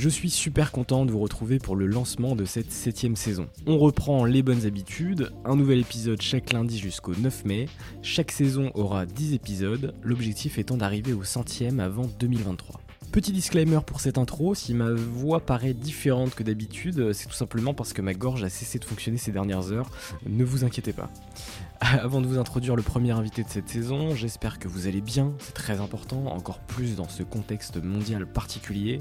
Je suis super content de vous retrouver pour le lancement de cette septième saison. On reprend les bonnes habitudes, un nouvel épisode chaque lundi jusqu'au 9 mai. Chaque saison aura 10 épisodes, l'objectif étant d'arriver au centième avant 2023. Petit disclaimer pour cette intro, si ma voix paraît différente que d'habitude, c'est tout simplement parce que ma gorge a cessé de fonctionner ces dernières heures, ne vous inquiétez pas. Avant de vous introduire le premier invité de cette saison, j'espère que vous allez bien, c'est très important, encore plus dans ce contexte mondial particulier.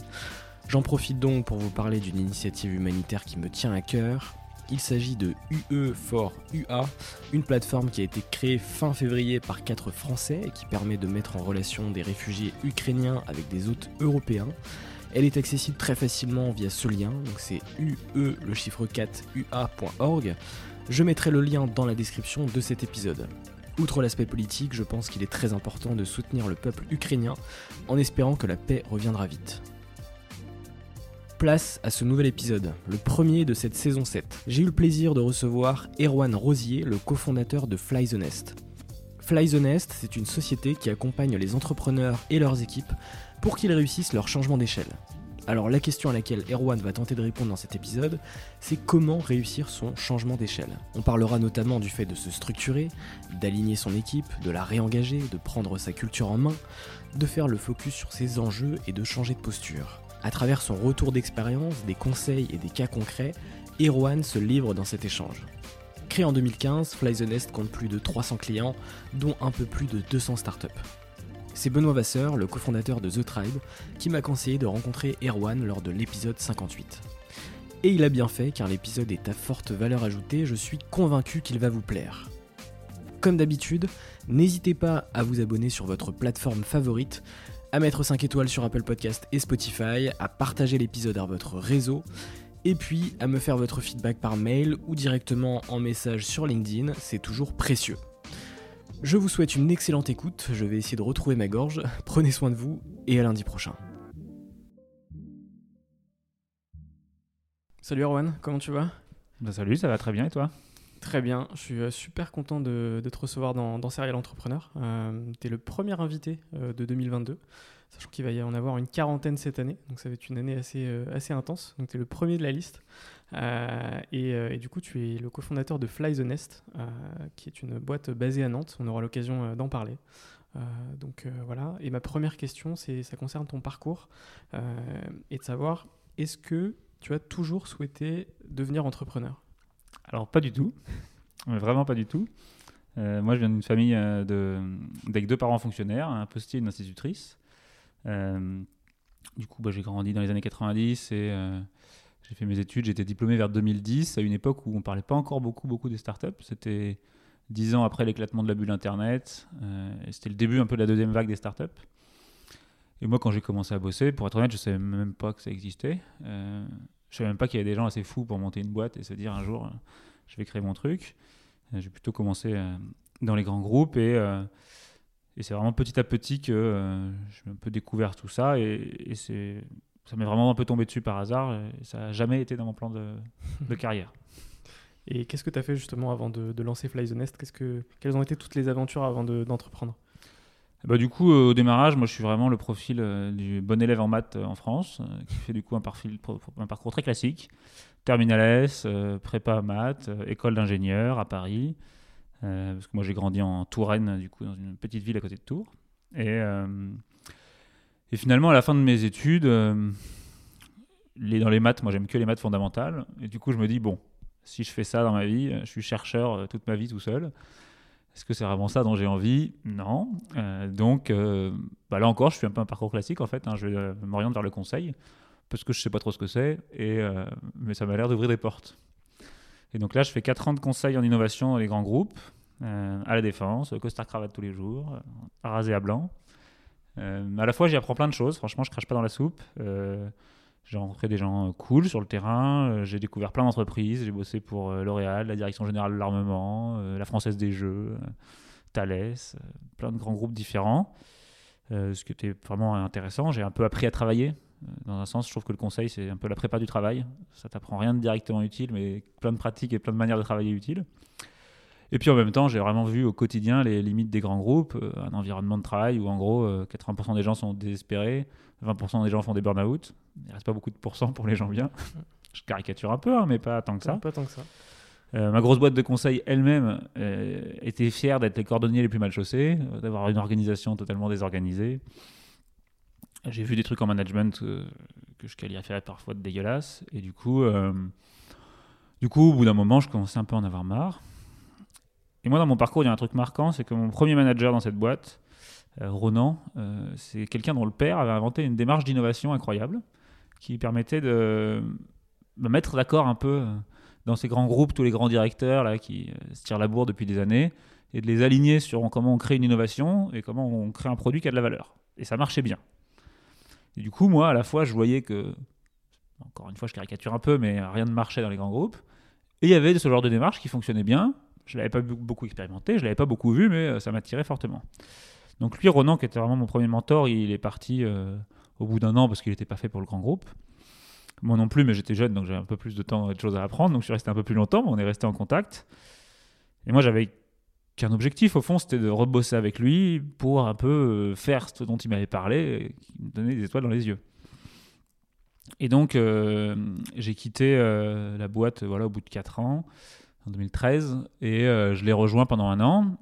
J'en profite donc pour vous parler d'une initiative humanitaire qui me tient à cœur. Il s'agit de UE for UA, une plateforme qui a été créée fin février par quatre Français et qui permet de mettre en relation des réfugiés ukrainiens avec des hôtes européens. Elle est accessible très facilement via ce lien, donc c'est UE le chiffre 4 UA.org. Je mettrai le lien dans la description de cet épisode. Outre l'aspect politique, je pense qu'il est très important de soutenir le peuple ukrainien en espérant que la paix reviendra vite place à ce nouvel épisode, le premier de cette saison 7. J'ai eu le plaisir de recevoir Erwan Rosier, le cofondateur de Fly the Nest. Fly the Nest, c'est une société qui accompagne les entrepreneurs et leurs équipes pour qu'ils réussissent leur changement d'échelle. Alors la question à laquelle Erwan va tenter de répondre dans cet épisode, c'est comment réussir son changement d'échelle. On parlera notamment du fait de se structurer, d'aligner son équipe, de la réengager, de prendre sa culture en main, de faire le focus sur ses enjeux et de changer de posture. À travers son retour d'expérience, des conseils et des cas concrets, Erwan se livre dans cet échange. Créé en 2015, Fly the Nest compte plus de 300 clients, dont un peu plus de 200 startups. C'est Benoît Vasseur, le cofondateur de The Tribe, qui m'a conseillé de rencontrer Erwan lors de l'épisode 58. Et il a bien fait car l'épisode est à forte valeur ajoutée, je suis convaincu qu'il va vous plaire. Comme d'habitude, n'hésitez pas à vous abonner sur votre plateforme favorite, à mettre 5 étoiles sur Apple Podcast et Spotify, à partager l'épisode à votre réseau, et puis à me faire votre feedback par mail ou directement en message sur LinkedIn, c'est toujours précieux. Je vous souhaite une excellente écoute, je vais essayer de retrouver ma gorge, prenez soin de vous et à lundi prochain. Salut Erwan, comment tu vas? Bah Salut, ça va très bien et toi? Très bien, je suis euh, super content de, te recevoir dans, Serial Entrepreneur. Euh, tu es le premier invité euh, de 2022, sachant qu'il va y en avoir une quarantaine cette année, donc ça va être une année assez, intense. Donc tu es le premier de la liste. Et, du coup, tu es le cofondateur de Fly the Nest, qui est une boîte basée à Nantes. On aura l'occasion d'en parler. donc voilà. Et ma première question, c'est, ça concerne ton parcours et de savoir, est-ce que tu as toujours souhaité devenir entrepreneur? Alors, pas du tout. Vraiment pas du tout. Euh, moi, je viens d'une famille euh, avec deux parents fonctionnaires, un postier et une institutrice. Euh, du coup, bah, j'ai grandi dans les années 90 et j'ai fait mes études. Été diplômé vers 2010, à une époque où on ne parlait pas encore beaucoup, beaucoup des startups. C'était dix ans après l'éclatement de la bulle Internet. et c'était le début un peu de la deuxième vague des startups. Et moi, quand j'ai commencé à bosser, pour être honnête, je savais même pas que ça existait. Je savais même pas qu'il y avait des gens assez fous pour monter une boîte et se dire un jour, je vais créer mon truc. Euh, j'ai plutôt commencé euh, dans les grands groupes et, euh, et c'est vraiment petit à petit que j'ai un peu découvert tout ça et, ça m'est vraiment un peu tombé dessus par hasard et ça n'a jamais été dans mon plan de, carrière. Et qu'est-ce que tu as fait justement avant de, lancer Fly the Nest? Quelles ont été toutes les aventures avant de- d'entreprendre? Bah, du coup, euh, au démarrage, moi je suis vraiment le profil euh, du bon élève en maths euh, en France, qui fait du coup un, parcours très classique. Terminal S, prépa maths, école d'ingénieur à Paris. Parce que moi j'ai grandi en Touraine, du coup, dans une petite ville à côté de Tours. Et, et finalement, à la fin de mes études, les, dans les maths, moi j'aime que les maths fondamentales. Et du coup, je me dis, bon, si je fais ça dans ma vie, je suis chercheur toute ma vie tout seul. Est-ce que c'est vraiment ça dont j'ai envie? Non. Euh, donc euh, bah là encore, je suis un peu un parcours classique en fait. hein. Je euh, m'orienter vers le conseil parce que je sais pas trop ce que c'est, et, mais ça m'a l'air d'ouvrir des portes. Et donc là, je fais 4 ans de conseil en innovation dans les grands groupes, à la défense, costard cravate tous les jours, rasé à blanc. À la fois, j'y apprends plein de choses. Franchement, je crache pas dans la soupe. J'ai rencontré des gens euh, cool sur le terrain. euh, j'ai découvert plein d'entreprises. J'ai bossé pour euh, L'Oréal, la Direction Générale de l'Armement, la Française des Jeux, Thales, plein de grands groupes différents. Ce qui était vraiment intéressant. J'ai un peu appris à travailler. Dans un sens, je trouve que le conseil, c'est un peu la prépa du travail. Ça t'apprend rien de directement utile, mais plein de pratiques et plein de manières de travailler utiles. Et puis en même temps, j'ai vraiment vu au quotidien les limites des grands groupes, euh, un environnement de travail où en gros euh, 80% des gens sont désespérés, 20% des gens font des burn-out. Il reste pas beaucoup de pourcents pour les gens bien. Je caricature un peu, hein, mais pas tant que ça. Pas tant que ça. Euh, ma grosse boîte de conseil elle-même euh, était fière d'être les cordonniers les plus mal chaussés, euh, d'avoir une organisation totalement désorganisée. J'ai vu des trucs en management euh, que je qualifierais parfois de dégueulasses. Et du coup, euh, du coup, au bout d'un moment, je commençais un peu à en avoir marre. Et moi, dans mon parcours, il y a un truc marquant, c'est que mon premier manager dans cette boîte, euh, Ronan, euh, c'est quelqu'un dont le père avait inventé une démarche d'innovation incroyable qui permettait de me mettre d'accord un peu euh, dans ces grands groupes, tous les grands directeurs là, qui se tirent la bourre depuis des années, et de les aligner sur comment on crée une innovation et comment on crée un produit qui a de la valeur. Et ça marchait bien. Et du coup, moi, à la fois, je voyais que, encore une fois, je caricature un peu, mais rien ne marchait dans les grands groupes. Et il y avait ce genre de démarche qui fonctionnait bien. Je ne l'avais pas beaucoup expérimenté, je ne l'avais pas beaucoup vu, mais euh, ça m'attirait fortement. Donc lui, Ronan, qui était vraiment mon premier mentor, il est parti euh, au bout d'un an parce qu'il n'était pas fait pour le grand groupe. Moi non plus, mais j'étais jeune, donc j'avais un peu plus de temps et de choses à apprendre. Donc je suis resté un peu plus longtemps, mais on est resté en contact. Et moi, j'avais qu'un objectif, au fond, c'était de rebosser avec lui pour un peu euh, faire ce dont il m'avait parlé, qui me donnait des étoiles dans les yeux. Et donc, j'ai quitté la boîte voilà, au bout de 4 ans, en 2013, et euh, je l'ai rejoint pendant un an.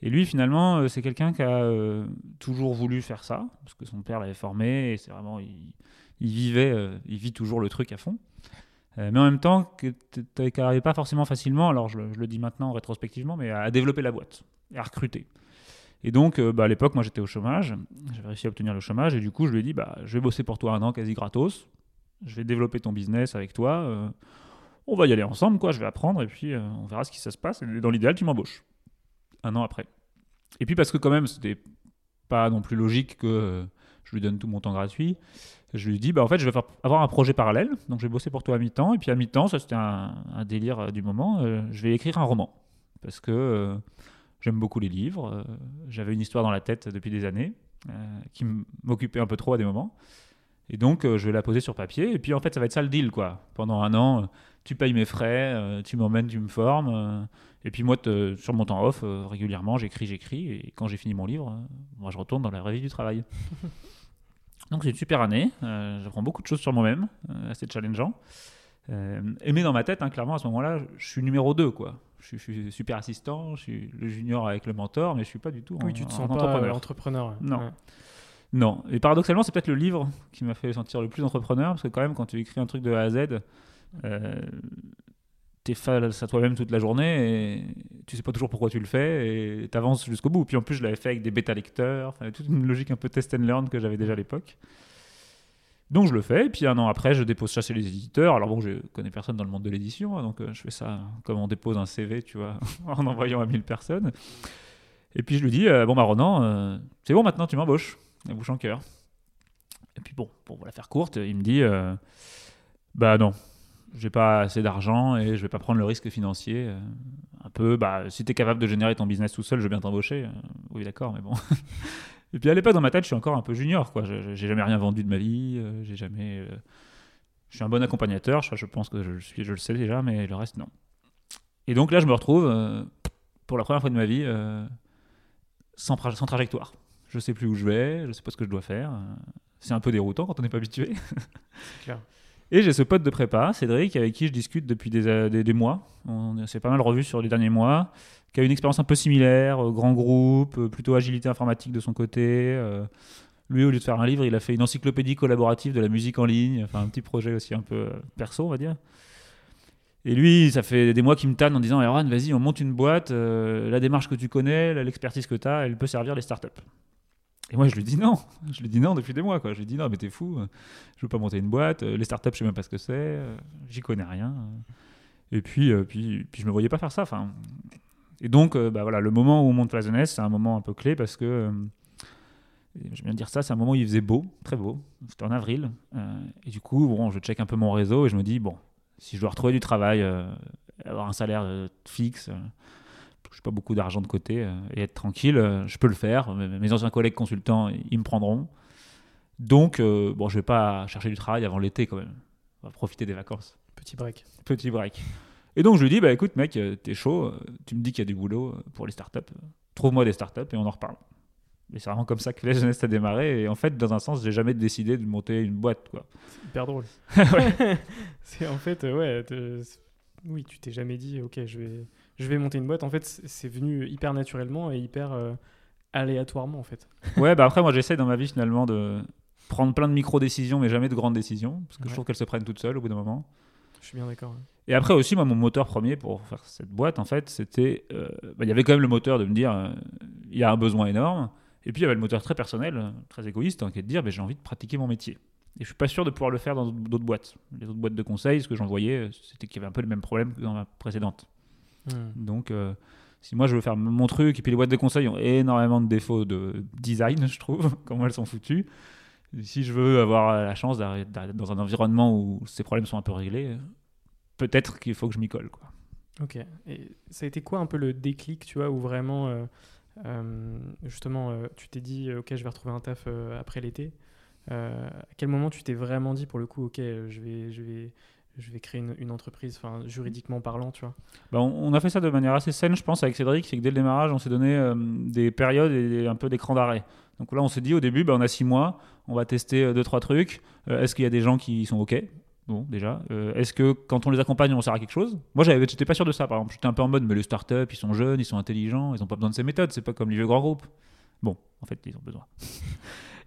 Et lui, finalement, euh, c'est quelqu'un qui a euh, toujours voulu faire ça, parce que son père l'avait formé, et c'est vraiment, il, il vivait, il vit toujours le truc à fond. Mais en même temps, qu'il n'arrivait pas forcément facilement, alors je, le- dis maintenant rétrospectivement, mais à, développer la boîte, et à recruter. Et donc, bah, à l'époque, moi j'étais au chômage, j'avais réussi à obtenir le chômage, et du coup, je lui ai dit, bah, je vais bosser pour toi un an quasi gratos, je vais développer ton business avec toi, on va y aller ensemble, quoi, je vais apprendre, et puis euh, on verra ce qui ça se passe, et dans l'idéal, tu m'embauches. Un an après. Et puis parce que quand même, c'était pas non plus logique que euh, je lui donne tout mon temps gratuit, je lui dis, bah, en fait, je vais avoir un projet parallèle, donc je vais bosser pour toi à mi-temps, et puis à mi-temps, ça c'était un, délire euh, du moment, je vais écrire un roman. Parce que j'aime beaucoup les livres, j'avais une histoire dans la tête depuis des années, qui m'occupait un peu trop à des moments. Et donc, euh, je vais la poser sur papier, et puis en fait, ça va être ça le deal, quoi. Pendant un an, euh, tu payes mes frais, euh, tu m'emmènes, tu me formes, euh, et puis moi, te- sur mon temps off, régulièrement, j'écris, j'écris, et quand j'ai fini mon livre, moi, je retourne dans la vraie vie du travail. Donc c'est une super année, j'apprends beaucoup de choses sur moi-même, assez challengeant. Et mais dans ma tête, hein, clairement, à ce moment-là, je suis numéro 2, quoi. Je suis, je suis super assistant, je suis le junior avec le mentor, mais je suis pas du tout Oui, tu te sens pas entrepreneur. euh, entrepreneur. Non. Ouais. Non, et paradoxalement, c'est peut-être le livre qui m'a fait sentir le plus entrepreneur, parce que quand même, quand tu écris un truc de A à Z, euh, t'es face à toi-même toute la journée, et tu sais pas toujours pourquoi tu le fais, et t'avances jusqu'au bout. Puis en plus, je l'avais fait avec des bêta-lecteurs, enfin, toute une logique un peu test and learn que j'avais déjà à l'époque. Donc je le fais, et puis un an après, je dépose ça chez les éditeurs. Alors bon, je connais personne dans le monde de l'édition, hein, donc euh, je fais ça comme on dépose un CV, tu vois, en envoyant à 1000 personnes. Et puis je lui dis, euh, bon bah Ronan, c'est bon maintenant, tu m'embauches, la bouche en cœur. Et puis bon, pour la faire courte, il me dit euh, Bah non, j'ai pas assez d'argent et je vais pas prendre le risque financier. euh, un peu, bah, si tu es capable de générer ton business tout seul, je veux bien t'embaucher. Euh, oui, d'accord, mais bon. et puis à l'époque, dans ma tête, je suis encore un peu junior. quoi. J'ai jamais rien vendu de ma vie. j'ai jamais. je suis un bon accompagnateur. Je, pense que je, suis, je le sais déjà, mais le reste, non. Et donc là, je me retrouve pour la première fois de ma vie sans trajectoire. Je sais plus où je vais, je sais pas ce que je dois faire. C'est un peu déroutant quand on n'est pas habitué. clair. Et j'ai ce pote de prépa, Cédric, avec qui je discute depuis des, euh, des, des mois. On s'est pas mal revu sur les derniers mois. Qui a une expérience un peu similaire, euh, grand groupe, euh, plutôt agilité informatique de son côté. euh, lui, au lieu de faire un livre, il a fait une encyclopédie collaborative de la musique en ligne. Enfin, un petit projet aussi un peu perso, on va dire. Et lui, ça fait des mois qu'il me tanne en disant Erwan, vas-y, on monte une boîte. euh, la démarche que tu connais, l'expertise que tu as, elle peut servir les startups. Et moi, je lui dis non. Je lui dis non depuis des mois. Quoi. Je lui dis non, mais t'es fou. Je veux pas monter une boîte. Les startups, je sais même pas ce que c'est. J'y connais rien. Et puis, euh, puis, puis, je me voyais pas faire ça. Et donc, euh, bah, voilà, le moment où on monte Flaisonness, c'est un moment un peu clé parce que, euh, je viens de dire ça, c'est un moment où il faisait beau, très beau. C'était en avril. et du coup, bon, je check un peu mon réseau et je me dis, bon, si je dois retrouver du travail, avoir un salaire fixe, je n'ai pas beaucoup d'argent de côté euh, et être tranquille, euh, je peux le faire. Mes anciens collègues consultants, ils me prendront. Donc, euh, bon, je vais pas chercher du travail avant l'été quand même. On va profiter des vacances. Petit break. Petit break. Et donc, je lui dis, bah écoute, mec, t'es chaud, tu me dis qu'il y a du boulot pour les startups. Trouve-moi des startups et on en reparle. Et c'est vraiment comme ça que la jeunesse a démarré. Et en fait, dans un sens, j'ai jamais décidé de monter une boîte, quoi. C'est hyper drôle. c'est en fait, ouais, oui, tu t'es jamais dit, ok, je vais, je vais monter une boîte. En fait, c'est venu hyper naturellement et hyper euh, aléatoirement, en fait. Ouais, bah après, moi, j'essaie dans ma vie finalement de prendre plein de micro-décisions, mais jamais de grandes décisions. Parce que Ouais. je trouve qu'elles se prennent toutes seules au bout d'un moment. Je suis bien d'accord. Et après aussi, moi, mon moteur premier pour faire cette boîte, en fait, c'était. euh, bah, Il y avait quand même le moteur de me dire, euh, il y a un besoin énorme. Et puis, il y avait le moteur très personnel, très égoïste, hein, qui est de dire, bah, j'ai envie de pratiquer mon métier. Et je suis pas sûr de pouvoir le faire dans d'autres boîtes. Les autres boîtes de conseil, ce que j'en voyais, c'était qu'il y avait un peu le même problème que dans la précédente. Hmm. Donc, euh, si moi je veux faire mon truc, et puis les boîtes de conseil ont énormément de défauts de design, je trouve, comment elles sont foutues. Si je veux avoir la chance d'être dans un environnement où ces problèmes sont un peu réglés, euh, peut-être qu'il faut que je m'y colle. Quoi. Ok. Et ça a été quoi un peu le déclic, tu vois, où vraiment, euh, euh, justement, euh, tu t'es dit, ok, je vais retrouver un taf euh, après l'été. Euh, à quel moment tu t'es vraiment dit, pour le coup, ok, euh, je vais, je vais, je vais créer une, entreprise, enfin, juridiquement parlant, tu vois. Bah, on, a fait ça de manière assez saine, je pense, avec Cédric. C'est que dès le démarrage, on s'est donné euh, des périodes et un peu d'écran d'arrêt. Donc là, on s'est dit au début, bah, on a six mois, on va tester euh, deux, trois trucs. Euh, Est-ce qu'il y a des gens qui sont OK? Bon, déjà. Est-ce que quand on les accompagne, on sert à quelque chose? Moi, j'étais pas sûr de ça, par exemple. J'étais un peu en mode, mais les startups, ils sont jeunes, ils sont intelligents, ils ont pas besoin de ces méthodes. C'est pas comme les vieux grands groupes. Bon, en fait, ils ont besoin.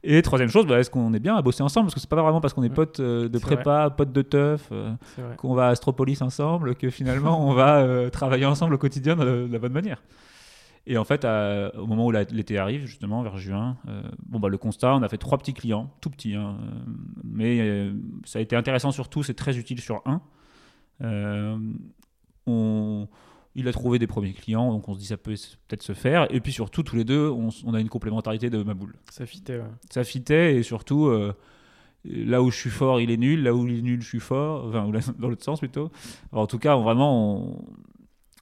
Et troisième chose, bah, est-ce qu'on est bien à bosser ensemble? Parce que c'est pas vraiment parce qu'on est potes euh, de C'est prépa, potes de teuf. euh, C'est vrai. qu'on va à Astropolis ensemble, que finalement on va euh, travailler ensemble au quotidien de, la- de la bonne manière. Et en fait, à- au moment où l'été arrive, justement vers juin, bon bah le constat, on a fait trois petits clients, tout petits, hein, mais ça a été intéressant sur tous et très utile sur un. On, il a trouvé des premiers clients, donc on se dit ça peut peut-être se faire. Et puis surtout, tous les deux, on, a une complémentarité de ma boule Ça fitait, ouais. ça fitait et surtout euh, là où je suis fort il est nul. Là où il est nul je suis fort. Enfin ou là- dans l'autre sens plutôt. Alors, en tout cas on- vraiment on,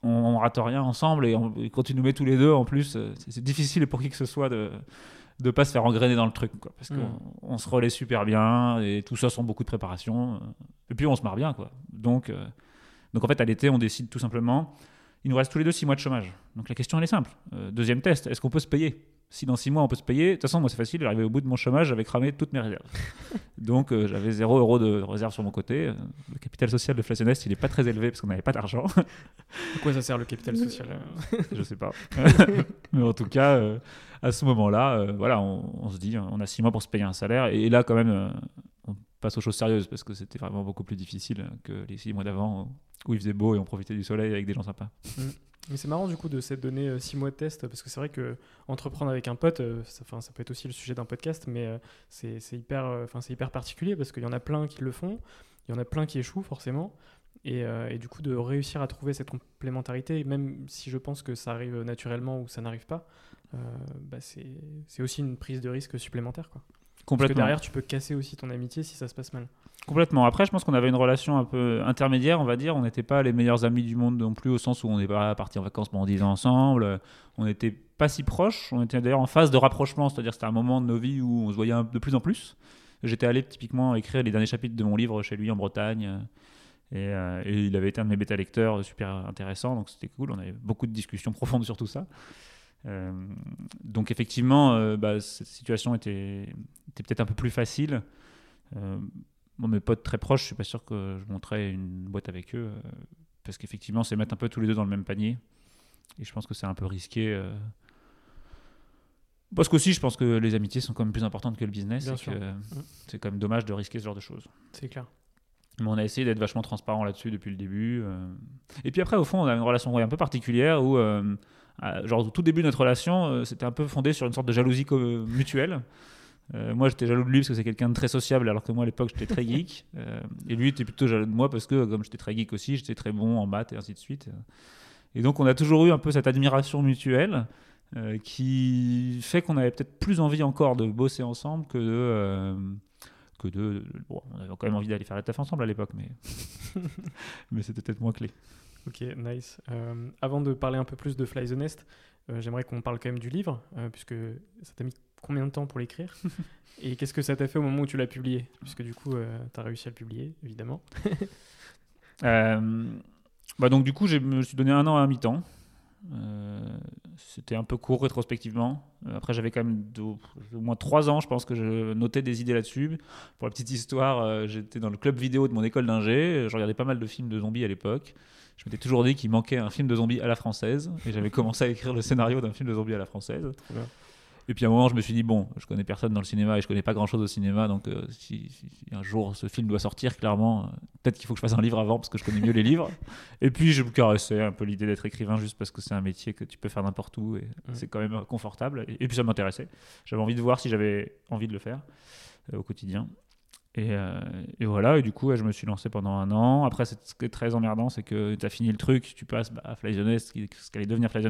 on, on rate rien ensemble et, quand tu nous mets tous les deux en plus euh, c'est difficile pour qui que ce soit de de pas se faire engrainer dans le truc quoi, parce Mm. qu'on on se relaie super bien et tout ça sans beaucoup de préparation. Et puis on se marre bien quoi. Donc euh, donc en fait à l'été on décide tout simplement il nous reste tous les deux six mois de chômage donc la question elle est simple Euh, deuxième test est-ce qu'on peut se payer? Si dans six mois on peut se payer, de toute façon, moi c'est facile, j'arrivais au bout de mon chômage, j'avais cramé toutes mes réserves. Donc euh, j'avais 0 euros de réserve sur mon côté. Euh, Le capital social de Flationest, il n'est pas très élevé parce qu'on n'avait pas d'argent. À quoi ça sert le capital social je sais pas. Mais en tout cas, euh, à ce moment-là, euh, voilà, on, on se dit, on a six mois pour se payer un salaire. Et là, quand même, euh, passe aux choses sérieuses parce que c'était vraiment beaucoup plus difficile que les six mois d'avant où il faisait beau et on profitait du soleil avec des gens sympas. Mais c'est marrant du coup de s'être donné 6 mois de test parce que c'est vrai que entreprendre avec un pote, euh, ça, enfin, ça peut être aussi le sujet d'un podcast, mais euh, c'est hyper, euh, enfin, hyper particulier parce qu'il y en a plein qui le font, il y en a plein qui échouent forcément. Et, euh, et du coup, de réussir à trouver cette complémentarité, même si je pense que ça arrive naturellement ou ça n'arrive pas, euh, bah, c'est c'est aussi une prise de risque supplémentaire. Quoi. Parce que derrière, tu peux casser aussi ton amitié si ça se passe mal. Complètement. Après, je pense qu'on avait une relation un peu intermédiaire, on va dire. On n'était pas les meilleurs amis du monde non plus, au sens où on n'est pas partis en vacances pendant 10 ans ensemble. On n'était pas si proches. On était d'ailleurs en phase de rapprochement, c'est-à-dire c'était un moment de nos vies où on se voyait de plus en plus. J'étais allé typiquement écrire les derniers chapitres de mon livre chez lui en Bretagne. Et, euh, et, il avait été un de mes bêta lecteurs super intéressant, donc c'était cool. On avait beaucoup de discussions profondes sur tout ça. Euh, donc effectivement, euh, bah, cette situation était, était peut-être un peu plus facile. Bon, mes potes très proches, je suis pas sûr que je montrais une boîte avec eux, parce qu'effectivement, c'est mettre un peu tous les deux dans le même panier. Et je pense que c'est un peu risqué. Parce qu'aussi, je pense que les amitiés sont quand même plus importantes que le business. Mm. C'est quand même dommage de risquer ce genre de choses. C'est clair. Mais on a essayé d'être vachement transparent là-dessus depuis le début. Euh. Et puis après, au fond, on a une relation un peu particulière où, euh, genre, au tout début de notre relation, euh, c'était un peu fondé sur une sorte de jalousie mutuelle. moi, j'étais jaloux de lui parce que c'est quelqu'un de très sociable, alors que moi, à l'époque, j'étais très geek. et lui était plutôt jaloux de moi parce que, comme j'étais très geek aussi, j'étais très bon en maths et ainsi de suite. Et donc, on a toujours eu un peu cette admiration mutuelle qui fait qu'on avait peut-être plus envie encore de bosser ensemble que de que de. Bon, on avait quand même envie d'aller faire la taf ensemble à l'époque, mais, mais c'était peut-être moins clé. Ok, nice. Euh, avant de parler un peu plus de Fly the Nest, euh, j'aimerais qu'on parle quand même du livre, euh, puisque ça t'a mis combien de temps pour l'écrire Et qu'est-ce que ça t'a fait au moment où tu l'as publié? Puisque du coup, tu as réussi à le publier, évidemment. bah donc du coup, je me suis donné un an à mi-temps. C'était un peu court rétrospectivement. Après, j'avais quand même au moins trois ans, je pense que je notais des idées là-dessus. Pour la petite histoire, j'étais dans le club vidéo de mon école d'ingé. Je regardais pas mal de films de zombies à l'époque. Je m'étais toujours dit qu'il manquait un film de zombies à la française. Et j'avais commencé à écrire le scénario d'un film de zombies à la française. Et puis à un moment, je me suis dit, bon, je connais personne dans le cinéma et je connais pas grand chose au cinéma, donc euh, si, un jour ce film doit sortir, clairement, euh, peut-être qu'il faut que je fasse un livre avant parce que je connais mieux les livres. Et puis je me caressais un peu l'idée d'être écrivain juste parce que c'est un métier que tu peux faire n'importe où et c'est quand même confortable. Et, puis ça m'intéressait. J'avais envie de voir si j'avais envie de le faire euh, au quotidien. Et, et, voilà, et du coup, je me suis lancé pendant un an. Après, ce qui est très emmerdant, c'est que tu as fini le truc, tu passes bah, à Fly ce qui allait devenir Fly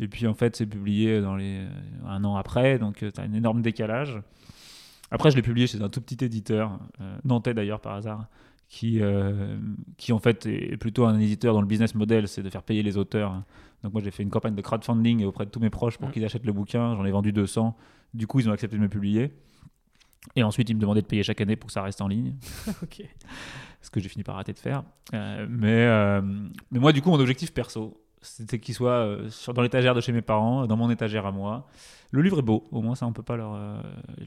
et puis en fait, c'est publié dans les, euh, un an après, donc euh, tu as un énorme décalage. Après, je l'ai publié chez un tout petit éditeur, euh, nantais d'ailleurs par hasard, qui, qui en fait est plutôt un éditeur dont le business model, c'est de faire payer les auteurs. Donc moi, j'ai fait une campagne de crowdfunding auprès de tous mes proches pour qu'ils achètent le bouquin. J'en ai vendu 200. Du coup, ils ont accepté de me publier. Et ensuite, ils me demandaient de payer chaque année pour que ça reste en ligne. Ce que j'ai fini par arrêter de faire. mais, mais moi, du coup, mon objectif perso, c'était qu'il soit euh, dans l'étagère de chez mes parents, dans mon étagère à moi. Le livre est beau, au moins ça on peut pas leur, euh,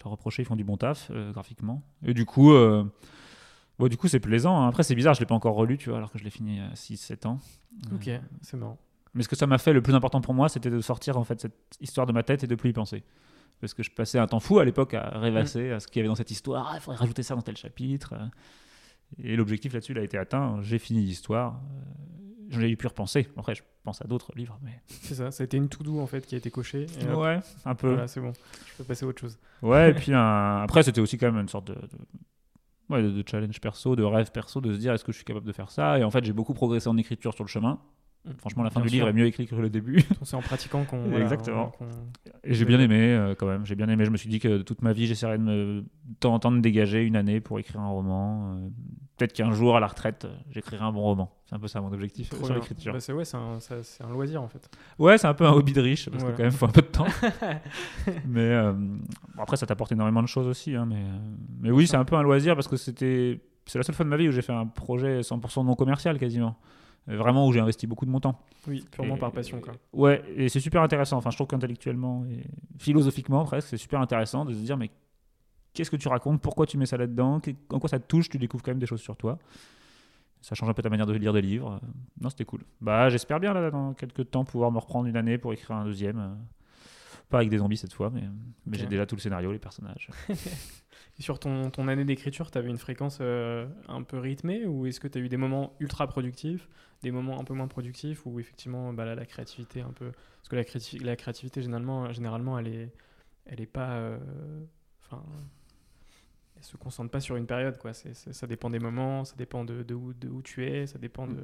leur reprocher, ils font du bon taf euh, graphiquement. Et du coup, bon, du coup c'est plaisant. Hein. Après c'est bizarre, je l'ai pas encore relu, tu vois, alors que je l'ai fini à 6-7 ans. Ok, c'est marrant. Mais ce que ça m'a fait le plus important pour moi, c'était de sortir en fait cette histoire de ma tête et de plus y penser. Parce que je passais un temps fou à l'époque à rêvasser à ce qu'il y avait dans cette histoire. Ah, il faudrait rajouter ça dans tel chapitre. Et l'objectif là-dessus, il a été atteint. J'ai fini l'histoire j'ai pu repenser. Après, je pense à d'autres livres. mais C'est ça, ça a été une to-do en fait qui a été cochée. ouais, un peu. c'est bon, je peux passer à autre chose. Ouais, et puis après, c'était aussi quand même une sorte de, Ouais, de, challenge perso, de rêve perso, de se dire est-ce que je suis capable de faire ça? Et en fait, j'ai beaucoup progressé en écriture sur le chemin. Mm. Franchement, la fin du livre est mieux écrite que le début. C'est en pratiquant qu'on. Exactement. et j'ai bien aimé, euh, quand même. J'ai bien aimé. Je me suis dit que toute ma vie, j'essaierais de me, de temps en temps, de dégager une année pour écrire un roman. Euh, peut-être qu'un jour, à la retraite, j'écrirai un bon roman. C'est un peu ça mon objectif sur l'écriture. Bah, c'est ouais, un, un, loisir en fait. Ouais, c'est un peu un hobby de riche parce que quand même, faut un peu de temps. mais euh, après, ça t'apporte énormément de choses aussi. Hein, mais, euh, mais oui, c'est un peu un loisir parce que c'était c'est la seule fois de ma vie où j'ai fait un projet 100% non commercial quasiment. Vraiment où j'ai investi beaucoup de mon temps. Oui, purement par passion. Quoi. Ouais, et c'est super intéressant. Enfin, je trouve qu'intellectuellement et philosophiquement presque, c'est super intéressant de se dire mais qu'est-ce que tu racontes, pourquoi tu mets ça là-dedans, en quoi ça te touche, tu découvres quand même des choses sur toi. Ça change un peu ta manière de lire des livres. Non, c'était cool. Bah, j'espère bien là dans quelques temps pouvoir me reprendre une année pour écrire un deuxième. Pas avec des zombies cette fois, mais, mais j'ai déjà tout le scénario, les personnages. Et sur ton, ton année d'écriture, tu avais une fréquence euh, un peu rythmée ou est-ce que tu as eu des moments ultra productifs, des moments un peu moins productifs ou effectivement bah, là, la créativité un peu. Parce que la, la créativité, généralement, généralement, elle est, elle est pas. Euh, enfin se concentre pas sur une période. Quoi. Ça dépend des moments, ça dépend de, de, où, de où tu es, ça dépend de,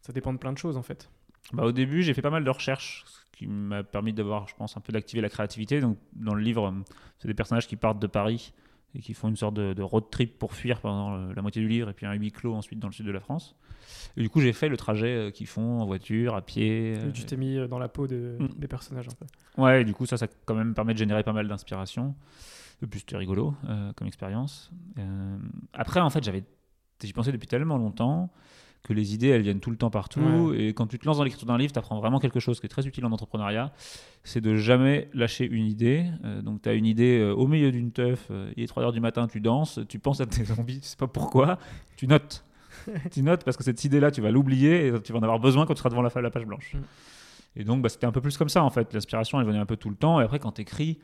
ça dépend de plein de choses en fait. bah, Au début, j'ai fait pas mal de recherches, qui m'a permis d'avoir, je pense, un peu d'activer la créativité. Donc, dans le livre, c'est des personnages qui partent de Paris et qui font une sorte de, road trip pour fuir pendant la moitié du livre et puis un huis clos ensuite dans le sud de la France. Et du coup, j'ai fait le trajet euh, qu'ils font en voiture, à pied. Et tu t'es mis euh, dans la peau de, mm. des personnages un peu. Ouais, et du coup, ça, ça quand même permet de générer pas mal d'inspiration. Et puis, c'était rigolo euh, comme expérience. après, en fait, j'avais, j'y pensais depuis tellement longtemps que les idées, elles viennent tout le temps partout. Et quand tu te lances dans l'écriture d'un livre, tu apprends vraiment quelque chose qui est très utile en entrepreneuriat. C'est de jamais lâcher une idée. donc, tu as une idée au milieu d'une teuf, il est 3 h du matin, tu danses, tu penses à tes zombies, tu sais pas pourquoi, tu notes. tu notes parce que cette idée-là, tu vas l'oublier et tu vas en avoir besoin quand tu seras devant la, la page blanche. Mm. Et donc, bah, c'était un peu plus comme ça, en fait. L'inspiration, elle venait un peu tout le temps. Et après, quand tu écris,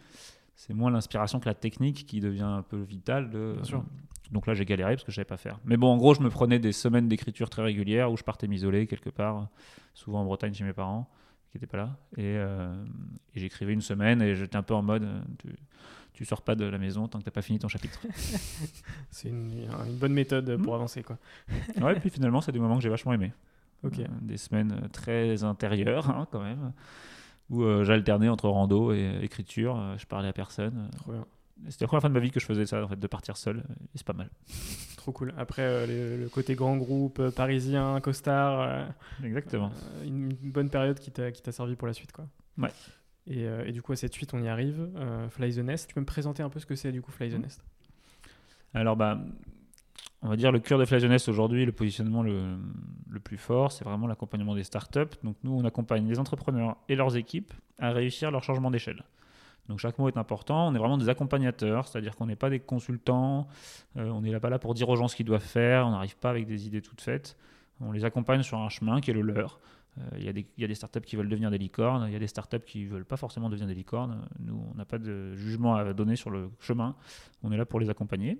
c'est moins l'inspiration que la technique qui devient un peu vitale. De... Donc là, j'ai galéré parce que je savais pas faire. Mais bon, en gros, je me prenais des semaines d'écriture très régulières où je partais m'isoler quelque part, souvent en Bretagne chez mes parents qui n'étaient pas là. Et, euh, et j'écrivais une semaine et j'étais un peu en mode. Euh, tu sors pas de la maison tant que tu n'as pas fini ton chapitre. c'est une, bonne méthode pour hmm. avancer. Quoi. ouais, et puis finalement, c'est des moments que j'ai vachement aimé. Ok. Euh, des semaines très intérieures, hein, quand même, où euh, j'alternais entre rando et écriture. Euh, je parlais à personne. Trop bien. C'était la première fois de ma vie que je faisais ça, en fait, de partir seul. Et c'est pas mal. Trop cool. Après, le, côté grand groupe, parisien, costard. Exactement. une, bonne période qui t'a servi pour la suite, quoi. Ouais. Euh, et, du coup, à cette suite, on y arrive. Euh, Fly the Nest. Tu peux me présenter un peu ce que c'est du coup Fly the Nest? Alors, bah, on va dire le cœur de Fly the Nest aujourd'hui, le positionnement le, plus fort, c'est vraiment l'accompagnement des startups. Donc, nous, on accompagne les entrepreneurs et leurs équipes à réussir leur changement d'échelle. Donc chaque mot est important, on est vraiment des accompagnateurs, c'est-à-dire qu'on n'est pas des consultants, euh, on n'est pas là pour dire aux gens ce qu'ils doivent faire, on n'arrive pas avec des idées toutes faites, on les accompagne sur un chemin qui est le leur. Euh, il y, a des startups qui veulent devenir des licornes, il y a des startups qui ne veulent pas forcément devenir des licornes. Nous, on n'a pas de jugement à donner sur le chemin. On est là pour les accompagner.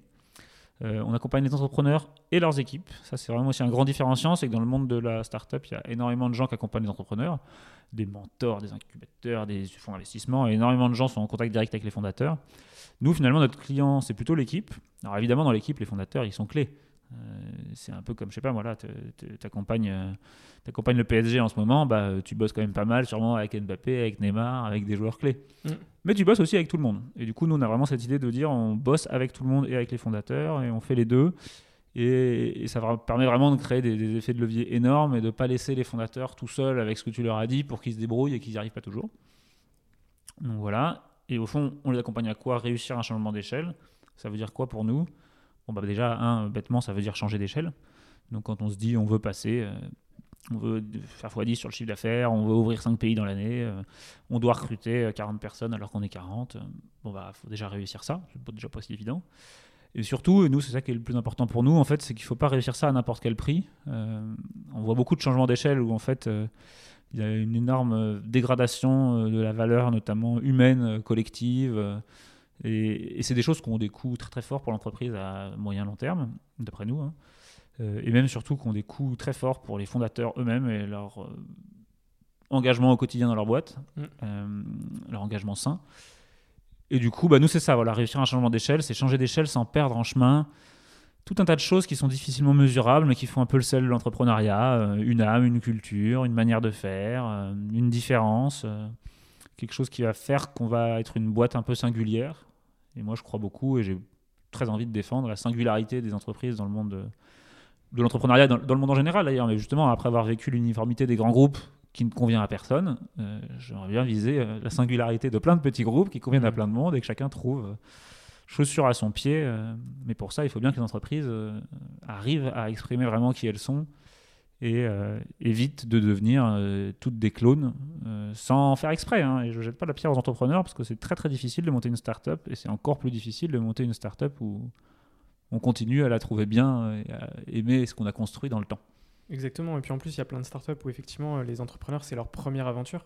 Euh, on accompagne les entrepreneurs et leurs équipes. Ça, c'est vraiment aussi un grand différenciant. C'est que dans le monde de la startup, il y a énormément de gens qui accompagnent les entrepreneurs, des mentors, des incubateurs, des fonds d'investissement. Énormément de gens sont en contact direct avec les fondateurs. Nous, finalement, notre client, c'est plutôt l'équipe. Alors évidemment, dans l'équipe, les fondateurs, ils sont clés. Euh, c'est un peu comme, je sais pas, moi, là, tu accompagnes, le PSG en ce moment, bah, tu bosses quand même pas mal, sûrement avec Mbappé, avec Neymar, avec des joueurs clés. Mm. Mais tu bosses aussi avec tout le monde. Et du coup, nous, on a vraiment cette idée de dire on bosse avec tout le monde et avec les fondateurs, et on fait les deux. Et, ça permet vraiment de créer des, effets de levier énormes et de ne pas laisser les fondateurs tout seuls avec ce que tu leur as dit pour qu'ils se débrouillent et qu'ils n'y arrivent pas toujours. Donc voilà. Et au fond, on les accompagne à quoi? Réussir un changement d'échelle. Ça veut dire quoi pour nous? Bah déjà, un, bêtement, ça veut dire changer d'échelle. Donc quand on se dit on veut passer, euh, on veut faire x10 sur le chiffre d'affaires, on veut ouvrir 5 pays dans l'année, euh, on doit recruter 40 euh, personnes alors qu'on est 40, bon bah faut déjà réussir ça, c'est déjà pas si évident. Et surtout, nous, c'est ça qui est le plus important pour nous, en fait, c'est qu'il ne faut pas réussir ça à n'importe quel prix. on voit beaucoup de changements d'échelle où, en fait, il y a une énorme dégradation de la valeur, notamment humaine, collective. Et, c'est des choses qui ont des coûts très très forts pour l'entreprise à moyen long terme, d'après nous. Hein. Euh, et même surtout qui ont des coûts très forts pour les fondateurs eux-mêmes et leur euh, engagement au quotidien dans leur boîte, mm. euh, leur engagement sain. Et du coup, bah, nous, c'est ça, voilà, réussir un changement d'échelle, c'est changer d'échelle sans perdre en chemin tout un tas de choses qui sont difficilement mesurables, mais qui font un peu le sel de l'entrepreneuriat, une âme, une culture, une manière de faire, une différence, quelque chose qui va faire qu'on va être une boîte un peu singulière, et moi, je crois beaucoup et j'ai très envie de défendre la singularité des entreprises dans le monde de, l'entrepreneuriat, dans, le monde en général d'ailleurs. Mais justement, après avoir vécu l'uniformité des grands groupes qui ne convient à personne, euh, j'aimerais bien viser euh, la singularité de plein de petits groupes qui conviennent à mmh. plein de monde et que chacun trouve euh, chaussure à son pied. mais pour ça, il faut bien que les entreprises arrivent à exprimer vraiment qui elles sont et euh, évite de devenir euh, toutes des clones euh, sans faire exprès. Hein. Et je ne jette pas la pierre aux entrepreneurs parce que c'est très très difficile de monter une start-up et c'est encore plus difficile de monter une start-up où on continue à la trouver bien et à aimer ce qu'on a construit dans le temps. Exactement. Et puis en plus, il y a plein de startups où effectivement les entrepreneurs, c'est leur première aventure.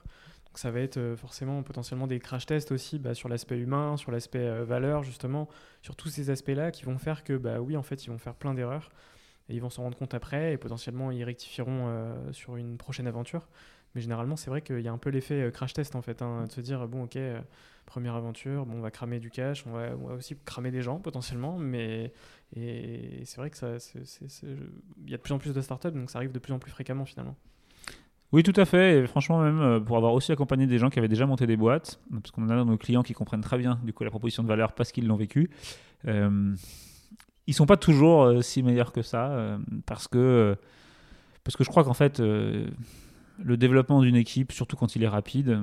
Donc ça va être forcément potentiellement des crash tests aussi bah, sur l'aspect humain, sur l'aspect valeur, justement, sur tous ces aspects-là qui vont faire que, bah oui, en fait, ils vont faire plein d'erreurs et ils vont s'en rendre compte après et potentiellement ils rectifieront euh, sur une prochaine aventure. Mais généralement, c'est vrai qu'il y a un peu l'effet euh, crash test en fait, hein, de se dire bon, ok, euh, première aventure, bon, on va cramer du cash, on va, aussi cramer des gens potentiellement, mais et c'est vrai que ça, il y a de plus en plus de startups, donc ça arrive de plus en plus fréquemment finalement. Oui, tout à fait. Et franchement, même pour avoir aussi accompagné des gens qui avaient déjà monté des boîtes, parce qu'on a nos clients qui comprennent très bien du coup la proposition de valeur parce qu'ils l'ont vécu. Ils sont pas toujours euh, si meilleurs que ça, euh, parce que parce que je crois qu'en fait, euh, le développement d'une équipe, surtout quand il est rapide,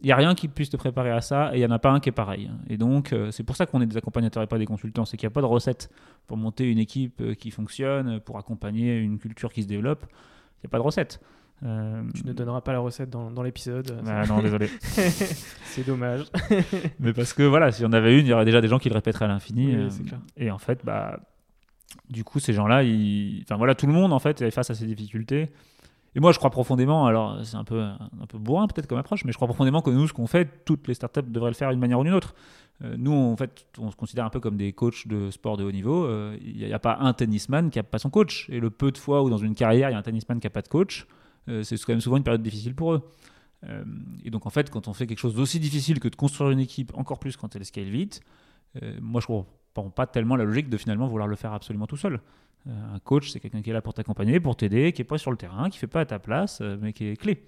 il n'y a rien qui puisse te préparer à ça et il n'y en a pas un qui est pareil. Et donc, euh, c'est pour ça qu'on est des accompagnateurs et pas des consultants. C'est qu'il n'y a pas de recette pour monter une équipe euh, qui fonctionne, pour accompagner une culture qui se développe. Il n'y a pas de recette. Euh, Tu ne donneras pas la recette dans, dans l'épisode. bah non, désolé. c'est dommage. Mais parce que voilà, si on avait une, il y aurait déjà des gens qui le répéteraient à l'infini. Oui, euh, clair. et en fait, bah, du coup, ces gens-là, ils... enfin voilà, tout le monde en fait est face à ces difficultés. Et moi, je crois profondément, alors c'est un peu, un peu bourrin peut-être comme approche, mais je crois profondément que nous, ce qu'on fait, toutes les startups devraient le faire d'une manière ou d'une autre. Euh, nous, en fait, on se considère un peu comme des coachs de sport de haut niveau. Euh, Il n'y a, pas un tennisman qui n'a pas son coach. Et le peu de fois où dans une carrière, il y a un tennisman qui n'a pas de coach, c'est quand même souvent une période difficile pour eux. Euh, et donc, en fait, quand on fait quelque chose d'aussi difficile que de construire une équipe, encore plus quand elle scale vite, euh, moi, je comprends pas tellement la logique de finalement vouloir le faire absolument tout seul. Euh, un coach, c'est quelqu'un qui est là pour t'accompagner, pour t'aider, qui est pas sur le terrain, qui fait pas à ta place, euh, mais qui est clé.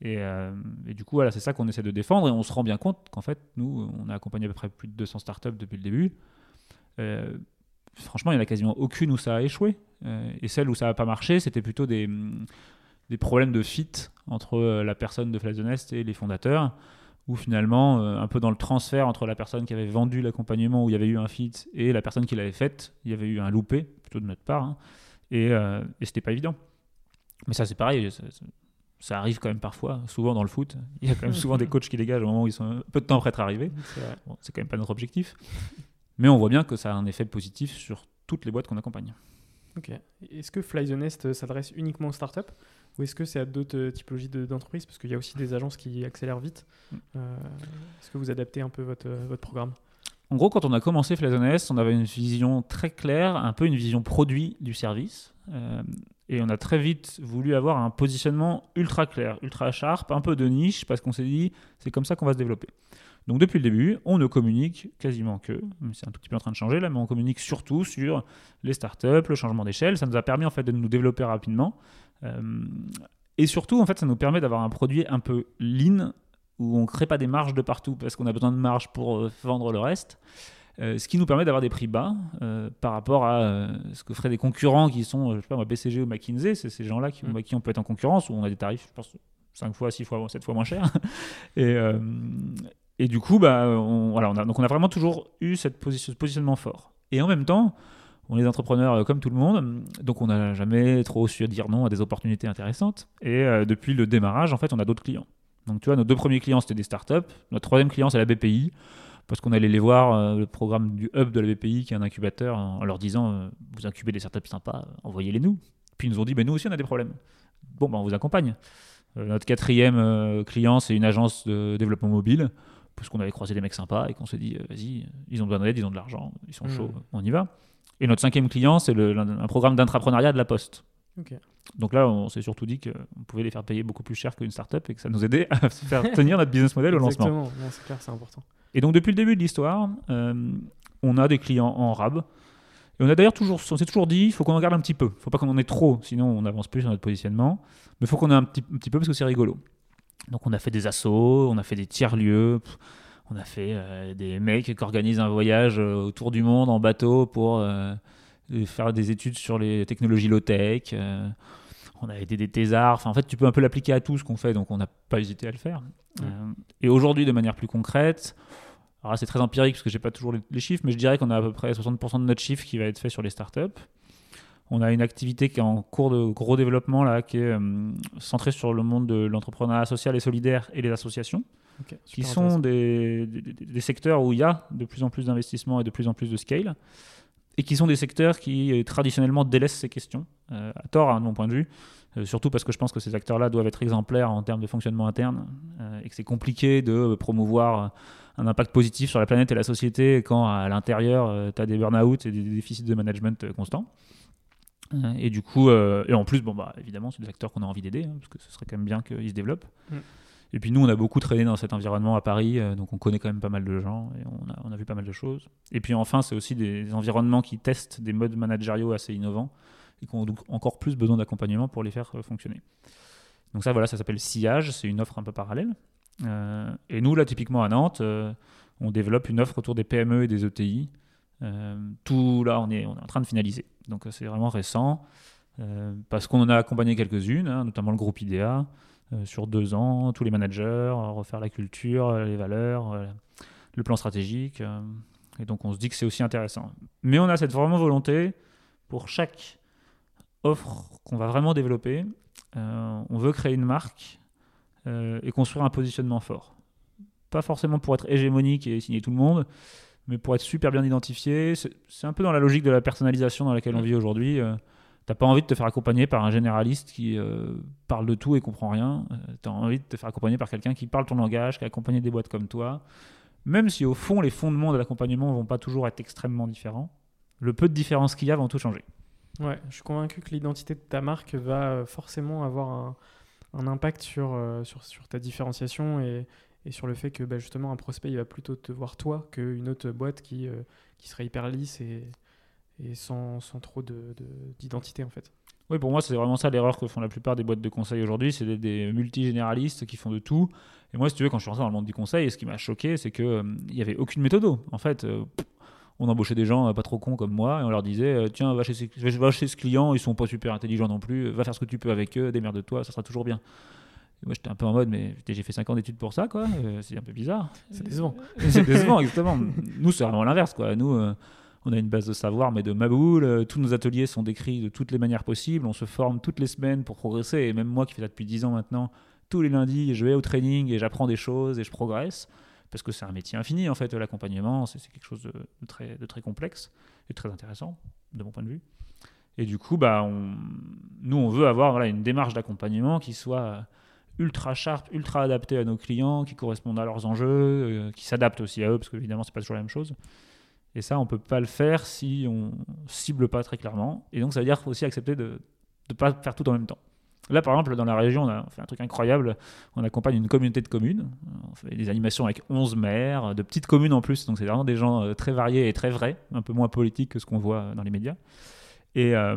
Et, euh, du coup, voilà, c'est ça qu'on essaie de défendre et on se rend bien compte qu'en fait, nous, on a accompagné à peu près plus de 200 startups depuis le début. Euh, franchement, il n'y en a quasiment aucune où ça a échoué. Euh, et celle où ça n'a pas marché, c'était plutôt des, des problèmes de fit entre euh, la personne de Flash the Nest et les fondateurs, où finalement, euh, un peu dans le transfert entre la personne qui avait vendu l'accompagnement, où il y avait eu un fit, et la personne qui l'avait fait, il y avait eu un loupé, plutôt de notre part, hein, et, euh, et c'était pas évident. Mais ça, c'est pareil, ça, ça- arrive quand même parfois, souvent dans le foot. Il y a quand même souvent des coachs qui dégagent au moment où ils sont un peu de temps après être arrivés. C'est. Bon, quand même pas notre objectif. Mais on voit bien que ça a un effet positif sur toutes les boîtes qu'on accompagne. Ok. Est-ce que Fly the Nest euh, s'adresse uniquement aux startups? Ou est-ce que c'est à d'autres euh, typologies de- d'entreprises? Parce qu'il y a aussi des agences qui accélèrent vite. Mm. Euh, est-ce que vous adaptez un peu votre, euh, votre programme? En gros, quand on a commencé Flazones, on avait une vision très claire, un peu une vision produit du service. Euh, et on a très vite voulu avoir un positionnement ultra clair, ultra sharp, un peu de niche, parce qu'on s'est dit, c'est comme ça qu'on va se développer. Donc depuis le début, on ne communique quasiment que, c'est un tout petit peu en train de changer là, mais on communique surtout sur les startups, le changement d'échelle. Ça nous a permis en fait de nous développer rapidement. Euh, et surtout, en fait, ça nous permet d'avoir un produit un peu lean, où on ne crée pas des marges de partout parce qu'on a besoin de marge pour euh, vendre le reste. Euh, ce qui nous permet d'avoir des prix bas euh, par rapport à euh, ce que feraient des concurrents qui sont, je sais pas moi, BCG ou McKinsey. C'est ces gens-là qui, Mm. avec qui on peut être en concurrence, où on a des tarifs, je pense, 5 fois, 6 fois, 7 fois moins chers. et, et du coup, bah, on, voilà, on a, donc on a vraiment toujours eu cette position, ce positionnement fort. Et en même temps, on est entrepreneurs euh, comme tout le monde, donc on n'a jamais trop su dire non à des opportunités intéressantes. Et euh, depuis le démarrage, en fait, on a d'autres clients. Donc tu vois, nos deux premiers clients, c'était des startups. Notre troisième client, c'est la BPI, parce qu'on allait les voir, euh, le programme du hub de la BPI, qui est un incubateur, en leur disant, euh, vous incubez des startups sympas, envoyez-les nous. Puis ils nous ont dit, ben, nous aussi, on a des problèmes. Bon, ben, on vous accompagne. Notre quatrième client, c'est une agence de développement mobile, parce qu'on avait croisé des mecs sympas et qu'on s'est dit, vas-y, ils ont besoin d'aide, ils ont de l'argent, ils sont Mhm. chauds, on y va. Et notre cinquième client, c'est un programme d'intrapreneuriat de la Poste. Donc là, on s'est surtout dit qu'on pouvait les faire payer beaucoup plus cher qu'une startup et que ça nous aidait à faire tenir notre business model au lancement. Exactement, c'est clair, c'est important. Et donc depuis le début de l'histoire, euh, on a des clients en rab. Et on a d'ailleurs toujours, on s'est toujours dit, il faut qu'on en garde un petit peu. Il faut pas qu'on en ait trop, sinon on n'avance plus sur notre positionnement. Mais il faut qu'on ait un petit, un petit peu parce que c'est rigolo. Donc on a fait des assos, on a fait des tiers-lieux, on a fait euh, des mecs qui organisent un voyage euh, autour du monde en bateau pour euh, faire des études sur les technologies low-tech. euh, on a aidé des thésards. Enfin, en fait, tu peux un peu l'appliquer à tout ce qu'on fait, donc on n'a pas hésité à le faire. Et aujourd'hui, de manière plus concrète, alors c'est très empirique parce que j'ai pas toujours les, les chiffres, mais je dirais qu'on a à peu près 60% de notre chiffre qui va être fait sur les startups. On a une activité qui est en cours de gros développement là, qui est centrée sur le monde de l'entrepreneuriat social et solidaire et les associations, Qui sont des, des- des secteurs où il y a de plus en plus d'investissements et de plus en plus de scale, et qui sont des secteurs qui euh, traditionnellement délaissent ces questions, euh, à tort hein, de mon point de vue, euh, surtout parce que je pense que ces acteurs-là doivent être exemplaires en termes de fonctionnement interne, euh, et que c'est compliqué de promouvoir un impact positif sur la planète et la société quand à l'intérieur, tu as des burn-out et des déficits de management euh, constants. Et du coup, euh, et en plus, bon, bah, évidemment, c'est des acteurs qu'on a envie d'aider, hein, parce que ce serait quand même bien qu'ils se développent. Mm. Et puis nous, on a beaucoup traîné dans cet environnement à Paris, euh, donc on connaît quand même pas mal de gens et on a, vu pas mal de choses. Et puis enfin, c'est aussi des environnements qui testent des modes managériaux assez innovants et qui ont donc encore plus besoin d'accompagnement pour les faire euh, fonctionner. Donc ça, voilà, ça s'appelle Sillage, c'est une offre un peu parallèle. Euh, et nous, là, typiquement à Nantes, on développe une offre autour des PME et des ETI. Tout là, on est, on est en train de finaliser. Donc c'est vraiment récent, parce qu'on en a accompagné quelques-unes, hein, notamment le groupe IDEA, sur deux ans, tous les managers, refaire la culture, les valeurs, le plan stratégique. et donc on se dit que c'est aussi intéressant. Mais on a cette vraiment volonté, pour chaque offre qu'on va vraiment développer, on veut créer une marque euh, et construire un positionnement fort. Pas forcément pour être hégémonique et signer tout le monde, mais pour être super bien identifié. C'est un peu dans la logique de la personnalisation dans laquelle on vit aujourd'hui. Euh, T'as pas envie de te faire accompagner par un généraliste qui euh, parle de tout et comprend rien. Euh, tu as envie de te faire accompagner par quelqu'un qui parle ton langage, qui a accompagné des boîtes comme toi. Même si au fond, les fondements de l'accompagnement vont pas toujours être extrêmement différents, le peu de différences qu'il y a vont tout changer. Ouais, je suis convaincu que l'identité de ta marque va forcément avoir un, impact sur, euh, sur, sur, ta différenciation et, sur le fait que bah, justement un prospect il va plutôt te voir toi qu'une autre boîte qui, qui serait hyper lisse et, et sans, sans, trop d'identité en fait. Oui, pour moi, c'est vraiment ça l'erreur que font la plupart des boîtes de conseil aujourd'hui. C'est des, des multigénéralistes qui font de tout. Et moi, si tu veux, quand je suis rentré dans le monde du conseil, ce qui m'a choqué, c'est qu'il euh, n'y avait aucune méthode. En fait, on embauchait des gens pas trop cons comme moi et on leur disait tiens va chez, ce, va chez ce client ils sont pas super intelligents non plus va faire ce que tu peux avec eux démerde-toi ça sera toujours bien moi j'étais un peu en mode mais j'ai fait 5 ans d'études pour ça quoi euh, c'est un peu bizarre c'est décevant c'est décevant exactement nous c'est vraiment l'inverse quoi nous euh, on a une base de savoir mais de maboule euh, tous nos ateliers sont décrits de toutes les manières possibles on se forme toutes les semaines pour progresser et même moi qui fais ça depuis 10 ans maintenant tous les lundis je vais au training et j'apprends des choses et je progresse parce que c'est un métier infini en fait, l'accompagnement, c'est quelque chose de, très, complexe et très intéressant de mon point de vue. Et du coup, bah, on, nous, on veut avoir une démarche d'accompagnement qui soit ultra sharp, ultra adaptée à nos clients, qui corresponde à leurs enjeux, euh, qui s'adapte aussi à eux, parce qu'évidemment, c'est pas toujours la même chose. Et ça, on peut pas le faire si on cible pas très clairement. Et donc, ça veut dire aussi accepter de ne pas faire tout en même temps. Là, par exemple, dans la région, on a fait un truc incroyable. On accompagne une communauté de communes. On fait des animations avec 11 maires, de petites communes en plus. Donc, c'est vraiment des gens euh, très variés et très vrais, un peu moins politiques que ce qu'on voit dans les médias. Et euh,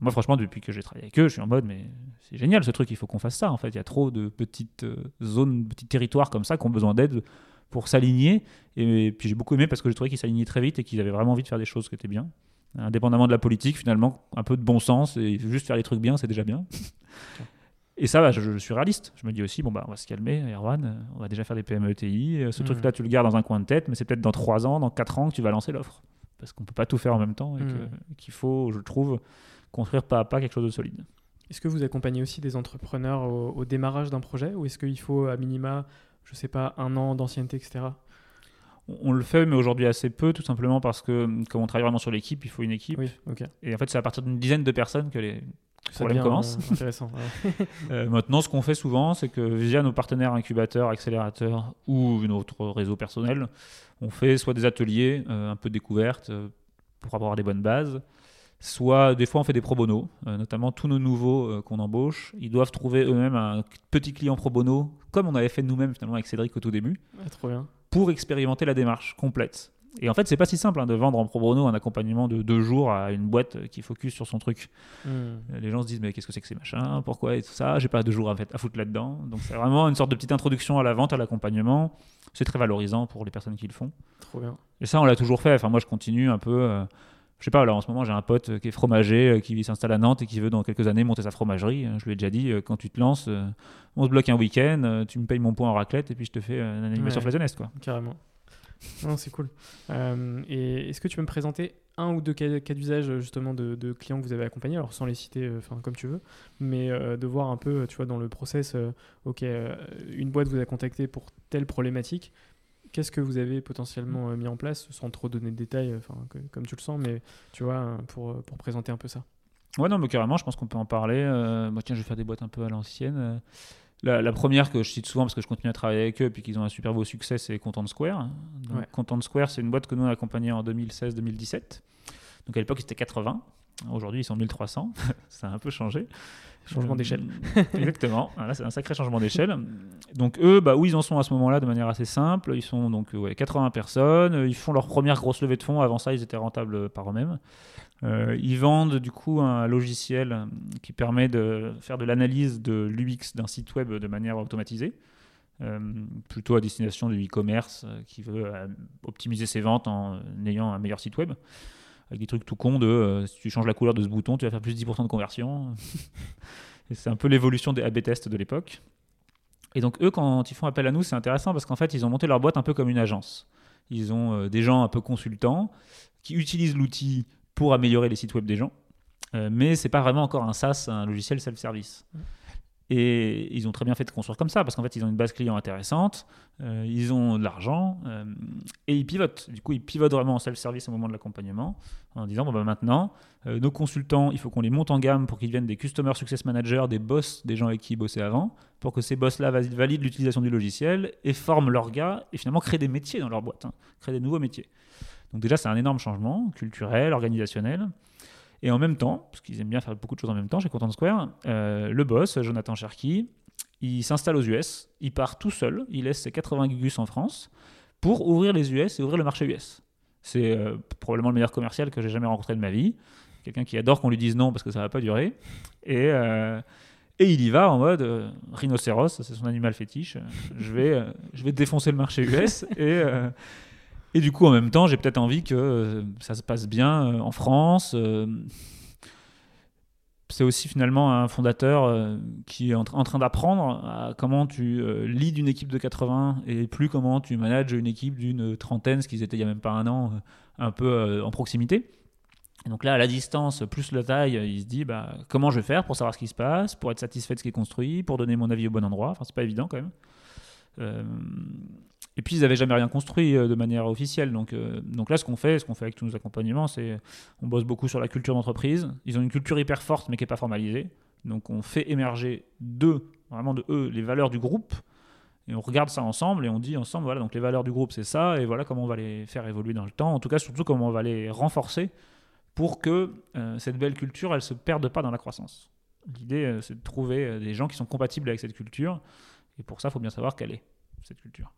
moi, franchement, depuis que j'ai travaillé avec eux, je suis en mode, mais c'est génial ce truc, il faut qu'on fasse ça. En fait, il y a trop de petites euh, zones, petits territoires comme ça qui ont besoin d'aide pour s'aligner. Et, puis, j'ai beaucoup aimé parce que j'ai trouvé qu'ils s'alignaient très vite et qu'ils avaient vraiment envie de faire des choses qui étaient bien indépendamment de la politique, finalement, un peu de bon sens et juste faire les trucs bien, c'est déjà bien. Et ça, bah, je, suis réaliste. Je me dis aussi, bon, bah, on va se calmer, Erwan, on va déjà faire des PME-ETI. Ce mmh. truc-là, tu le gardes dans un coin de tête, mais c'est peut-être dans 3 ans, dans 4 ans que tu vas lancer l'offre. Parce qu'on ne peut pas tout faire en même temps et mmh. qu'il faut, je trouve, construire pas à pas quelque chose de solide. Est-ce que vous accompagnez aussi des entrepreneurs au, au démarrage d'un projet ou est-ce qu'il faut, à minima, je sais pas, un an d'ancienneté, etc. On le fait, mais aujourd'hui assez peu, tout simplement parce que, comme on travaille vraiment sur l'équipe, il faut une équipe. Oui, Et en fait, c'est à partir d'une dizaine de personnes que les problèmes commencent. Euh, intéressant. Euh, maintenant, ce qu'on fait souvent, c'est que via nos partenaires incubateurs, accélérateurs ou notre réseau personnel, on fait soit des ateliers euh, un peu découvertes pour avoir des bonnes bases, soit des fois on fait des pro bono, notamment tous nos nouveaux qu'on embauche, ils doivent trouver eux-mêmes un petit client pro bono, comme on avait fait nous-mêmes finalement avec Cédric au tout début. trop bien pour expérimenter la démarche complète. Et en fait, c'est pas si simple hein, de vendre en pro bono un accompagnement de deux jours à une boîte qui focus sur son truc. Hmm. Les gens se disent mais qu'est-ce que c'est que ces machins? Pourquoi et tout ça? J'ai pas deux jours à, à foutre là-dedans. Donc c'est vraiment une sorte de petite introduction à la vente, à l'accompagnement. C'est très valorisant pour les personnes qui le font. Trop bien. Et ça, on l'a toujours fait. Enfin, moi, je continue un peu. Euh, je sais pas, là en ce moment j'ai un pote qui est fromager, euh, qui s'installe à Nantes et qui veut dans quelques années monter sa fromagerie. Je lui ai déjà dit, euh, quand tu te lances, on se bloque un week-end, tu me payes mon point en raclette et puis je te fais une animation ouais, quoi. Carrément. Non, c'est cool. Euh, et est-ce que tu peux me présenter un ou deux cas, d'usage justement de, clients que vous avez accompagnés, alors sans les citer, euh, comme tu veux, mais euh, de voir un peu, tu vois, dans le process, ok, une boîte vous a contacté pour telle problématique, qu'est-ce que vous avez potentiellement mis en place, sans trop donner de détails, enfin comme tu le sens, mais tu vois, pour, pour présenter un peu ça. Ouais, non, mais carrément, je pense qu'on peut en parler. moi, tiens, je vais faire des boîtes un peu à l'ancienne. La, première que je cite souvent parce que je continue à travailler avec eux et puis qu'ils ont un super beau succès, c'est Content Square. Content Square, c'est une boîte que nous avons accompagnée en 2016-2017. Donc à l'époque, c'était 80. Aujourd'hui, ils sont 1300. ça a un peu changé. Changement Euh, d'échelle. Exactement. Voilà, c'est un sacré changement d'échelle. Donc eux, bah, où ils en sont à ce moment-là de manière assez simple, ils sont donc ouais, 80 personnes, ils font leur première grosse levée de fonds, avant ça ils étaient rentables par eux-mêmes. Euh, ils vendent du coup un logiciel qui permet de faire de l'analyse de l'UX d'un site web de manière automatisée, euh, plutôt à destination du e-commerce euh, qui veut optimiser ses ventes en ayant un meilleur site web. Avec des trucs tout cons de euh, si tu changes la couleur de ce bouton, tu vas faire plus de 10% de conversion. C'est un peu l'évolution des A-B tests de l'époque. Et donc eux, quand ils font appel à nous, c'est intéressant parce qu'en fait, ils ont monté leur boîte un peu comme une agence. Ils ont euh, des gens un peu consultants qui utilisent l'outil pour améliorer les sites web des gens, euh, mais c'est pas vraiment encore un SaaS, un logiciel self-service. Et ils ont très bien fait de construire comme ça parce qu'en fait, ils ont une base client intéressante, euh, ils ont de l'argent euh, et ils pivotent. Du coup, ils pivotent vraiment en self-service au moment de l'accompagnement en disant bon, bah, maintenant, euh, nos consultants, il faut qu'on les monte en gamme pour qu'ils deviennent des Customer Success Managers, des boss des gens avec qui ils bossaient avant, pour que ces boss-là vali- valident l'utilisation du logiciel et forment leurs gars et finalement créent des métiers dans leur boîte, hein, créent des nouveaux métiers. Donc déjà, c'est un énorme changement culturel, organisationnel. Et en même temps, parce qu'ils aiment bien faire beaucoup de choses en même temps chez Content Square, euh, le boss, Jonathan Cherky, il s'installe aux US, il part tout seul, il laisse ses 80 gus en France pour ouvrir les US et ouvrir le marché US. C'est euh, probablement le meilleur commercial que j'ai jamais rencontré de ma vie. Quelqu'un qui adore qu'on lui dise non parce que ça va pas durer. Et, euh, et il y va en mode rhinocéros, c'est son animal fétiche. Je vais, je vais défoncer le marché US. et, et du coup, en même temps, j'ai peut-être envie que euh, ça se passe bien euh, en France. euh, c'est aussi finalement un fondateur qui est en, tra- en train d'apprendre comment tu euh, leads une équipe de 80 et plus comment tu manages une équipe d'une trentaine, ce qu'ils étaient il y a même pas un an, un peu en proximité. Donc là, à la distance, plus la taille, il se dit bah, comment je vais faire pour savoir ce qui se passe, pour être satisfait de ce qui est construit, pour donner mon avis au bon endroit. Enfin, c'est pas évident quand même. Et puis ils n'avaient jamais rien construit euh, de manière officielle. Donc, euh, donc là, ce qu'on fait, ce qu'on fait avec tous nos accompagnements, c'est on bosse beaucoup sur la culture d'entreprise. Ils ont une culture hyper forte, mais qui n'est pas formalisée. Donc on fait émerger d'eux, vraiment de eux, les valeurs du groupe. Et on regarde ça ensemble et on dit ensemble, voilà, donc les valeurs du groupe, c'est ça, et voilà comment on va les faire évoluer dans le temps. En tout cas, surtout comment on va les renforcer pour que euh, cette belle culture, elle se perde pas dans la croissance. L'idée, c'est de trouver des gens qui sont compatibles avec cette culture. Et pour ça, il faut bien savoir quelle est cette culture.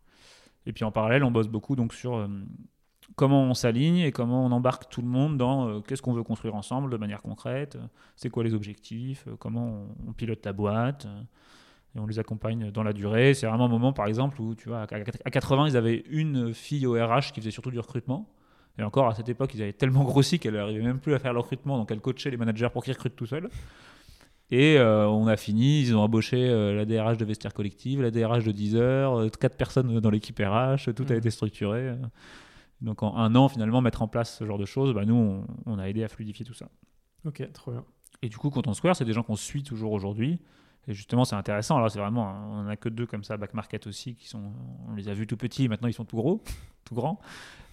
Et puis en parallèle, on bosse beaucoup donc sur euh, comment on s'aligne et comment on embarque tout le monde dans euh, qu'est-ce qu'on veut construire ensemble de manière concrète, euh, c'est quoi les objectifs, comment on, pilote la boîte. et on les accompagne dans la durée. C'est vraiment un moment, par exemple, où tu vois, à à 80, ils avaient une fille au RH qui faisait surtout du recrutement. Et encore, à cette époque, ils avaient tellement grossi qu'elle n'arrivait même plus à faire le recrutement, donc elle coachait les managers pour qu'ils recrutent tout seuls. Et euh, on a fini, ils ont embauché euh, la DRH de Vestiaire Collective, la DRH de Deezer, euh, quatre personnes dans l'équipe RH, tout a Mhm. été structuré. Donc en un an, finalement, mettre en place ce genre de choses, bah, nous, on, on a aidé à fluidifier tout ça. Ok, trop bien. Et du coup, Content Square, c'est des gens qu'on suit toujours aujourd'hui. Et justement, c'est intéressant. Alors, c'est vraiment, on en a que deux comme ça, Back Market aussi, qui sont, on les a vus tout petits, maintenant ils sont tout gros, tout grands.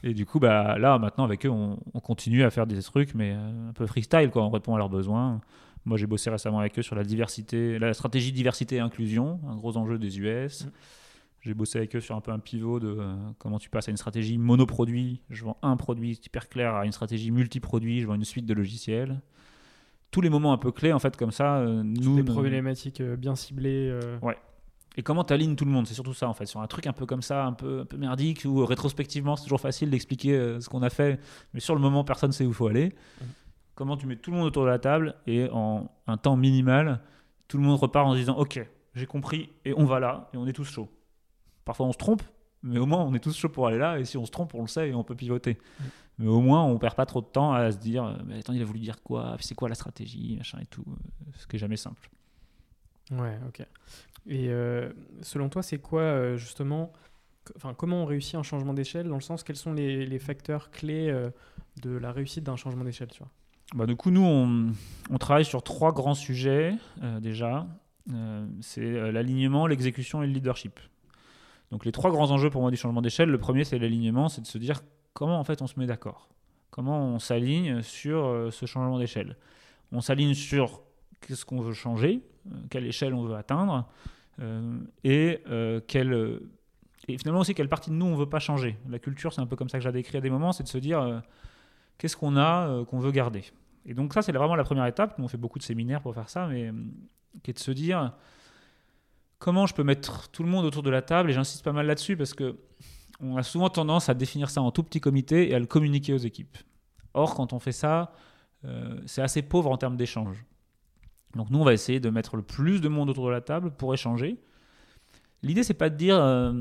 Et du coup, bah, là, maintenant, avec eux, on, on continue à faire des trucs, mais euh, un peu freestyle, quoi. On répond à leurs besoins. Moi, j'ai bossé récemment avec eux sur la diversité, la stratégie diversité et inclusion, un gros enjeu des US. Mm. J'ai bossé avec eux sur un peu un pivot de euh, comment tu passes à une stratégie monoproduit, je vends un produit hyper clair, à une stratégie multiproduit, je vends une suite de logiciels. Tous les moments un peu clés, en fait, comme ça, euh, nous. Des problématiques euh, bien ciblées. euh, et comment tu alignes tout le monde? C'est surtout ça, en fait. Sur un truc un peu comme ça, un peu, un peu merdique, où rétrospectivement, c'est toujours facile d'expliquer ce qu'on a fait, mais sur le moment, personne ne sait où il faut aller. Mhm. Comment tu mets tout le monde autour de la table et en un temps minimal, tout le monde repart en se disant Ok, j'ai compris, et on va là, et on est tous chauds. Parfois, on se trompe, mais au moins, on est tous chauds pour aller là, et si on se trompe, on le sait et on peut pivoter. Mhm. Mais au moins, on perd pas trop de temps à se dire Mais attends, il a voulu dire quoi? C'est quoi la stratégie? Machin et tout. Ce qui est jamais simple. Ouais, ok. Et euh, selon toi, c'est quoi euh, justement, enfin, comment on réussit un changement d'échelle dans le sens quels sont les, les facteurs clés euh, de la réussite d'un changement d'échelle, tu vois? Bah, du coup, nous, on, travaille sur trois grands sujets euh, déjà. Euh, c'est euh, l'alignement, l'exécution et le leadership. Donc les trois grands enjeux pour moi du changement d'échelle, le premier c'est l'alignement, c'est de se dire comment en fait on se met d'accord. Comment on s'aligne sur ce changement d'échelle. On s'aligne sur qu'est-ce qu'on veut changer, quelle échelle on veut atteindre, et, quelle, et finalement aussi quelle partie de nous on veut pas changer. La culture, c'est un peu comme ça que j'ai décrit à des moments, c'est de se dire qu'est-ce qu'on a euh, qu'on veut garder. Et donc ça, c'est vraiment la première étape. On fait beaucoup de séminaires pour faire ça, mais qui est de se dire comment je peux mettre tout le monde autour de la table. Et j'insiste pas mal là-dessus parce que on a souvent tendance à définir ça en tout petit comité et à le communiquer aux équipes. Or, quand on fait ça, euh, c'est assez pauvre en termes d'échange. Donc nous, on va essayer de mettre le plus de monde autour de la table pour échanger. L'idée, c'est pas de dire euh,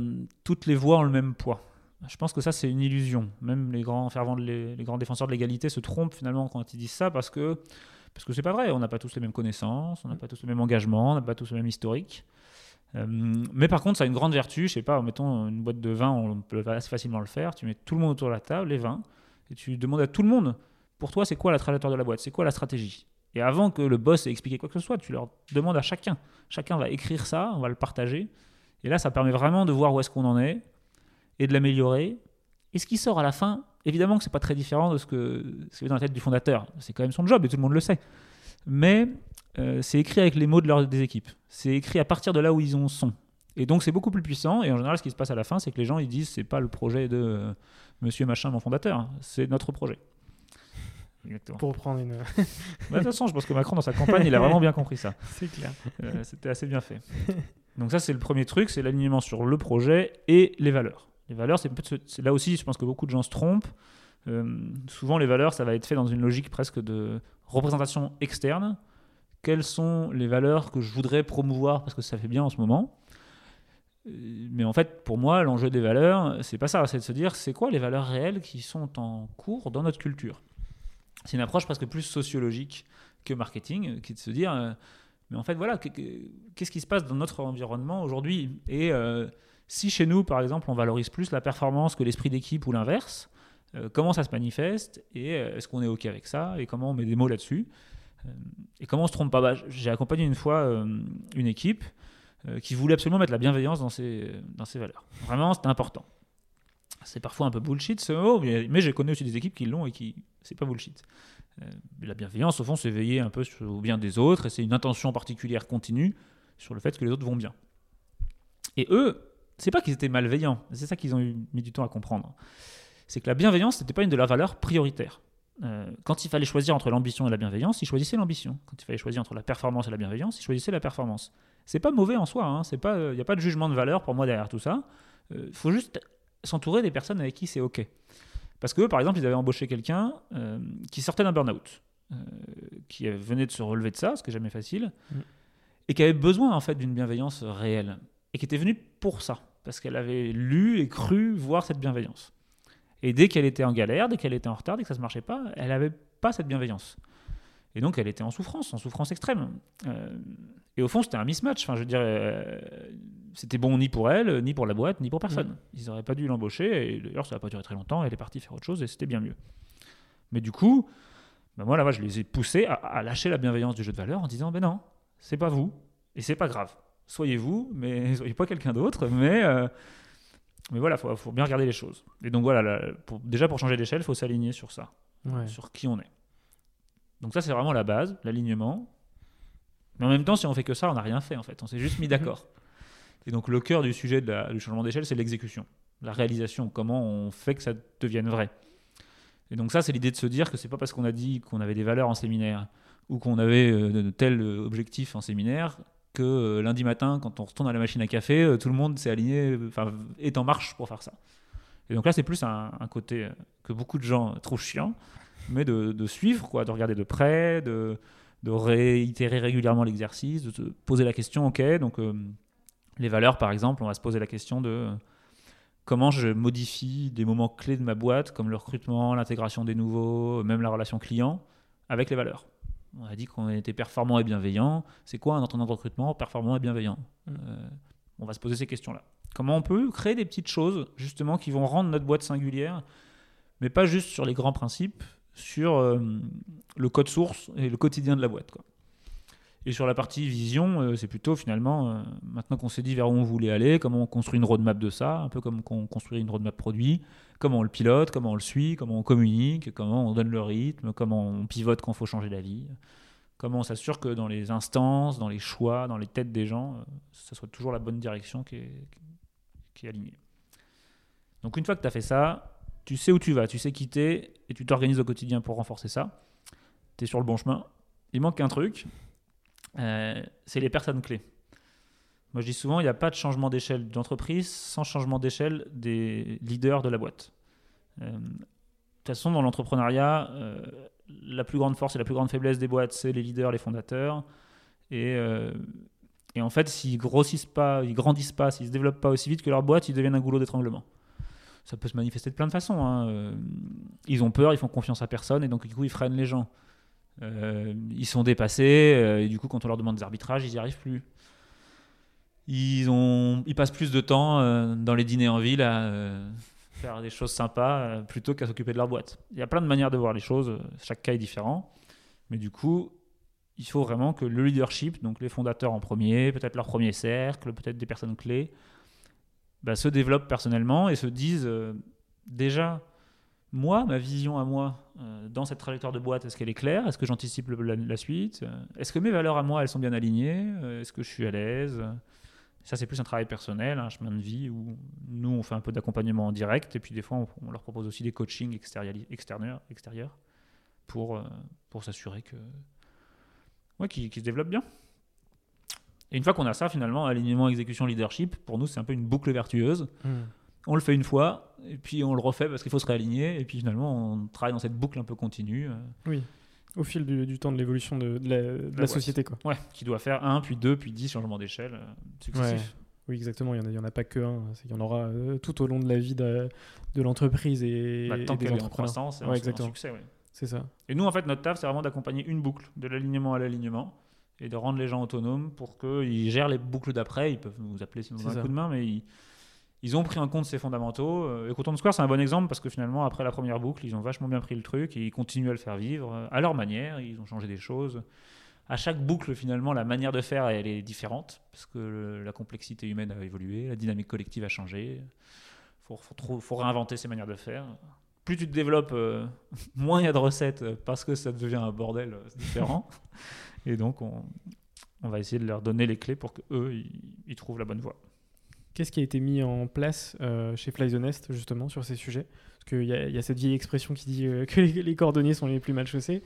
toutes les voix ont le même poids. Je pense que ça, c'est une illusion. Même les grands fervents, les, les grands défenseurs de l'égalité se trompent finalement quand ils disent ça parce que parce que c'est pas vrai. On n'a pas tous les mêmes connaissances, on n'a pas tous le même engagement, on n'a pas tous le même historique. Euh, mais par contre, ça a une grande vertu. Je sais pas, mettons une boîte de vin, on peut assez facilement le faire. Tu mets tout le monde autour de la table, les vins, et tu demandes à tout le monde pour toi, c'est quoi la trajectoire de la boîte? C'est quoi la stratégie? Et avant que le boss ait expliqué quoi que ce soit, tu leur demandes à chacun. Chacun va écrire ça, on va le partager. Et là, ça permet vraiment de voir où est-ce qu'on en est et de l'améliorer. Et ce qui sort à la fin, évidemment que c'est pas très différent de ce que c'est dans la tête du fondateur. C'est quand même son job et tout le monde le sait. Mais euh, c'est écrit avec les mots de leur, des équipes. C'est écrit à partir de là où ils en sont. Et donc c'est beaucoup plus puissant. Et en général, ce qui se passe à la fin, c'est que les gens ils disent c'est pas le projet de euh, Monsieur Machin, mon fondateur, c'est notre projet. Pour reprendre une. Bah, de toute façon, je pense que Macron, dans sa campagne, il a vraiment bien compris ça. C'est clair. Euh, C'était assez bien fait. Donc, ça, c'est le premier truc c'est l'alignement sur le projet et les valeurs. Les valeurs, c'est là aussi, je pense que beaucoup de gens se trompent. Euh, souvent, les valeurs, ça va être fait dans une logique presque de représentation externe. Quelles sont les valeurs que je voudrais promouvoir parce que ça fait bien en ce moment? Euh, mais en fait, pour moi, l'enjeu des valeurs, c'est pas ça, c'est de se dire c'est quoi les valeurs réelles qui sont en cours dans notre culture? C'est une approche presque plus sociologique que marketing, qui est de se dire, euh, mais en fait, voilà, qu'est-ce qui se passe dans notre environnement aujourd'hui? Et si chez nous, par exemple, on valorise plus la performance que l'esprit d'équipe ou l'inverse, euh, comment ça se manifeste Et est-ce qu'on est OK avec ça Et comment on met des mots là-dessus Et comment on se trompe pas? Bah, J'ai accompagné une fois une équipe qui voulait absolument mettre la bienveillance dans ses, dans ses valeurs. Vraiment, c'était important. C'est parfois un peu bullshit ce mot, mais, mais j'ai connu aussi des équipes qui l'ont et qui c'est pas bullshit. Euh, la bienveillance, au fond, c'est veiller un peu au bien des autres et c'est une intention particulière continue sur le fait que les autres vont bien. Et eux, c'est pas qu'ils étaient malveillants, c'est ça qu'ils ont eu, mis du temps à comprendre. C'est que la bienveillance, n'était pas une de leurs valeurs prioritaires. Euh, quand il fallait choisir entre l'ambition et la bienveillance, ils choisissaient l'ambition. Quand il fallait choisir entre la performance et la bienveillance, ils choisissaient la performance. C'est pas mauvais en soi, hein, il n'y a pas de jugement de valeur pour moi derrière tout ça. Il euh, faut juste s'entourer des personnes avec qui c'est OK. Parce que, par exemple, ils avaient embauché quelqu'un euh, qui sortait d'un burn-out, euh, qui venait de se relever de ça, ce qui n'est jamais facile, mm. et qui avait besoin en fait d'une bienveillance réelle, et qui était venue pour ça, parce qu'elle avait lu et cru voir cette bienveillance. Et dès qu'elle était en galère, dès qu'elle était en retard, dès que ça ne marchait pas, elle n'avait pas cette bienveillance. Et donc elle était en souffrance, en souffrance extrême. Euh, et au fond, c'était un mismatch. Enfin, je veux dire, euh, c'était bon ni pour elle, ni pour la boîte, ni pour personne. Mm. Ils n'auraient pas dû l'embaucher. Et d'ailleurs, ça n'a pas duré très longtemps. Elle est partie faire autre chose et c'était bien mieux. Mais du coup, ben moi là je les ai poussés à, lâcher la bienveillance du jeu de valeur en disant ben non, c'est pas vous et c'est pas grave. Soyez vous, mais soyez pas quelqu'un d'autre. Mais euh, mais voilà, faut, faut bien regarder les choses. Et donc voilà, pour, déjà pour changer d'échelle, il faut s'aligner sur ça, sur qui on est. Donc ça, c'est vraiment la base, l'alignement. Mais en même temps, si on fait que ça, on n'a rien fait en fait. On s'est juste mis d'accord. Et donc le cœur du sujet de du changement d'échelle, c'est l'exécution, la réalisation, comment on fait que ça devienne vrai. Et donc ça, c'est l'idée de se dire que c'est pas parce qu'on a dit qu'on avait des valeurs en séminaire ou qu'on avait euh, de tels objectifs en séminaire que euh, lundi matin, quand on retourne à la machine à café, euh, tout le monde s'est aligné, enfin est en marche pour faire ça. Et donc là, c'est plus un, côté que beaucoup de gens trouvent chiant, mais de, suivre, quoi, de regarder de près, de, réitérer régulièrement l'exercice, de se poser la question, ok, donc euh, les valeurs par exemple, on va se poser la question de comment je modifie des moments clés de ma boîte, comme le recrutement, l'intégration des nouveaux, même la relation client, avec les valeurs. On a dit qu'on était performant et bienveillant. C'est quoi un entendant de recrutement performant et bienveillant mmh. euh, On va se poser ces questions-là. Comment on peut créer des petites choses, justement, qui vont rendre notre boîte singulière, mais pas juste sur les grands principes, sur euh, le code source et le quotidien de la boîte. Quoi. Et sur la partie vision, euh, c'est plutôt finalement, euh, maintenant qu'on s'est dit vers où on voulait aller, comment on construit une roadmap de ça, un peu comme on construit une roadmap produit, comment on le pilote, comment on le suit, comment on communique, comment on donne le rythme, comment on pivote quand il faut changer d'avis, comment on s'assure que dans les instances, dans les choix, dans les têtes des gens, ça soit toujours la bonne direction qui est, qui alignée. Donc une fois que tu as fait ça, tu sais où tu vas, tu sais quitter et tu t'organises au quotidien pour renforcer ça. tu es sur le bon chemin. Il manque un truc, euh, c'est les personnes clés. Moi, je dis souvent, il n'y a pas de changement d'échelle d'entreprise sans changement d'échelle des leaders de la boîte. Euh, de toute façon, dans l'entrepreneuriat, euh, la plus grande force et la plus grande faiblesse des boîtes, c'est les leaders, les fondateurs. Et, euh, et en fait, s'ils grossissent pas, ils grandissent pas, s'ils se développent pas aussi vite que leur boîte, ils deviennent un goulot d'étranglement. Ça peut se manifester de plein de façons. hein. Ils ont peur, ils font confiance à personne, et donc du coup, ils freinent les gens. Ils sont dépassés, et du coup, quand on leur demande des arbitrages, ils n'y arrivent plus. Ils, ont, ils passent plus de temps euh, dans les dîners en ville à euh, faire des choses sympas euh, plutôt qu'à s'occuper de leur boîte. Il y a plein de manières de voir les choses, chaque cas est différent. Mais du coup, il faut vraiment que le leadership, donc les fondateurs en premier, peut-être leur premier cercle, peut-être des personnes clés, bah, se développent personnellement et se disent déjà, moi, ma vision à moi dans cette trajectoire de boîte, est-ce qu'elle est claire? Est-ce que j'anticipe la, suite? Est-ce que mes valeurs à moi, elles sont bien alignées? Est-ce que je suis à l'aise? Ça, c'est plus un travail personnel, un chemin de vie où nous, on fait un peu d'accompagnement en direct et puis des fois, on, on leur propose aussi des coachings extérieurs, extérieurs pour, euh, pour s'assurer que ouais, qu'ils qu'ils se développent bien. Et une fois qu'on a ça, finalement, alignement, exécution, leadership, pour nous, c'est un peu une boucle vertueuse. Hmm. On le fait une fois, et puis on le refait parce qu'il faut se réaligner, et puis finalement, on travaille dans cette boucle un peu continue, euh, Oui. Au fil du, du temps de l'évolution de, de la, de la boîte. société, quoi. ouais, qui doit faire un, puis deux, puis dix changements d'échelle euh, successifs. Oui, exactement. Il n'y en, en a pas que un. C'est- Il y en aura euh, tout au long de la vie de, de l'entreprise et, Bah, tant et des entrepreneurs. croissance et Ouais, exactement. succès. ouais. C'est ça. Et nous, en fait, notre taf, c'est vraiment d'accompagner une boucle, de l'alignement à l'alignement, et de rendre les gens autonomes pour qu'ils gèrent les boucles d'après. Ils peuvent nous appeler si nous C'est un ça. coup de main, mais ils, ils ont pris en compte ces fondamentaux. Et Coton Square, c'est un bon exemple parce que finalement, après la première boucle, ils ont vachement bien pris le truc et ils continuent à le faire vivre euh, à leur manière. Ils ont changé des choses. À chaque boucle, finalement, la manière de faire, elle est différente parce que le- la complexité humaine a évolué, la dynamique collective a changé. Il faut, faut trou- faut réinventer ses manières de faire. Plus tu te développes, euh, moins il y a de recettes parce que ça devient un bordel euh, différent. Et donc, on, on va essayer de leur donner les clés pour qu'eux, ils, ils trouvent la bonne voie. Qu'est-ce qui a été mis en place euh, chez Fly justement, sur ces sujets? Parce qu'il y, a- cette vieille expression qui dit euh, que les, cordonniers sont les plus mal chaussés.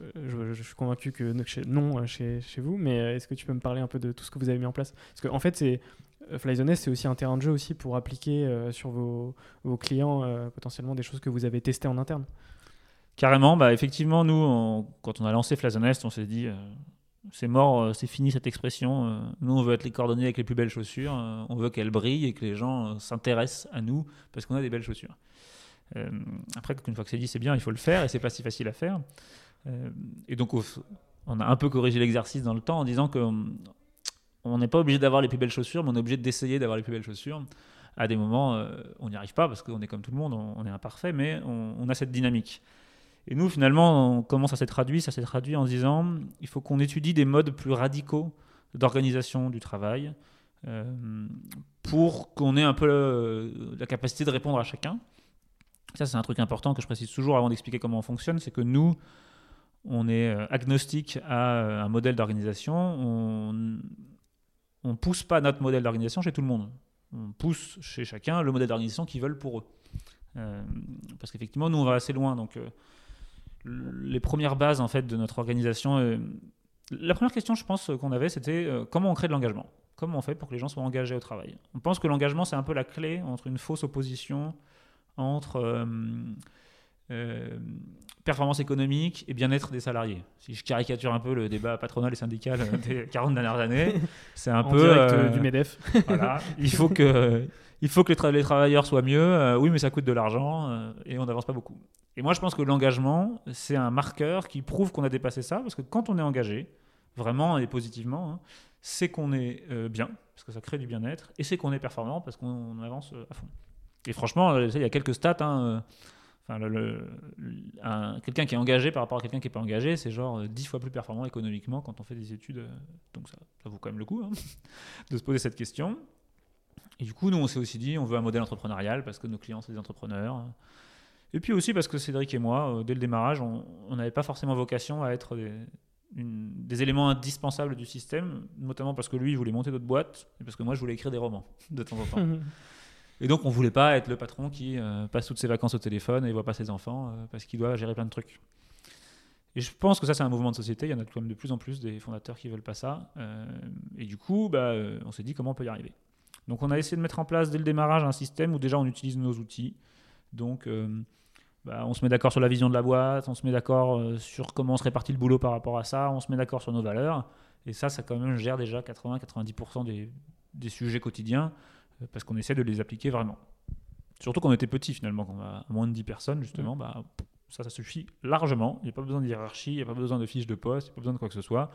Euh, je, suis convaincu que non euh, chez, vous, mais est-ce que tu peux me parler un peu de tout ce que vous avez mis en place? Parce qu'en en fait, c'est Fly c'est aussi un terrain de jeu aussi pour appliquer sur vos, clients potentiellement des choses que vous avez testées en interne. Carrément, bah, effectivement, nous, quand on a lancé Flazonest, on s'est dit, c'est mort, euh, c'est fini cette expression. euh, nous, on veut être les cordonniers avec les plus belles chaussures. euh, on veut qu'elles brillent et que les gens s'intéressent à nous parce qu'on a des belles chaussures. Après, une fois que c'est dit, c'est bien, il faut le faire et c'est pas si facile à faire. Et donc, on a un peu corrigé l'exercice dans le temps en disant que hum, n'est pas obligé d'avoir les plus belles chaussures, mais on est obligé d'essayer d'avoir les plus belles chaussures. À des moments, on n'y arrive pas parce qu'on est comme tout le monde, on, est imparfait, mais on a cette dynamique. Et nous, finalement, on- comment ça s'est traduit Ça s'est traduit en disant il faut qu'on étudie des modes plus radicaux d'organisation du travail euh, pour qu'on ait un peu euh, la capacité de répondre à chacun. Ça, c'est un truc important que je précise toujours avant d'expliquer comment on fonctionne c'est que nous, on est euh, agnostique à un modèle d'organisation. On ne pousse pas notre modèle d'organisation chez tout le monde. On pousse chez chacun le modèle d'organisation qu'ils veulent pour eux. Parce qu'effectivement, nous, on va assez loin. Donc, les premières bases en fait de notre organisation. euh, la première question, je pense, qu'on avait, c'était euh, comment on crée de l'engagement? Comment on fait pour que les gens soient engagés au travail? On pense que l'engagement, c'est un peu la clé entre une fausse opposition entre euh, euh, performance économique et bien-être des salariés. Si je caricature un peu le débat patronal et syndical des 40 dernières années, c'est un en peu direct euh, du MEDEF. voilà. il faut que il faut que les, tra- les travailleurs soient mieux. Euh, oui, mais ça coûte de l'argent euh, et on n'avance pas beaucoup. Et moi, je pense que l'engagement, c'est un marqueur qui prouve qu'on a dépassé ça, parce que quand on est engagé, vraiment et positivement, hein, c'est qu'on est euh, bien, parce que ça crée du bien-être, et c'est qu'on est performant, parce qu'on avance à fond. Et franchement, il y a quelques stats. hein, Enfin, quelqu'un qui est engagé par rapport à quelqu'un qui n'est pas engagé, c'est genre euh, 10 fois plus performant économiquement quand on fait des études. donc ça, ça vaut quand même le coup hein, de se poser cette question. Et du coup, nous, on s'est aussi dit, on veut un modèle entrepreneurial parce que nos clients, c'est des entrepreneurs. Et puis aussi parce que Cédric et moi, euh, dès le démarrage, on n'avait pas forcément vocation à être des, éléments indispensables du système, notamment parce que lui, il voulait monter d'autres boîtes et parce que moi, je voulais écrire des romans de temps en temps. Et donc, on voulait pas être le patron qui euh, passe toutes ses vacances au téléphone et voit pas ses enfants euh, parce qu'il doit gérer plein de trucs. Et je pense que ça, c'est un mouvement de société. Il y en a quand même de plus en plus des fondateurs qui veulent pas ça. Et du coup, bah, on s'est dit comment on peut y arriver? Donc, on a essayé de mettre en place dès le démarrage un système où déjà on utilise nos outils. Donc, euh, bah, on se met d'accord sur la vision de la boîte, on se met d'accord euh, sur comment on se répartit le boulot par rapport à ça, on se met d'accord sur nos valeurs. Et ça, ça quand même gère déjà 80-90% des, des sujets quotidiens euh, parce qu'on essaie de les appliquer vraiment. Surtout quand on était petit finalement, quand on a moins de 10 personnes justement, bah, ça, ça suffit largement. Il n'y a pas besoin de hiérarchie, il n'y a pas besoin de fiches de poste, il n'y a pas besoin de quoi que ce soit.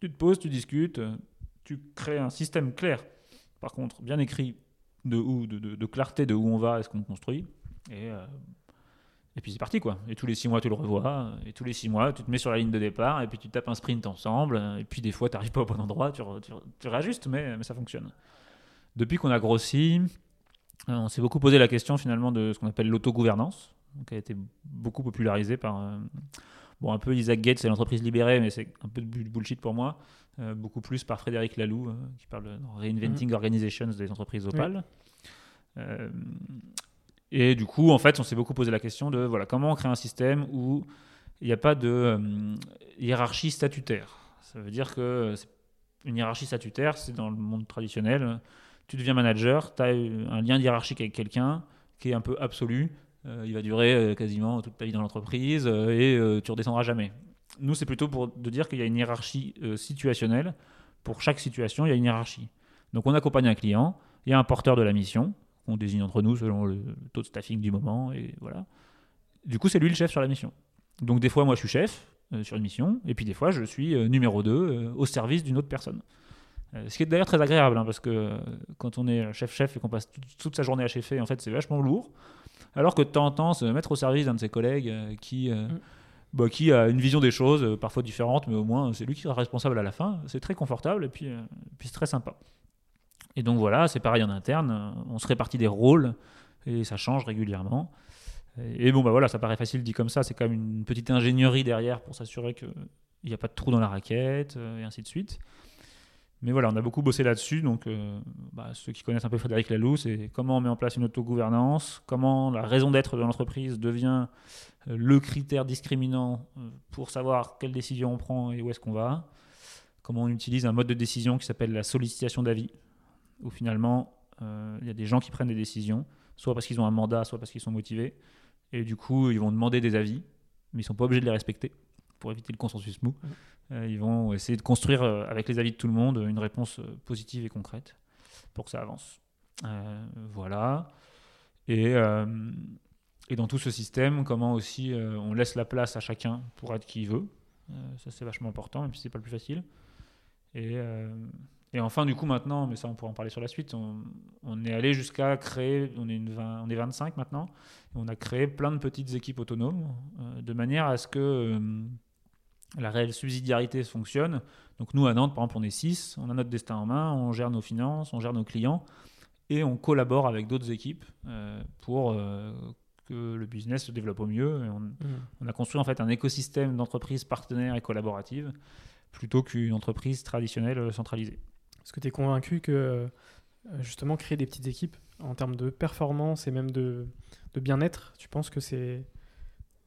Tu te poses, tu discutes, tu crées un système clair. Par contre, bien écrit de, où, de, de- clarté de où on va et ce qu'on construit. Et, euh, et puis c'est parti quoi. Et tous les six mois tu le revois. Et tous les six mois tu te mets sur la ligne de départ et puis tu tapes un sprint ensemble. Et puis des fois tu n'arrives pas au bon endroit, tu, tu réajustes, mais, mais ça fonctionne. Depuis qu'on a grossi, euh, on s'est beaucoup posé la question finalement de ce qu'on appelle l'autogouvernance, qui a été beaucoup popularisée par euh, bon un peu Isaac Gates, c'est l'entreprise libérée, mais c'est un peu de bu- bullshit pour moi. Euh, beaucoup plus par Frédéric Laloux, euh, qui parle de Reinventing Organizations des entreprises opales. Euh, et du coup, en fait, on s'est beaucoup posé la question de voilà, comment on crée un système où il n'y a pas de hiérarchie statutaire. Ça veut dire que une hiérarchie statutaire, c'est dans le monde traditionnel, tu deviens manager, tu as un lien hiérarchique avec quelqu'un qui est un peu absolu. Euh, il va durer euh, quasiment toute ta vie dans l'entreprise euh, et tu redescendras jamais. Nous, c'est plutôt pour de dire qu'il y a une hiérarchie situationnelle. Pour chaque situation, il y a une hiérarchie. Donc, on accompagne un client, il y a un porteur de la mission, qu'on désigne entre nous selon le taux de staffing du moment, et voilà. Du coup, c'est lui le chef sur la mission. Donc, des fois, moi, je suis chef sur une mission, et puis des fois, je suis numéro 2 au service d'une autre personne. Ce qui est d'ailleurs très agréable, hein, parce que quand on est chef-chef et qu'on passe toute- sa journée à chefer, en fait, c'est vachement lourd. Alors que de temps en temps, se mettre au service d'un de ses collègues euh, qui, euh, Mm. bah, qui a une vision des choses, euh, parfois différente, mais au moins c'est lui qui sera responsable à la fin, c'est très confortable et puis, puis c'est très sympa. Et donc voilà, c'est pareil en interne, on se répartit des rôles et ça change régulièrement. Et, bon, bah voilà, ça paraît facile dit comme ça, c'est quand même une petite ingénierie derrière pour s'assurer qu'il n'y a pas de trou dans la raquette et ainsi de suite. Mais voilà, on a beaucoup bossé là-dessus. Donc, euh, bah, ceux qui connaissent un peu Frédéric Laloux, c'est comment on met en place une autogouvernance, comment la raison d'être de l'entreprise devient euh, le critère discriminant euh, pour savoir quelle décision on prend et où est-ce qu'on va. Comment on utilise un mode de décision qui s'appelle la sollicitation d'avis, où finalement, il y a des gens qui prennent des décisions, soit parce qu'ils ont un mandat, soit parce qu'ils sont motivés. Et du coup, ils vont demander des avis, mais ils sont pas obligés de les respecter pour éviter le consensus mou. Euh, ils vont essayer de construire euh, avec les avis de tout le monde une réponse euh, positive et concrète pour que ça avance. Voilà. Et, et dans tout ce système, comment aussi on laisse la place à chacun pour être qui il veut. Ça, c'est vachement important, même si c'est pas le plus facile. Et, euh, et enfin, du coup, maintenant, mais ça, on pourra en parler sur la suite, on, on est allé jusqu'à créer, on est, une 20 on est 25 maintenant, et on a créé plein de petites équipes autonomes, euh, de manière à ce que euh, la réelle subsidiarité fonctionne. Donc nous, à Nantes, par exemple, on est 6, on a notre destin en main, on gère nos finances, on gère nos clients, et on collabore avec d'autres équipes euh, pour euh, que le business se développe au mieux. Et on, Mmh. on a construit en fait un écosystème d'entreprises partenaires et collaboratives plutôt qu'une entreprise traditionnelle euh, centralisée. Est-ce que tu es convaincu que justement créer des petites équipes en termes de performance et même de, de bien-être, tu penses que c'est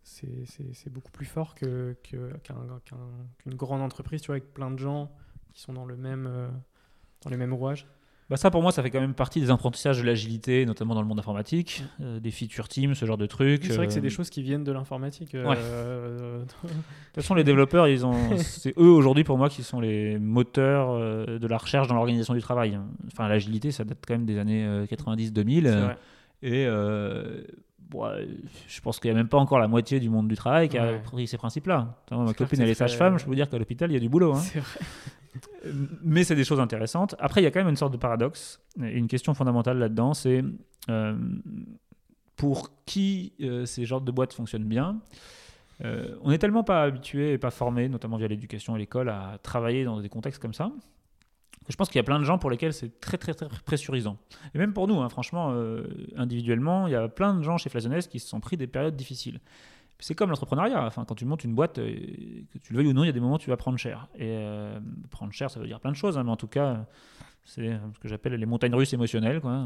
c'est- beaucoup plus fort que- que- qu'un- qu'un- qu'une grande entreprise, tu vois, avec plein de gens qui sont dans le même euh, dans les mêmes rouages Bah ça pour moi ça fait quand même partie des apprentissages de l'agilité, notamment dans le monde informatique, euh, des feature teams, ce genre de trucs. C'est vrai que c'est euh, des choses qui viennent de l'informatique. euh, Ouais. De toute façon, les développeurs, ils ont, c'est eux aujourd'hui pour moi qui sont les moteurs de la recherche dans l'organisation du travail. Enfin, l'agilité, ça date quand même des années euh, 90-2000. c'est euh, vrai. Et euh, je pense qu'il n'y a même pas encore la moitié du monde du travail qui a Ouais. pris ces principes-là. Ma copine, elle est sage-femme, je peux vous dire qu'à l'hôpital, il y a du boulot. hein. Vrai. Mais c'est des choses intéressantes. Après, il y a quand même une sorte de paradoxe. Et une question fondamentale là-dedans, c'est euh, pour qui euh, ces genres de boîtes fonctionnent bien euh, On n'est tellement pas habitué et pas formé, notamment via l'éducation et l'école, à travailler dans des contextes comme ça. Je pense qu'il y a plein de gens pour lesquels c'est très, très, très pressurisant. Et même pour nous, hein, franchement, euh, individuellement, il y a plein de gens chez Flaisonnès qui se sont pris des périodes difficiles. C'est comme l'entrepreneuriat. Enfin, quand tu montes une boîte, euh, que tu le veuilles ou non, il y a des moments où tu vas prendre cher. Et euh, prendre cher, ça veut dire plein de choses, hein, mais en tout cas, c'est ce que j'appelle les montagnes russes émotionnelles. Quoi.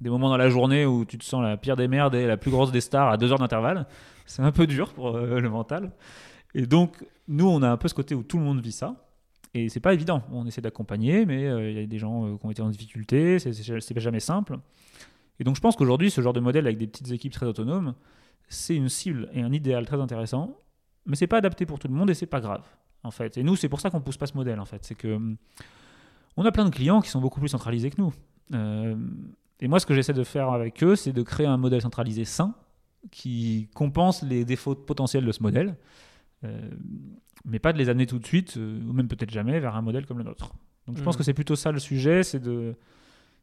Des moments dans la journée où tu te sens la pire des merdes et la plus grosse des stars à deux heures d'intervalle. C'est un peu dur pour le mental. Et donc, nous, on a un peu ce côté où tout le monde vit ça. Et c'est pas évident. On essaie d'accompagner, mais euh, il y a des gens euh, qui ont été en difficulté. C'est- jamais simple. Et donc, je pense qu'aujourd'hui, ce genre de modèle avec des petites équipes très autonomes, c'est une cible et un idéal très intéressant. Mais c'est pas adapté pour tout le monde et c'est pas grave, en fait. Et nous, c'est pour ça qu'on pousse pas ce modèle, en fait. C'est que hum, on a plein de clients qui sont beaucoup plus centralisés que nous. Euh, et moi, ce que j'essaie de faire avec eux, c'est de créer un modèle centralisé sain qui compense les défauts potentiels de ce modèle, euh, mais pas de les amener tout de suite, euh, ou même peut-être jamais, vers un modèle comme le nôtre. Donc je pense Mhm. que c'est plutôt ça le sujet, c'est de,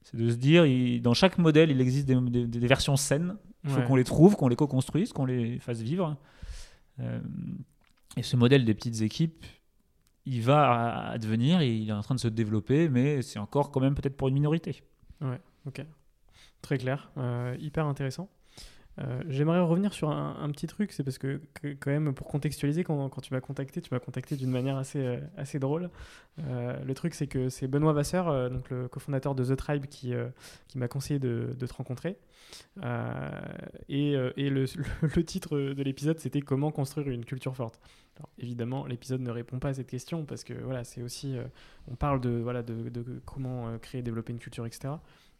c'est de se dire, il- dans chaque modèle, il existe des, des- des versions saines, il faut Ouais. qu'on les trouve, qu'on les co-construise, qu'on les fasse vivre. Euh, et ce modèle des petites équipes, il va advenir, il est en train de se développer, mais c'est encore quand même peut-être pour une minorité. Très clair, hyper intéressant. Euh, J'aimerais revenir sur un, petit truc, c'est parce que, quand même pour contextualiser, quand, tu m'as contacté, tu m'as contacté d'une manière assez, euh, drôle. Euh, le truc c'est que c'est Benoît Vasseur, donc le cofondateur de The Tribe, qui, m'a conseillé de, te rencontrer. Et le, titre de l'épisode c'était Comment construire une culture forte. Évidemment, l'épisode ne répond pas à cette question parce que voilà, c'est aussi, on parle de, voilà, de, comment créer, développer une culture, etc.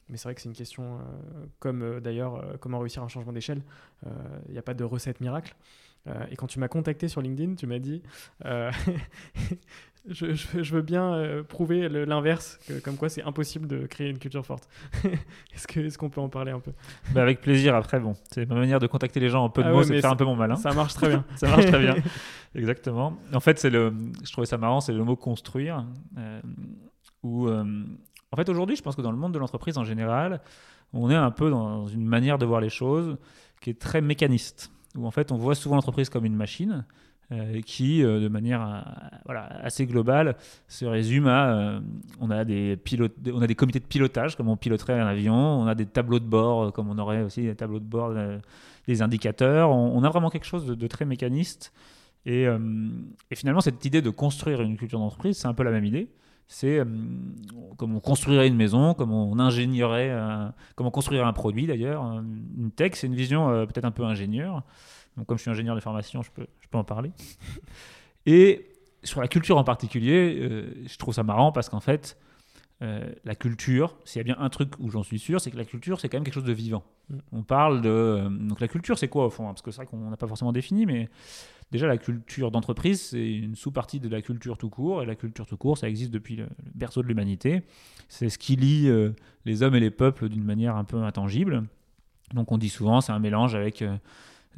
Mais c'est vrai que c'est une question, euh, comme euh, d'ailleurs euh, comment réussir un changement d'échelle. Il n'y a pas de recette miracle. Euh, et quand tu m'as contacté sur LinkedIn, tu m'as dit euh, je, je- je veux bien euh, prouver l'inverse, comme quoi c'est impossible de créer une culture forte. Est-ce que- est-ce qu'on peut en parler un peu? Bah, avec plaisir, après, bon, c'est ma manière de contacter les gens en peu de Ah mots, ouais, c'est de faire un peu mon malin. Ça marche très bien. Ça marche très bien. Exactement. En fait, c'est le, je trouvais ça marrant, c'est le mot construire. où, en fait, aujourd'hui, je pense que dans le monde de l'entreprise en général, on est un peu dans une manière de voir les choses qui est très mécaniste. Où en fait, on voit souvent l'entreprise comme une machine euh, qui, euh, de manière euh, voilà, assez globale, se résume à on, a des on a des comités de pilotage, comme on piloterait un avion, on a des tableaux de bord, comme on aurait aussi des tableaux de bord, des indicateurs. On, a vraiment quelque chose de, très mécaniste. Et finalement, cette idée de construire une culture d'entreprise, c'est un peu la même idée. C'est euh, comme on construirait une maison, comme on ingénierait, un- comme on construirait un produit d'ailleurs. Euh, Une tech, c'est une vision euh, peut-être un peu ingénieure. Donc, comme je suis ingénieur de formation, je peux, je peux en parler. Et sur la culture en particulier, euh, je trouve ça marrant parce qu'en fait, euh, la culture, s'il y a bien un truc où j'en suis sûr, c'est que la culture, c'est quand même quelque chose de vivant. Mm. On parle de. euh, donc la culture, c'est quoi au fond hein Parce que c'est vrai qu'on n'a pas forcément défini, mais déjà la culture d'entreprise, c'est une sous-partie de la culture tout court. Et la culture tout court, ça existe depuis le, berceau de l'humanité. C'est ce qui lie euh, les hommes et les peuples d'une manière un peu intangible. Donc on dit souvent, c'est un mélange avec. euh,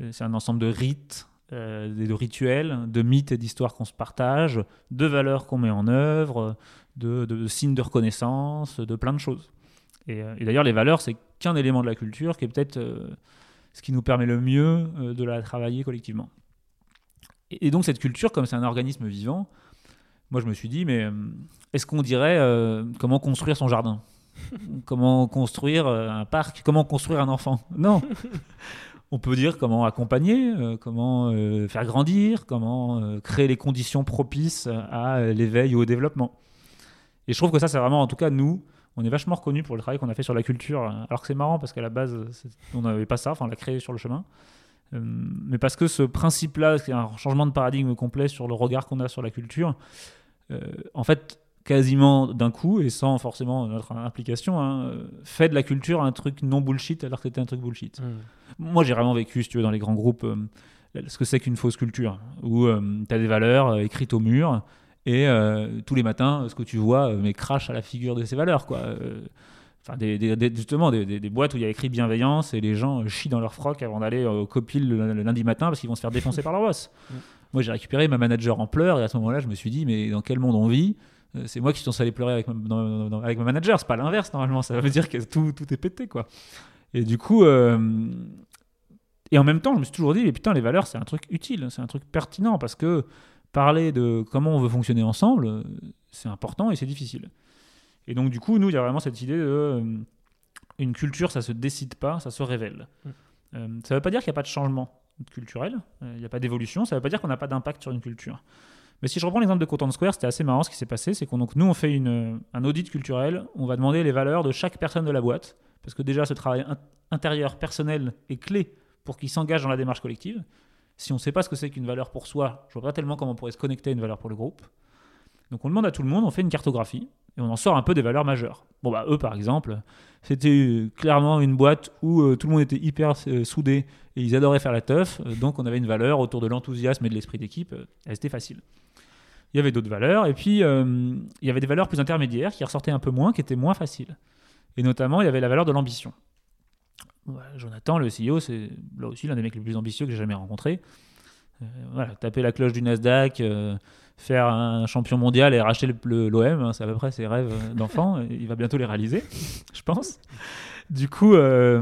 euh, c'est un ensemble de rites, de rituels, de mythes et d'histoires qu'on se partage, de valeurs qu'on met en œuvre, de, signes de reconnaissance, de plein de choses. Et, d'ailleurs, les valeurs, c'est qu'un élément de la culture qui est peut-être ce qui nous permet le mieux de la travailler collectivement. Et, et donc, cette culture, comme c'est un organisme vivant, moi je me suis dit, mais euh, est-ce qu'on dirait euh, comment construire son jardin? Comment construire euh, un parc? Comment construire un enfant? Non on peut dire comment accompagner, euh, comment euh, faire grandir, comment créer les conditions propices à l'éveil ou au développement. Et je trouve que ça, c'est vraiment, en tout cas, nous, on est vachement reconnus pour le travail qu'on a fait sur la culture. Alors que c'est marrant parce qu'à la base, on n'avait pas ça, enfin, on l'a créé sur le chemin. Euh, mais parce que ce principe-là, c'est un changement de paradigme complet sur le regard qu'on a sur la culture, euh, en fait, quasiment d'un coup et sans forcément notre implication, hein, euh, fait de la culture un truc non bullshit alors que c'était un truc bullshit. Moi, j'ai vraiment vécu, si tu veux, dans les grands groupes, euh, ce que c'est qu'une fausse culture, où tu as des valeurs euh, écrites au mur, et euh, tous les matins, ce que tu vois, euh, mais crache à la figure de ces valeurs, quoi. Euh, Enfin, des, des- des- justement, des, boîtes où il y a écrit bienveillance et les gens euh, chient dans leur froc avant d'aller au copil le, le lundi matin parce qu'ils vont se faire défoncer par leur boss. Mm. Moi, j'ai récupéré ma manager en pleurs et à ce moment-là, je me suis dit, mais dans quel monde on vit Euh, C'est moi qui suis censé aller pleurer avec ma, dans- dans- avec ma manager, c'est pas l'inverse normalement, ça veut dire que tout, tout est pété, quoi. Et du coup, euh, et en même temps, je me suis toujours dit, mais putain, les valeurs, c'est un truc utile, c'est un truc pertinent parce que parler de comment on veut fonctionner ensemble, euh, c'est important et c'est difficile. Et donc, du coup, nous, il y a vraiment cette idée de. euh, une culture, ça se décide pas, ça se révèle. Mm. Euh, ça ne veut pas dire qu'il n'y a pas de changement culturel, euh, il n'y a pas d'évolution, ça ne veut pas dire qu'on n'a pas d'impact sur une culture. Mais si je reprends l'exemple de Content Square, c'était assez marrant ce qui s'est passé, c'est qu'on donc nous on fait une, un audit culturel, on va demander les valeurs de chaque personne de la boîte, parce que déjà ce travail in- intérieur personnel est clé pour qu'ils s'engagent dans la démarche collective. Si on ne sait pas ce que c'est qu'une valeur pour soi, je vois pas tellement comment on pourrait se connecter à une valeur pour le groupe. Donc on demande à tout le monde, on fait une cartographie et on en sort un peu des valeurs majeures. Bon bah eux par exemple, c'était clairement une boîte où euh, tout le monde était hyper euh, soudé et ils adoraient faire la teuf, euh, donc on avait une valeur autour de l'enthousiasme et de l'esprit d'équipe, c'était facile. Il y avait d'autres valeurs et puis il y avait des valeurs plus intermédiaires qui ressortaient un peu moins, qui étaient moins faciles. Et notamment il y avait la valeur de l'ambition. Jonathan, le CEO, c'est là aussi l'un des mecs les plus ambitieux que j'ai jamais rencontré. Voilà, taper la cloche du Nasdaq, faire un champion mondial et racheter l'OM, hein, c'est à peu près ses rêves d'enfant. il va bientôt les réaliser, je pense. Du coup, euh,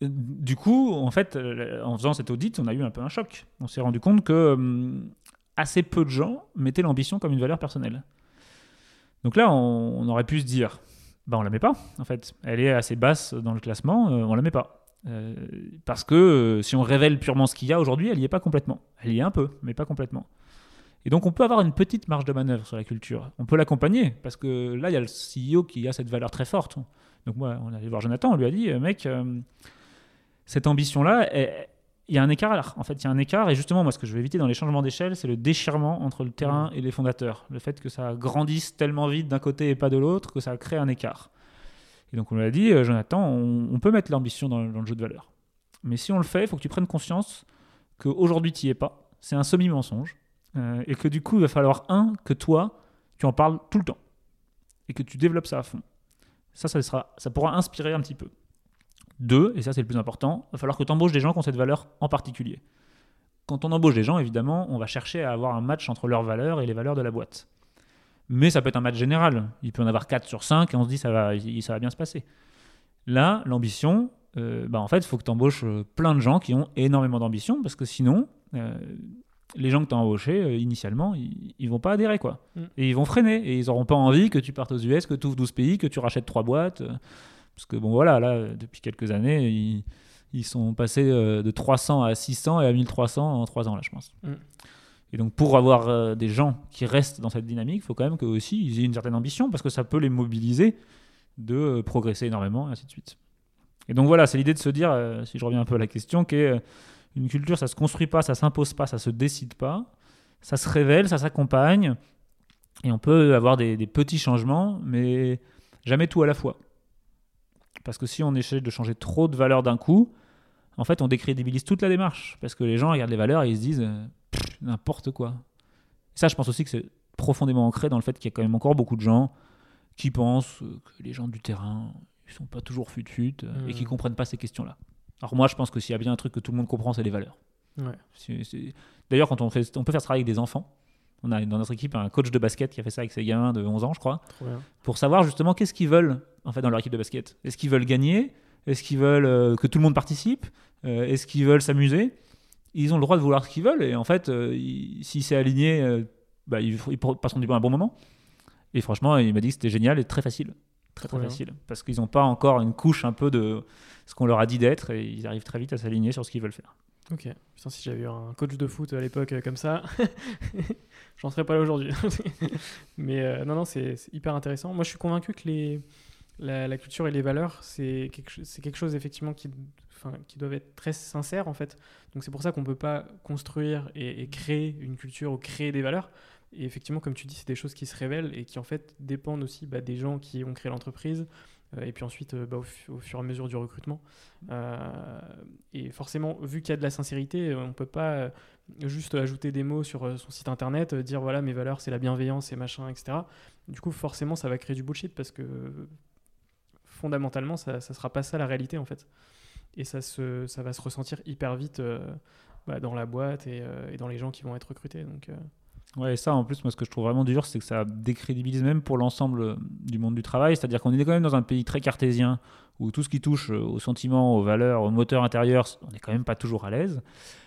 du coup, en fait, euh, en faisant cet audit, on a eu un peu un choc. On s'est rendu compte que euh, assez peu de gens mettaient l'ambition comme une valeur personnelle. Donc là, on, aurait pu se dire, bah on la met pas. En fait, elle est assez basse dans le classement, on la met pas. Parce que si on révèle purement ce qu'il y a aujourd'hui, elle y est pas complètement. Elle y est un peu, mais pas complètement. Et donc on peut avoir une petite marge de manœuvre sur la culture. On peut l'accompagner, parce que là, il y a le CEO qui a cette valeur très forte. Donc moi, on allait voir Jonathan, on lui a dit, euh, mec, euh, cette ambition-là, il y a un écart. En fait, il y a un écart. Et justement, moi, ce que je vais éviter dans les changements d'échelle, c'est le déchirement entre le terrain et les fondateurs. Le fait que ça grandisse tellement vite d'un côté et pas de l'autre, que ça crée un écart. Et donc on lui a dit, euh, Jonathan, on, peut mettre l'ambition dans, dans, le jeu de valeur. Mais si on le fait, il faut que tu prennes conscience qu'aujourd'hui, tu n'y es pas. C'est un semi-mensonge euh, et que du coup, il va falloir, un, que toi, tu en parles tout le temps. Et que tu développes ça à fond. Ça, ça, sera, ça pourra inspirer un petit peu. Deux, et ça c'est le plus important, il va falloir que tu embauches des gens qui ont cette valeur en particulier. Quand on embauche des gens, évidemment, on va chercher à avoir un match entre leurs valeurs et les valeurs de la boîte. Mais ça peut être un match général. Il peut en avoir 4 sur 5 et on se dit ça va, ça va bien se passer. Là, l'ambition, euh, bah en fait, il faut que tu embauches euh, plein de gens qui ont énormément d'ambition parce que sinon, les gens que tu as embauchés, euh, initialement, ils, ils, vont pas adhérer, quoi. Mm. Et ils vont freiner. Et ils n'auront pas envie que tu partes aux US, que tu ouvres 12 pays, que tu rachètes 3 boîtes. Euh, parce que, bon, voilà, là, depuis quelques années, ils, ils sont passés euh, de 300 à 600 et à 1300 en 3 ans, là, je pense. Mm. Et donc, pour avoir des gens qui restent dans cette dynamique, il faut quand même qu'eux aussi, aient une certaine ambition, parce que ça peut les mobiliser de progresser énormément, et ainsi de suite. Et donc, voilà, c'est l'idée de se dire, si je reviens un peu à la question, qui est une culture, ça se construit pas, ça s'impose pas, ça se décide pas. Ça se révèle, ça s'accompagne. Et on peut avoir des, petits changements, mais jamais tout à la fois. Parce que si on essaie de changer trop de valeurs d'un coup, en fait, on décrédibilise toute la démarche. Parce que les gens regardent les valeurs et ils se disent euh, n'importe quoi. ça, je pense aussi que c'est profondément ancré dans le fait qu'il y a quand même encore beaucoup de gens qui pensent que les gens du terrain, ils sont pas toujours fut-fut euh, et qui mmh. comprennent pas ces questions-là. Alors moi, je pense que s'il y a bien un truc que tout le monde comprend, c'est les valeurs. D'ailleurs, quand on, fait, on peut faire ce travail avec des enfants. On a dans notre équipe un coach de basket qui a fait ça avec ses gamins de 11 ans, je crois, pour savoir justement qu'est-ce qu'ils veulent en fait dans leur équipe de basket. Est-ce qu'ils veulent gagner? Est-ce qu'ils veulent euh, que tout le monde participe? Euh, Est-ce qu'ils veulent s'amuser? Ils ont le droit de vouloir ce qu'ils veulent et en fait, euh, si c'est aligné, bah, ils, ils passeront du bon un bon moment. Et franchement, il m'a dit que c'était génial et très facile. Très très facile. Parce qu'ils n'ont pas encore une couche un peu de ce qu'on leur a dit d'être et ils arrivent très vite à s'aligner sur ce qu'ils veulent faire. Ok. Putain, si j'avais eu un coach de foot à l'époque euh, comme ça, j'en serais pas là aujourd'hui. Mais euh, non, non, c'est hyper intéressant. Moi, je suis convaincu que les, la, culture et les valeurs, c'est quelque, quelque chose effectivement qui, qui doivent être très sincères en fait. Donc c'est pour ça qu'on peut pas construire et, créer une culture ou créer des valeurs. Et effectivement, comme tu dis, c'est des choses qui se révèlent et qui en fait dépendent aussi bah, des gens qui ont créé l'entreprise, euh, et puis ensuite euh, bah, au, fur et à mesure du recrutement. Euh, et forcément, vu qu'il y a de la sincérité, on ne peut pas juste ajouter des mots sur son site internet, dire voilà mes valeurs c'est la bienveillance et machin, etc. Du coup, forcément, ça va créer du bullshit parce que fondamentalement, ça ne sera pas ça la réalité en fait. Et ça, se, ça va se ressentir hyper vite bah, dans la boîte et, et, dans les gens qui vont être recrutés. Donc, Ouais, et ça, en plus, moi, ce que je trouve vraiment dur, c'est que ça décrédibilise même pour l'ensemble euh, du monde du travail. C'est-à-dire qu'on est quand même dans un pays très cartésien, où tout ce qui touche euh, aux sentiments, aux valeurs, au moteur intérieur, on n'est quand même pas toujours à l'aise.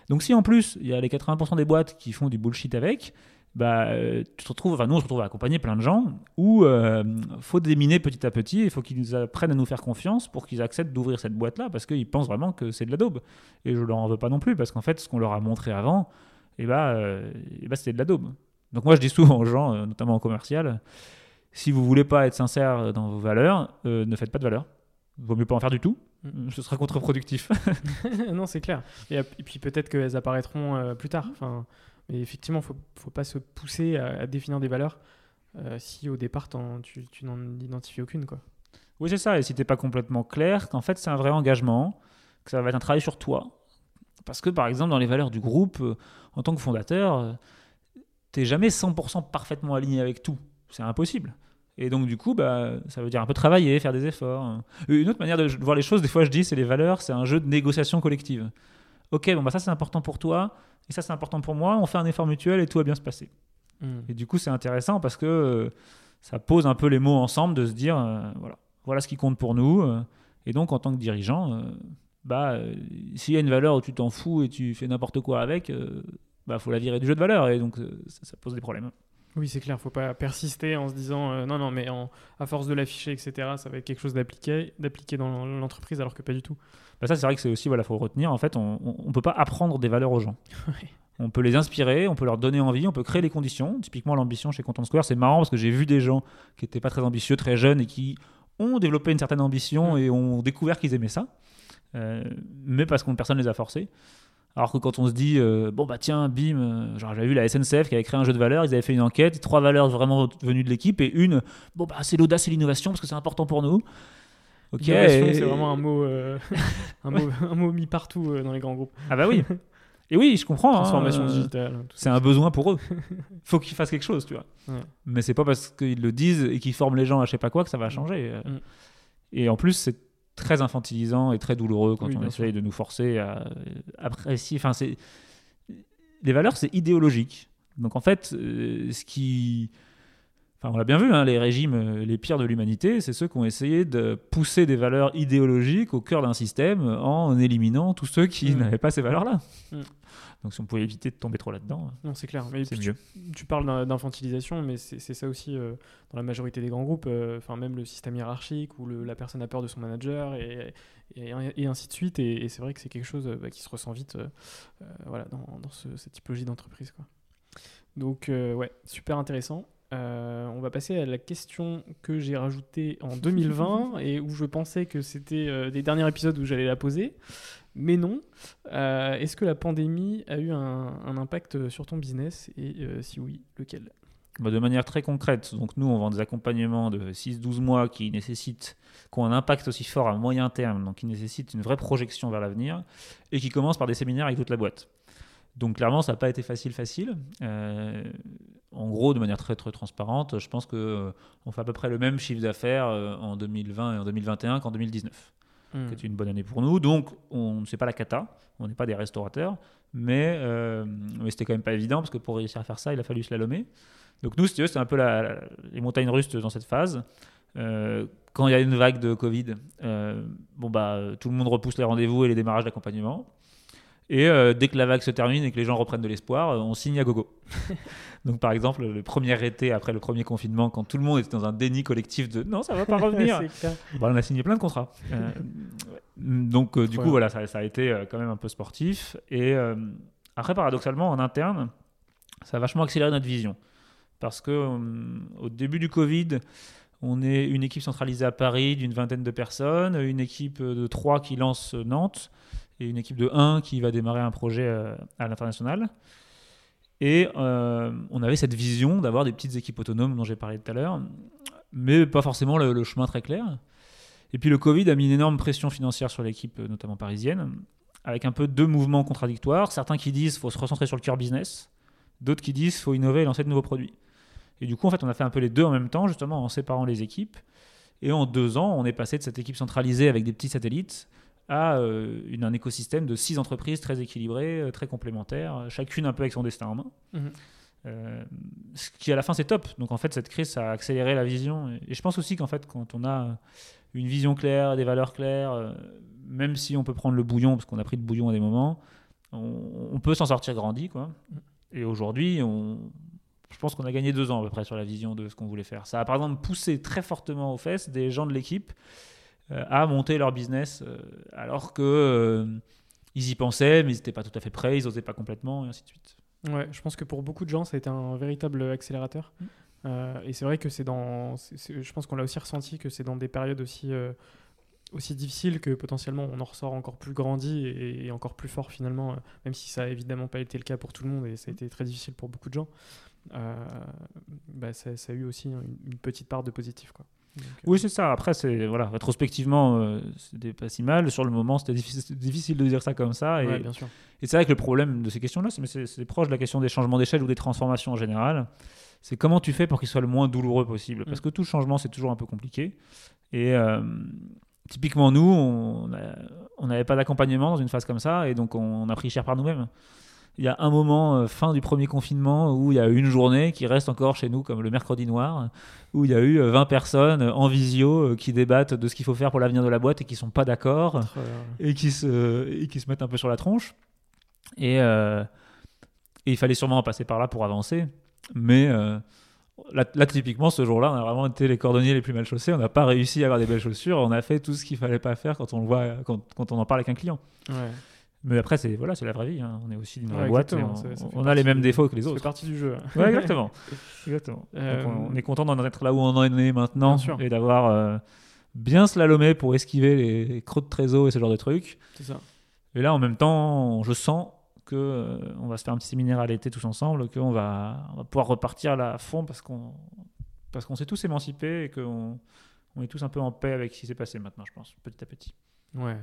Donc si en plus, il y a les 80% des boîtes qui font du bullshit avec, bah, euh, tu te retrouves, enfin nous on se retrouve à accompagner plein de gens où il faut déminer petit à petit, il faut qu'ils apprennent à nous faire confiance pour qu'ils acceptent d'ouvrir cette boîte-là parce qu'ils pensent vraiment que c'est de la daube. Et je leur en veux pas non plus parce qu'en fait, ce qu'on leur a montré avant, et bah, euh, bah c'était de la daube. Donc moi je dis souvent aux gens, euh, notamment en commercial, si vous voulez pas être sincère dans vos valeurs, euh, ne faites pas de valeurs. vaut mieux pas en faire du tout. Mm. Ce sera contre-productif. non, c'est clair. Et, puis peut-être qu'elles apparaîtront euh, plus tard. Enfin, mais effectivement, faut, faut pas se pousser à, définir des valeurs euh, si au départ tu, tu n'en identifies aucune. Quoi. Oui, c'est ça. Et si t'es pas complètement clair, qu'en fait, c'est un vrai engagement, que ça va être un travail sur toi. Parce que, par exemple, dans les valeurs du groupe, euh, en tant que fondateur, euh, t'es jamais 100% parfaitement aligné avec tout. C'est impossible. Et donc, du coup, bah, ça veut dire un peu travailler, faire des efforts. Une autre manière de voir les choses, des fois, je dis, c'est les valeurs, c'est un jeu de négociation collective. Ok, bon, bah, ça, c'est important pour toi, et ça, c'est important pour moi. On fait un effort mutuel et tout va bien se passer. Mm. Et du coup, c'est intéressant parce que euh, ça pose un peu les mots ensemble de se dire, euh, voilà, voilà ce qui compte pour nous. euh, et donc, en tant que dirigeant, bah, s'il y a une valeur où tu t'en fous et tu fais n'importe quoi avec, bah, faut la virer du jeu de valeur. Et donc, ça, ça pose des problèmes. Oui, c'est clair. Faut pas persister en se disant euh, non, non, mais en- à force de l'afficher, etc., ça va être quelque chose d'appliqué, dans l'entreprise, alors que pas du tout. Bah, ça, c'est vrai que c'est aussi, voilà, faut retenir. En fait, on ne peut pas apprendre des valeurs aux gens. Ouais. On peut les inspirer, on peut leur donner envie, on peut créer les conditions. Typiquement, l'ambition chez Content Square, c'est marrant parce que j'ai vu des gens qui n'étaient pas très ambitieux, très jeunes et qui ont développé une certaine ambition Mm. et ont découvert qu'ils aimaient ça, Euh, mais parce que personne ne les a forcés. Alors que quand on se dit, euh, bon bah tiens, bim, euh, genre j'avais vu la SNCF qui avait créé un jeu de valeurs, ils avaient fait une enquête, trois valeurs vraiment venues de l'équipe et une, bon bah c'est l'audace et l'innovation parce que c'est important pour nous. Ok. Et- c'est vraiment un mot, euh, un mot, un mot mis partout euh, dans les grands groupes. Ah bah oui. Et oui, je comprends. hein, Transformation digitale. tout C'est un besoin pour eux. faut qu'ils fassent quelque chose, tu vois. Ouais. Mais c'est pas parce qu'ils le disent et qu'ils forment les gens à je sais pas quoi que ça va changer. Mm. Et en plus, c'est très infantilisant et très douloureux quand Oui, on essaye de nous forcer à apprécier. Enfin, c'est les valeurs, c'est idéologique. Donc en fait, euh, ce qui Enfin, on l'a bien vu, hein, les régimes euh, les pires de l'humanité, c'est ceux qui ont essayé de pousser des valeurs idéologiques au cœur d'un système en éliminant tous ceux qui Mm. n'avaient pas ces valeurs-là. Mm. Donc si on pouvait éviter de tomber trop là-dedans, Non, c'est clair. Mais mieux. Tu, tu parles d'in- d'infantilisation, mais c'est ça aussi euh, dans la majorité des grands groupes. euh, Enfin, même le système hiérarchique où le- la personne a peur de son manager et, et, et ainsi de suite. Et, et c'est vrai que c'est quelque chose euh, bah, qui se ressent vite euh, voilà, dans, dans ce- cette typologie d'entreprise. quoi. Donc, ouais, super intéressant. Euh, on va passer à la question que j'ai rajoutée en 2020 et où je pensais que c'était euh, des derniers épisodes où j'allais la poser. Mais non. Euh, Est-ce que la pandémie a eu un, impact sur ton business et euh, si oui, lequel? Bah, de manière très concrète, donc nous on vend des accompagnements de 6-12 mois qui nécessitent, qui ont un impact aussi fort à moyen terme, donc qui nécessitent une vraie projection vers l'avenir, et qui commencent par des séminaires avec toute la boîte. Donc clairement, ça n'a pas été facile, facile. Euh, en gros, de manière très très transparente, je pense que euh, on fait à peu près le même chiffre d'affaires en 2020 et en 2021 qu'en 2019 Hmm. qui une bonne année pour nous. Donc, on ne sait pas la cata, on n'est pas des restaurateurs, mais, euh, mais c'était quand même pas évident parce que pour réussir à faire ça, il a fallu slalomer. Donc, nous, c'est un peu la- les montagnes russes dans cette phase. Euh, quand il y a une vague de Covid, euh, bon bah, tout le monde repousse les rendez-vous et les démarrages d'accompagnement. Et euh, dès que la vague se termine et que les gens reprennent de l'espoir, euh, on signe à gogo. Donc, par exemple, le premier été après le premier confinement, quand tout le monde était dans un déni collectif de non, ça va pas revenir. Bon, on a signé plein de contrats. Euh, donc, du coup, voilà, ça, ça a été quand même un peu sportif. Et après, paradoxalement, en interne, ça a vachement accéléré notre vision. Parce que au début du Covid, on est une équipe centralisée à Paris d'une vingtaine de personnes, une équipe de trois qui lance Nantes et une équipe de 1 qui va démarrer un projet euh, à l'international. Et euh, on avait cette vision d'avoir des petites équipes autonomes dont j'ai parlé tout à l'heure, mais pas forcément le, chemin très clair. Et puis le Covid a mis une énorme pression financière sur l'équipe, euh, notamment parisienne, avec un peu deux mouvements contradictoires. Certains qui disent qu'il faut se recentrer sur le cœur business, d'autres qui disent qu'il faut innover et lancer de nouveaux produits. Et du coup, en fait, on a fait un peu les deux en même temps, justement en séparant les équipes. Et en deux ans, on est passé de cette équipe centralisée avec des petits satellites à euh, une- un écosystème de six entreprises très équilibrées, euh, très complémentaires, chacune un peu avec son destin en main. Mhm. Euh, ce qui à la fin c'est top. Donc en fait cette crise ça a accéléré la vision et, je pense aussi qu'en fait quand on a une vision claire, des valeurs claires, euh, même si on peut prendre le bouillon parce qu'on a pris le bouillon à des moments, on, on peut s'en sortir grandi quoi. Et aujourd'hui on je pense qu'on a gagné deux ans à peu près sur la vision de ce qu'on voulait faire. Ça a par exemple poussé très fortement aux fesses des gens de l'équipe à monter leur business euh, alors que euh, ils y pensaient mais ils n'étaient pas tout à fait prêts, ils n'osaient pas complètement et ainsi de suite. Ouais, je pense que pour beaucoup de gens, ça a été un véritable accélérateur. Mm. Euh, et c'est vrai que c'est dans. je pense qu'on l'a aussi ressenti que c'est dans des périodes aussi euh, aussi difficile que potentiellement on en ressort encore plus grandi et, et encore plus fort finalement, euh, même si ça a évidemment pas été le cas pour tout le monde et ça a été très difficile pour beaucoup de gens. euh, bah, ça, ça a eu aussi une, une petite part de positif. Quoi. Donc, euh, Oui, c'est ça. Après, c'est voilà, rétrospectivement, euh, c'était pas si mal. Sur le moment, c'était difficile, de dire ça comme ça. Et, ouais, bien sûr. et c'est vrai que le problème de ces questions-là, c'est, proche de la question des changements d'échelle ou des transformations en général. C'est comment tu fais pour qu'ils soient le moins douloureux possible? Parce Mm. que tout changement, c'est toujours un peu compliqué. Et euh, typiquement, nous, on n'avait pas d'accompagnement dans une phase comme ça, et donc on, on a pris cher par nous-mêmes. Il y a un moment, euh, fin du premier confinement, où il y a eu une journée qui reste encore chez nous comme le mercredi noir, où il y a eu euh, 20 personnes en visio euh, qui débattent de ce qu'il faut faire pour l'avenir de la boîte et qui sont pas d'accord euh, et qui se, et qui se mettent un peu sur la tronche. Et, euh, et il fallait sûrement passer par là pour avancer. Mais euh, là, là, typiquement, ce jour-là, on a vraiment été les cordonniers les plus mal chaussés. On n'a pas réussi à avoir des belles chaussures. On a fait tout ce qu'il fallait pas faire quand on le voit, quand, quand on en parle avec un client. ouais. Mais après, c'est voilà, c'est la vraie vie. hein. On est aussi une vraie Ouais, boîte. on, Ça- ça fait on a les mêmes du- défauts que les autres. partie du jeu. Ouais, exactement. exactement. Donc, Euh, on, on est content d'en être là où on en est maintenant et d'avoir euh, bien slalomé pour esquiver les creux de trésor et ce genre de trucs. C'est ça. Et là, en même temps, je sens que euh, on va se faire un petit séminaire à l'été tous ensemble, qu'on va, on va pouvoir repartir là à fond parce qu'on parce qu'on s'est tous émancipés et qu'on on est tous un peu en paix avec ce qui s'est passé maintenant, je pense, petit à petit. Ouais.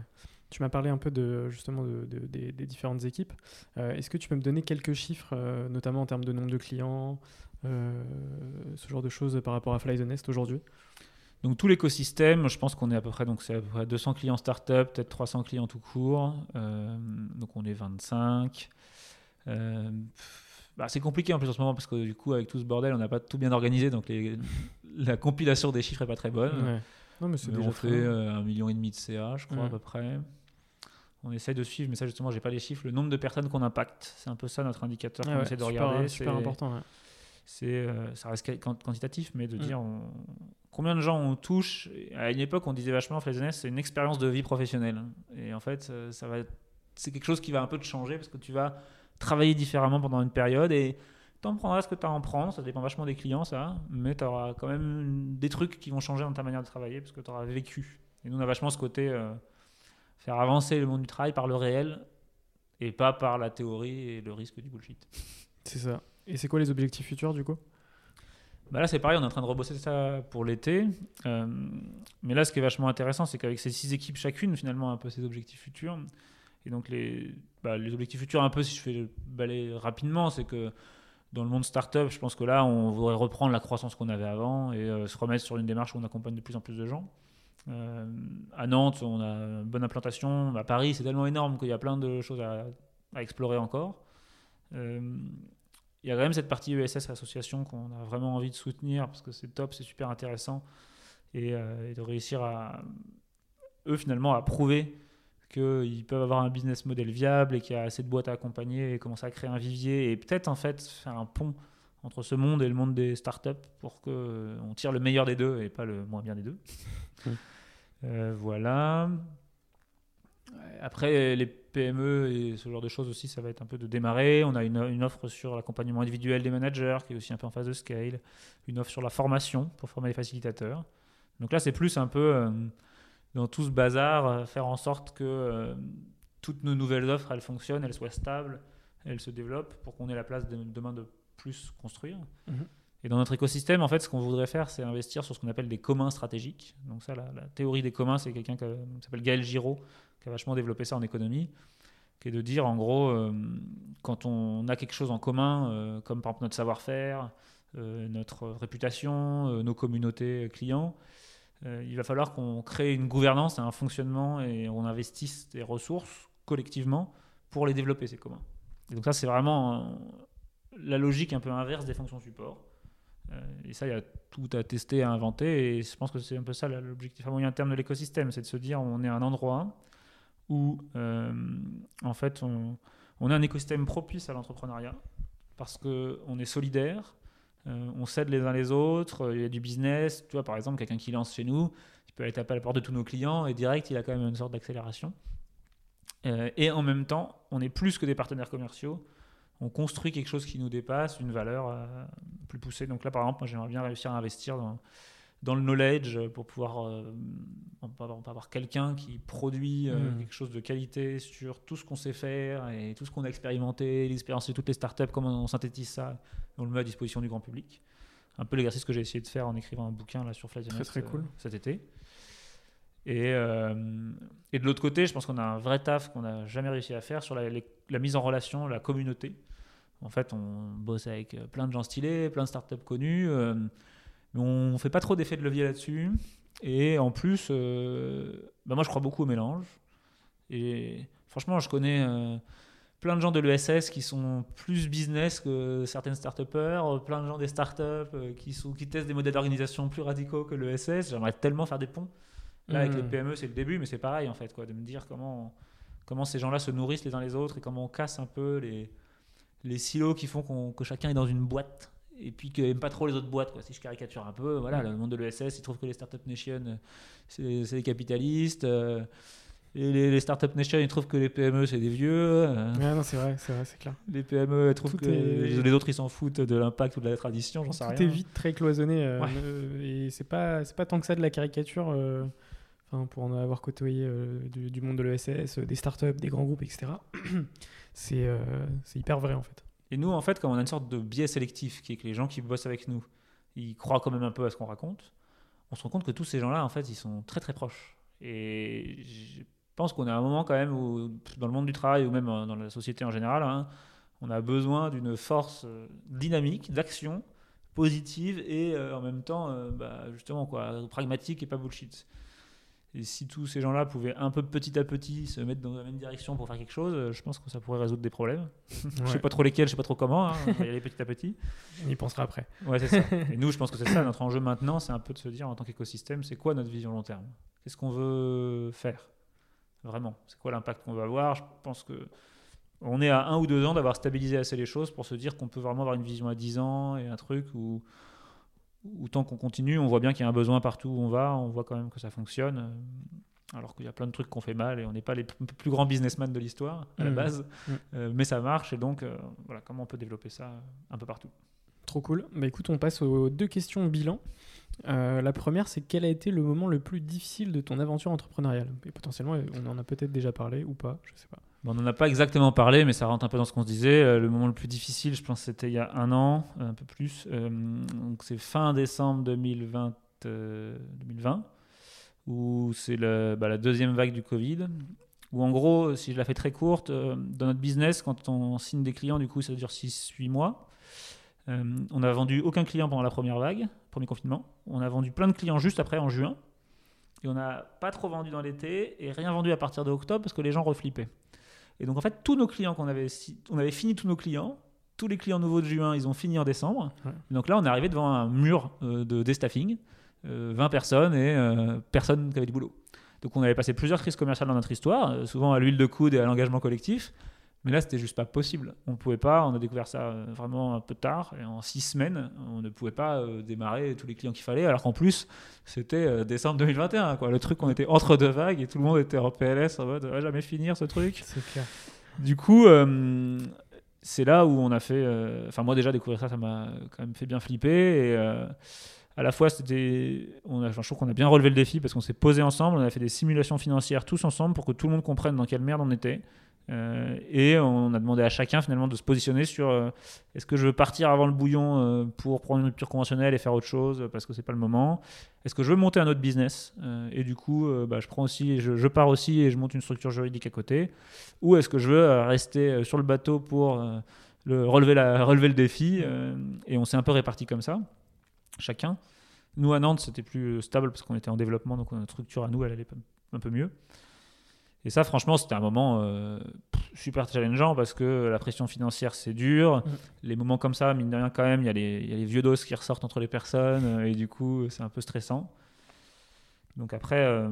Tu m'as parlé un peu de justement de, de- des, des différentes équipes. Euh, Est-ce que tu peux me donner quelques chiffres, euh, notamment en termes de nombre de clients, euh, ce genre de choses par rapport à Fly the Nest aujourd'hui? Donc tout l'écosystème, je pense qu'on est à peu près donc c'est à peu près 200 clients startup, peut-être 300 clients tout court. Donc on est 25. Euh, pff, bah, c'est compliqué en plus en ce moment parce que du coup avec tout ce bordel, on n'a pas tout bien organisé, donc les- la compilation des chiffres est pas très bonne. Ouais. Non, mais c'est on fait un million et demi de CA, je crois, à peu près. On essaye de suivre, mais ça justement, j'ai pas les chiffres. Le nombre de personnes qu'on impacte, c'est un peu ça notre indicateur Ah qu'on ouais, essaie de super, regarder. super important. ouais. C'est, euh, ça reste quant- quantitatif, mais de Mm. dire on- combien de gens on touche. À une époque, on disait vachement, Flaisonness, c'est une expérience de vie professionnelle. Et en fait, euh, ça va, c'est quelque chose qui va un peu te changer parce que tu vas travailler différemment pendant une période et t'en prendras ce que tu as à en prendre. Ça dépend vachement des clients, ça. Mais tu auras quand même des trucs qui vont changer dans ta manière de travailler parce que tu auras vécu. Et nous, on a vachement ce côté euh, faire avancer le monde du travail par le réel et pas par la théorie et le risque du bullshit. C'est ça. Et c'est quoi les objectifs futurs du coup? Bah là, c'est pareil, on est en train de rebosser ça pour l'été. Euh, mais là, ce qui est vachement intéressant, c'est qu'avec ces six équipes chacune, finalement, un peu ses objectifs futurs. Et donc, les, bah, les objectifs futurs, un peu, si je fais le balai rapidement, c'est que dans le monde startup, je pense que là, on voudrait reprendre la croissance qu'on avait avant et euh, se remettre sur une démarche où on accompagne de plus en plus de gens. Euh, à Nantes, on a une bonne implantation. À Paris, c'est tellement énorme qu'il y a plein de choses à, à explorer encore. Euh, il y a quand même cette partie ESS association qu'on a vraiment envie de soutenir parce que c'est top, c'est super intéressant et, euh, et de réussir à eux finalement à prouver qu'ils peuvent avoir un business model viable et qu'il y a assez de boîtes à accompagner et commencer à créer un vivier et peut-être en fait faire un pont entre ce monde et le monde des startups pour que euh, on tire le meilleur des deux et pas le moins bien des deux. Euh, voilà. Après, les PME et ce genre de choses aussi, ça va être un peu de démarrer. On a une, offre sur l'accompagnement individuel des managers qui est aussi un peu en phase de scale. Une offre sur la formation pour former les facilitateurs. Donc là, c'est plus un peu euh, dans tout ce bazar, euh, faire en sorte que toutes nos nouvelles offres, elles fonctionnent, elles soient stables, elles se développent pour qu'on ait la place de, demain de plus construire. Mhm. Et dans notre écosystème, en fait, ce qu'on voudrait faire, c'est investir sur ce qu'on appelle des communs stratégiques. Donc ça, la, théorie des communs, c'est quelqu'un que- qui s'appelle Gaël Giraud, qui a vachement développé ça en économie, qui est de dire, en gros, euh, quand on a quelque chose en commun, euh, comme par exemple notre savoir-faire, euh, notre réputation, nos communautés clients, il va falloir qu'on crée une gouvernance, un fonctionnement et on investisse des ressources collectivement pour les développer, ces communs. Et donc ça, c'est vraiment la logique un peu inverse des fonctions support. Euh, et ça, il y a tout à tester, à inventer. Et je pense que c'est un peu ça l'objectif à moyen terme de l'écosystème, c'est de se dire on est un endroit où, euh, en fait, on, on a un écosystème propice à l'entrepreneuriat parce qu'on est solidaire, euh, on s'aide les uns les autres, il y a du business. Tu vois, par exemple, quelqu'un qui lance chez nous, il peut aller taper à la porte de tous nos clients et direct, il a quand même une sorte d'accélération. Et en même temps, on est plus que des partenaires commerciaux. On construit quelque chose qui nous dépasse, une valeur euh, plus poussée. Donc là, par exemple, moi, j'aimerais bien réussir à investir dans, dans le knowledge pour pouvoir euh, on peut avoir, quelqu'un qui produit euh, Mm. quelque chose de qualité sur tout ce qu'on sait faire et tout ce qu'on a expérimenté, l'expérience de toutes les startups, comment on synthétise ça, et on le met à disposition du grand public. Un peu l'exercice que j'ai essayé de faire en écrivant un bouquin là sur the Très, très cool. cet été. Et, euh, et de l'autre côté, je pense qu'on a un vrai taf qu'on n'a jamais réussi à faire sur la, mise en relation, la communauté. En fait, on bosse avec euh, plein de gens stylés, plein de startups connues, euh, mais on fait pas trop d'effet de levier là-dessus. Et en plus, euh, bah moi je crois beaucoup au mélange. Et franchement, je connais plein de gens de l'ESS qui sont plus business que certaines start plein de gens des startups qui testent des modèles d'organisation plus radicaux que l'ESS. J'aimerais tellement faire des ponts. Là, avec les PME, c'est le début, mais c'est pareil en fait, quoi, de me dire comment, comment ces gens-là se nourrissent les uns les autres et comment on casse un peu les, les silos qui font qu'on- que chacun est dans une boîte et puis qu'ils n'aiment pas trop les autres boîtes. Quoi. Si je caricature un peu, voilà, le monde de l'ESS, ils trouvent que les Startup Nation, euh, c'est des capitalistes. euh, et les, les Startup Nation, ils trouvent que les PME, c'est des vieux. euh, non, c'est vrai, c'est vrai, c'est clair. les PME, elles trouvent Tout que est- les autres, ils s'en foutent de l'impact ou de la tradition, j'en sais Tout rien. est vite très cloisonné euh, Ouais. euh, et c'est pas pas tant que ça de la caricature. Pour en avoir côtoyé euh, du, monde de l'ESS, euh, des startups, des grands groupes, etc. c'est euh, c'est hyper vrai en fait. Et nous, en fait, comme on a une sorte de biais sélectif, qui est que les gens qui bossent avec nous, ils croient quand même un peu à ce qu'on raconte, on se rend compte que tous ces gens-là, en fait, ils sont très très proches. Et je pense qu'on à un moment quand même où, dans le monde du travail ou même dans la société en général, hein, on a besoin d'une force dynamique, d'action positive et en même temps, bah, justement, quoi, pragmatique et pas bullshit. Et si tous ces gens-là pouvaient un peu petit à petit se mettre dans la même direction pour faire quelque chose, euh, je pense que ça pourrait résoudre des problèmes. Je sais Ouais. pas trop lesquels, je sais pas trop comment. hein. On va y aller petit à petit. On y pensera après. Ouais, c'est ça. Et nous, je pense que c'est ça notre enjeu maintenant, c'est un peu de se dire en tant qu'écosystème, c'est quoi notre vision long terme? Qu'est-ce qu'on veut faire? Vraiment, c'est quoi l'impact qu'on veut avoir? Je pense que on est à un ou deux ans d'avoir stabilisé assez les choses pour se dire qu'on peut vraiment avoir une vision à 10 ans et un truc où, où tant qu'on continue, on voit bien qu'il y a un besoin partout où on va, on voit quand même que ça fonctionne. euh, Alors qu'il y a plein de trucs qu'on fait mal et on n'est pas les plus grands businessmen de l'histoire à la Mhm. base, Mhm. Euh, mais ça marche et donc euh, voilà comment on peut développer ça un peu partout. Trop cool. Bah écoute, on passe aux deux questions bilan. Euh, la première, c'est quel a été le moment le plus difficile de ton aventure entrepreneuriale? Et potentiellement, on en a peut-être déjà parlé ou pas, je sais pas. On n'en a pas exactement parlé, mais ça rentre un peu dans ce qu'on se disait. Euh, le moment le plus difficile, je pense, c'était il y a un an, un peu plus. Euh, donc c'est fin décembre 2020, euh, 2020 où c'est bah, la deuxième vague du Covid. Où en gros, si je la fais très courte, euh, dans notre business, quand on signe des clients, du coup, ça dure 6-8 mois. Euh, on n'a vendu aucun client pendant la première vague, premier confinement. On a vendu plein de clients juste après, en juin. Et on n'a pas trop vendu dans l'été et rien vendu à partir de octobre parce que les gens reflippaient. Et donc en fait, tous nos clients qu'on avait, on avait fini tous nos clients, tous les clients nouveaux de juin, ils ont fini en décembre. Ouais. Donc là, on est arrivé devant un mur euh, de déstaffing, euh, 20 personnes et euh, personne qui avait du boulot. Donc on avait passé plusieurs crises commerciales dans notre histoire, euh, souvent à l'huile de coude et à l'engagement collectif. Mais là, c'était juste pas possible. On pouvait pas. On a découvert ça euh, vraiment un peu tard. Et en six semaines, on ne pouvait pas euh, démarrer tous les clients qu'il fallait. Alors qu'en plus, c'était euh, décembre 2021. Quoi. Le truc, on était entre deux vagues et tout le monde était en PLS en mode va jamais finir ce truc. C'est clair. Du coup, euh, c'est là où on a fait. euh, Enfin, moi déjà découvrir ça, ça m'a quand même fait bien flipper. Et euh, à la fois, c'était. On a, je trouve qu'on a bien relevé le défi parce qu'on s'est posé ensemble, on a fait des simulations financières tous ensemble pour que tout le monde comprenne dans quelle merde on était. Euh, et on a demandé à chacun finalement de se positionner sur euh, est-ce que je veux partir avant le bouillon euh, pour prendre une rupture conventionnelle et faire autre chose parce que c'est pas le moment? Est-ce que je veux monter un autre business et du coup bah, je prends aussi je, pars aussi et je monte une structure juridique à côté? Ou est-ce que je veux rester sur le bateau pour le, relever, la, relever le défi et on s'est un peu réparti comme ça chacun. Nous à Nantes c'était plus stable parce qu'on était en développement donc notre structure à nous elle allait un peu mieux et ça, franchement, c'était un moment euh, super challengeant parce que la pression financière, c'est dur. Mhm. Les moments comme ça, mine de rien, quand même, il y, a les- il y a les vieux dos qui ressortent entre les personnes euh, et du coup, c'est un peu stressant. Donc après, euh,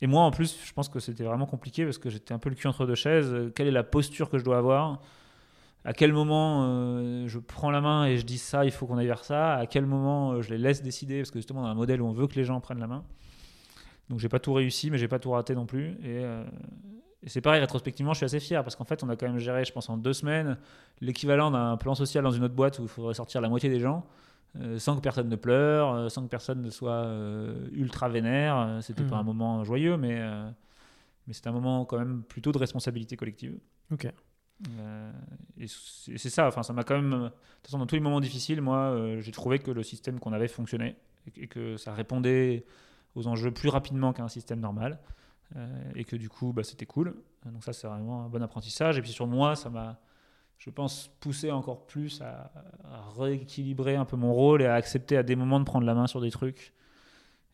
et moi en plus, je pense que c'était vraiment compliqué parce que j'étais un peu le cul entre deux chaises. Quelle est la posture que je dois avoir? À quel moment euh, je prends la main et je dis ça, il faut qu'on aille vers ça? À quel moment je les laisse décider? Parce que justement, on a un modèle où on veut que les gens prennent la main. Donc j'ai pas tout réussi, mais j'ai pas tout raté non plus. Et, euh, et c'est pareil, rétrospectivement, je suis assez fier parce qu'en fait, on a quand même géré, je pense, en deux semaines, l'équivalent d'un plan social dans une autre boîte où il faudrait sortir la moitié des gens. euh, sans que personne ne pleure, euh, sans que personne ne soit euh, ultra vénère. C'était pas Mhm. un moment joyeux, mais, mais c'était un moment quand même plutôt de responsabilité collective. Ok. Euh, et c'est c'est ça, enfin, ça m'a quand même. De toute façon, dans tous les moments difficiles, moi, euh, j'ai trouvé que le système qu'on avait fonctionnait et que ça répondait aux enjeux plus rapidement qu'un système normal. Euh, et que du coup, bah, c'était cool. Donc, ça, c'est vraiment un bon apprentissage. Et puis, sur moi, ça m'a, je pense, poussé encore plus à, rééquilibrer un peu mon rôle et à accepter à des moments de prendre la main sur des trucs.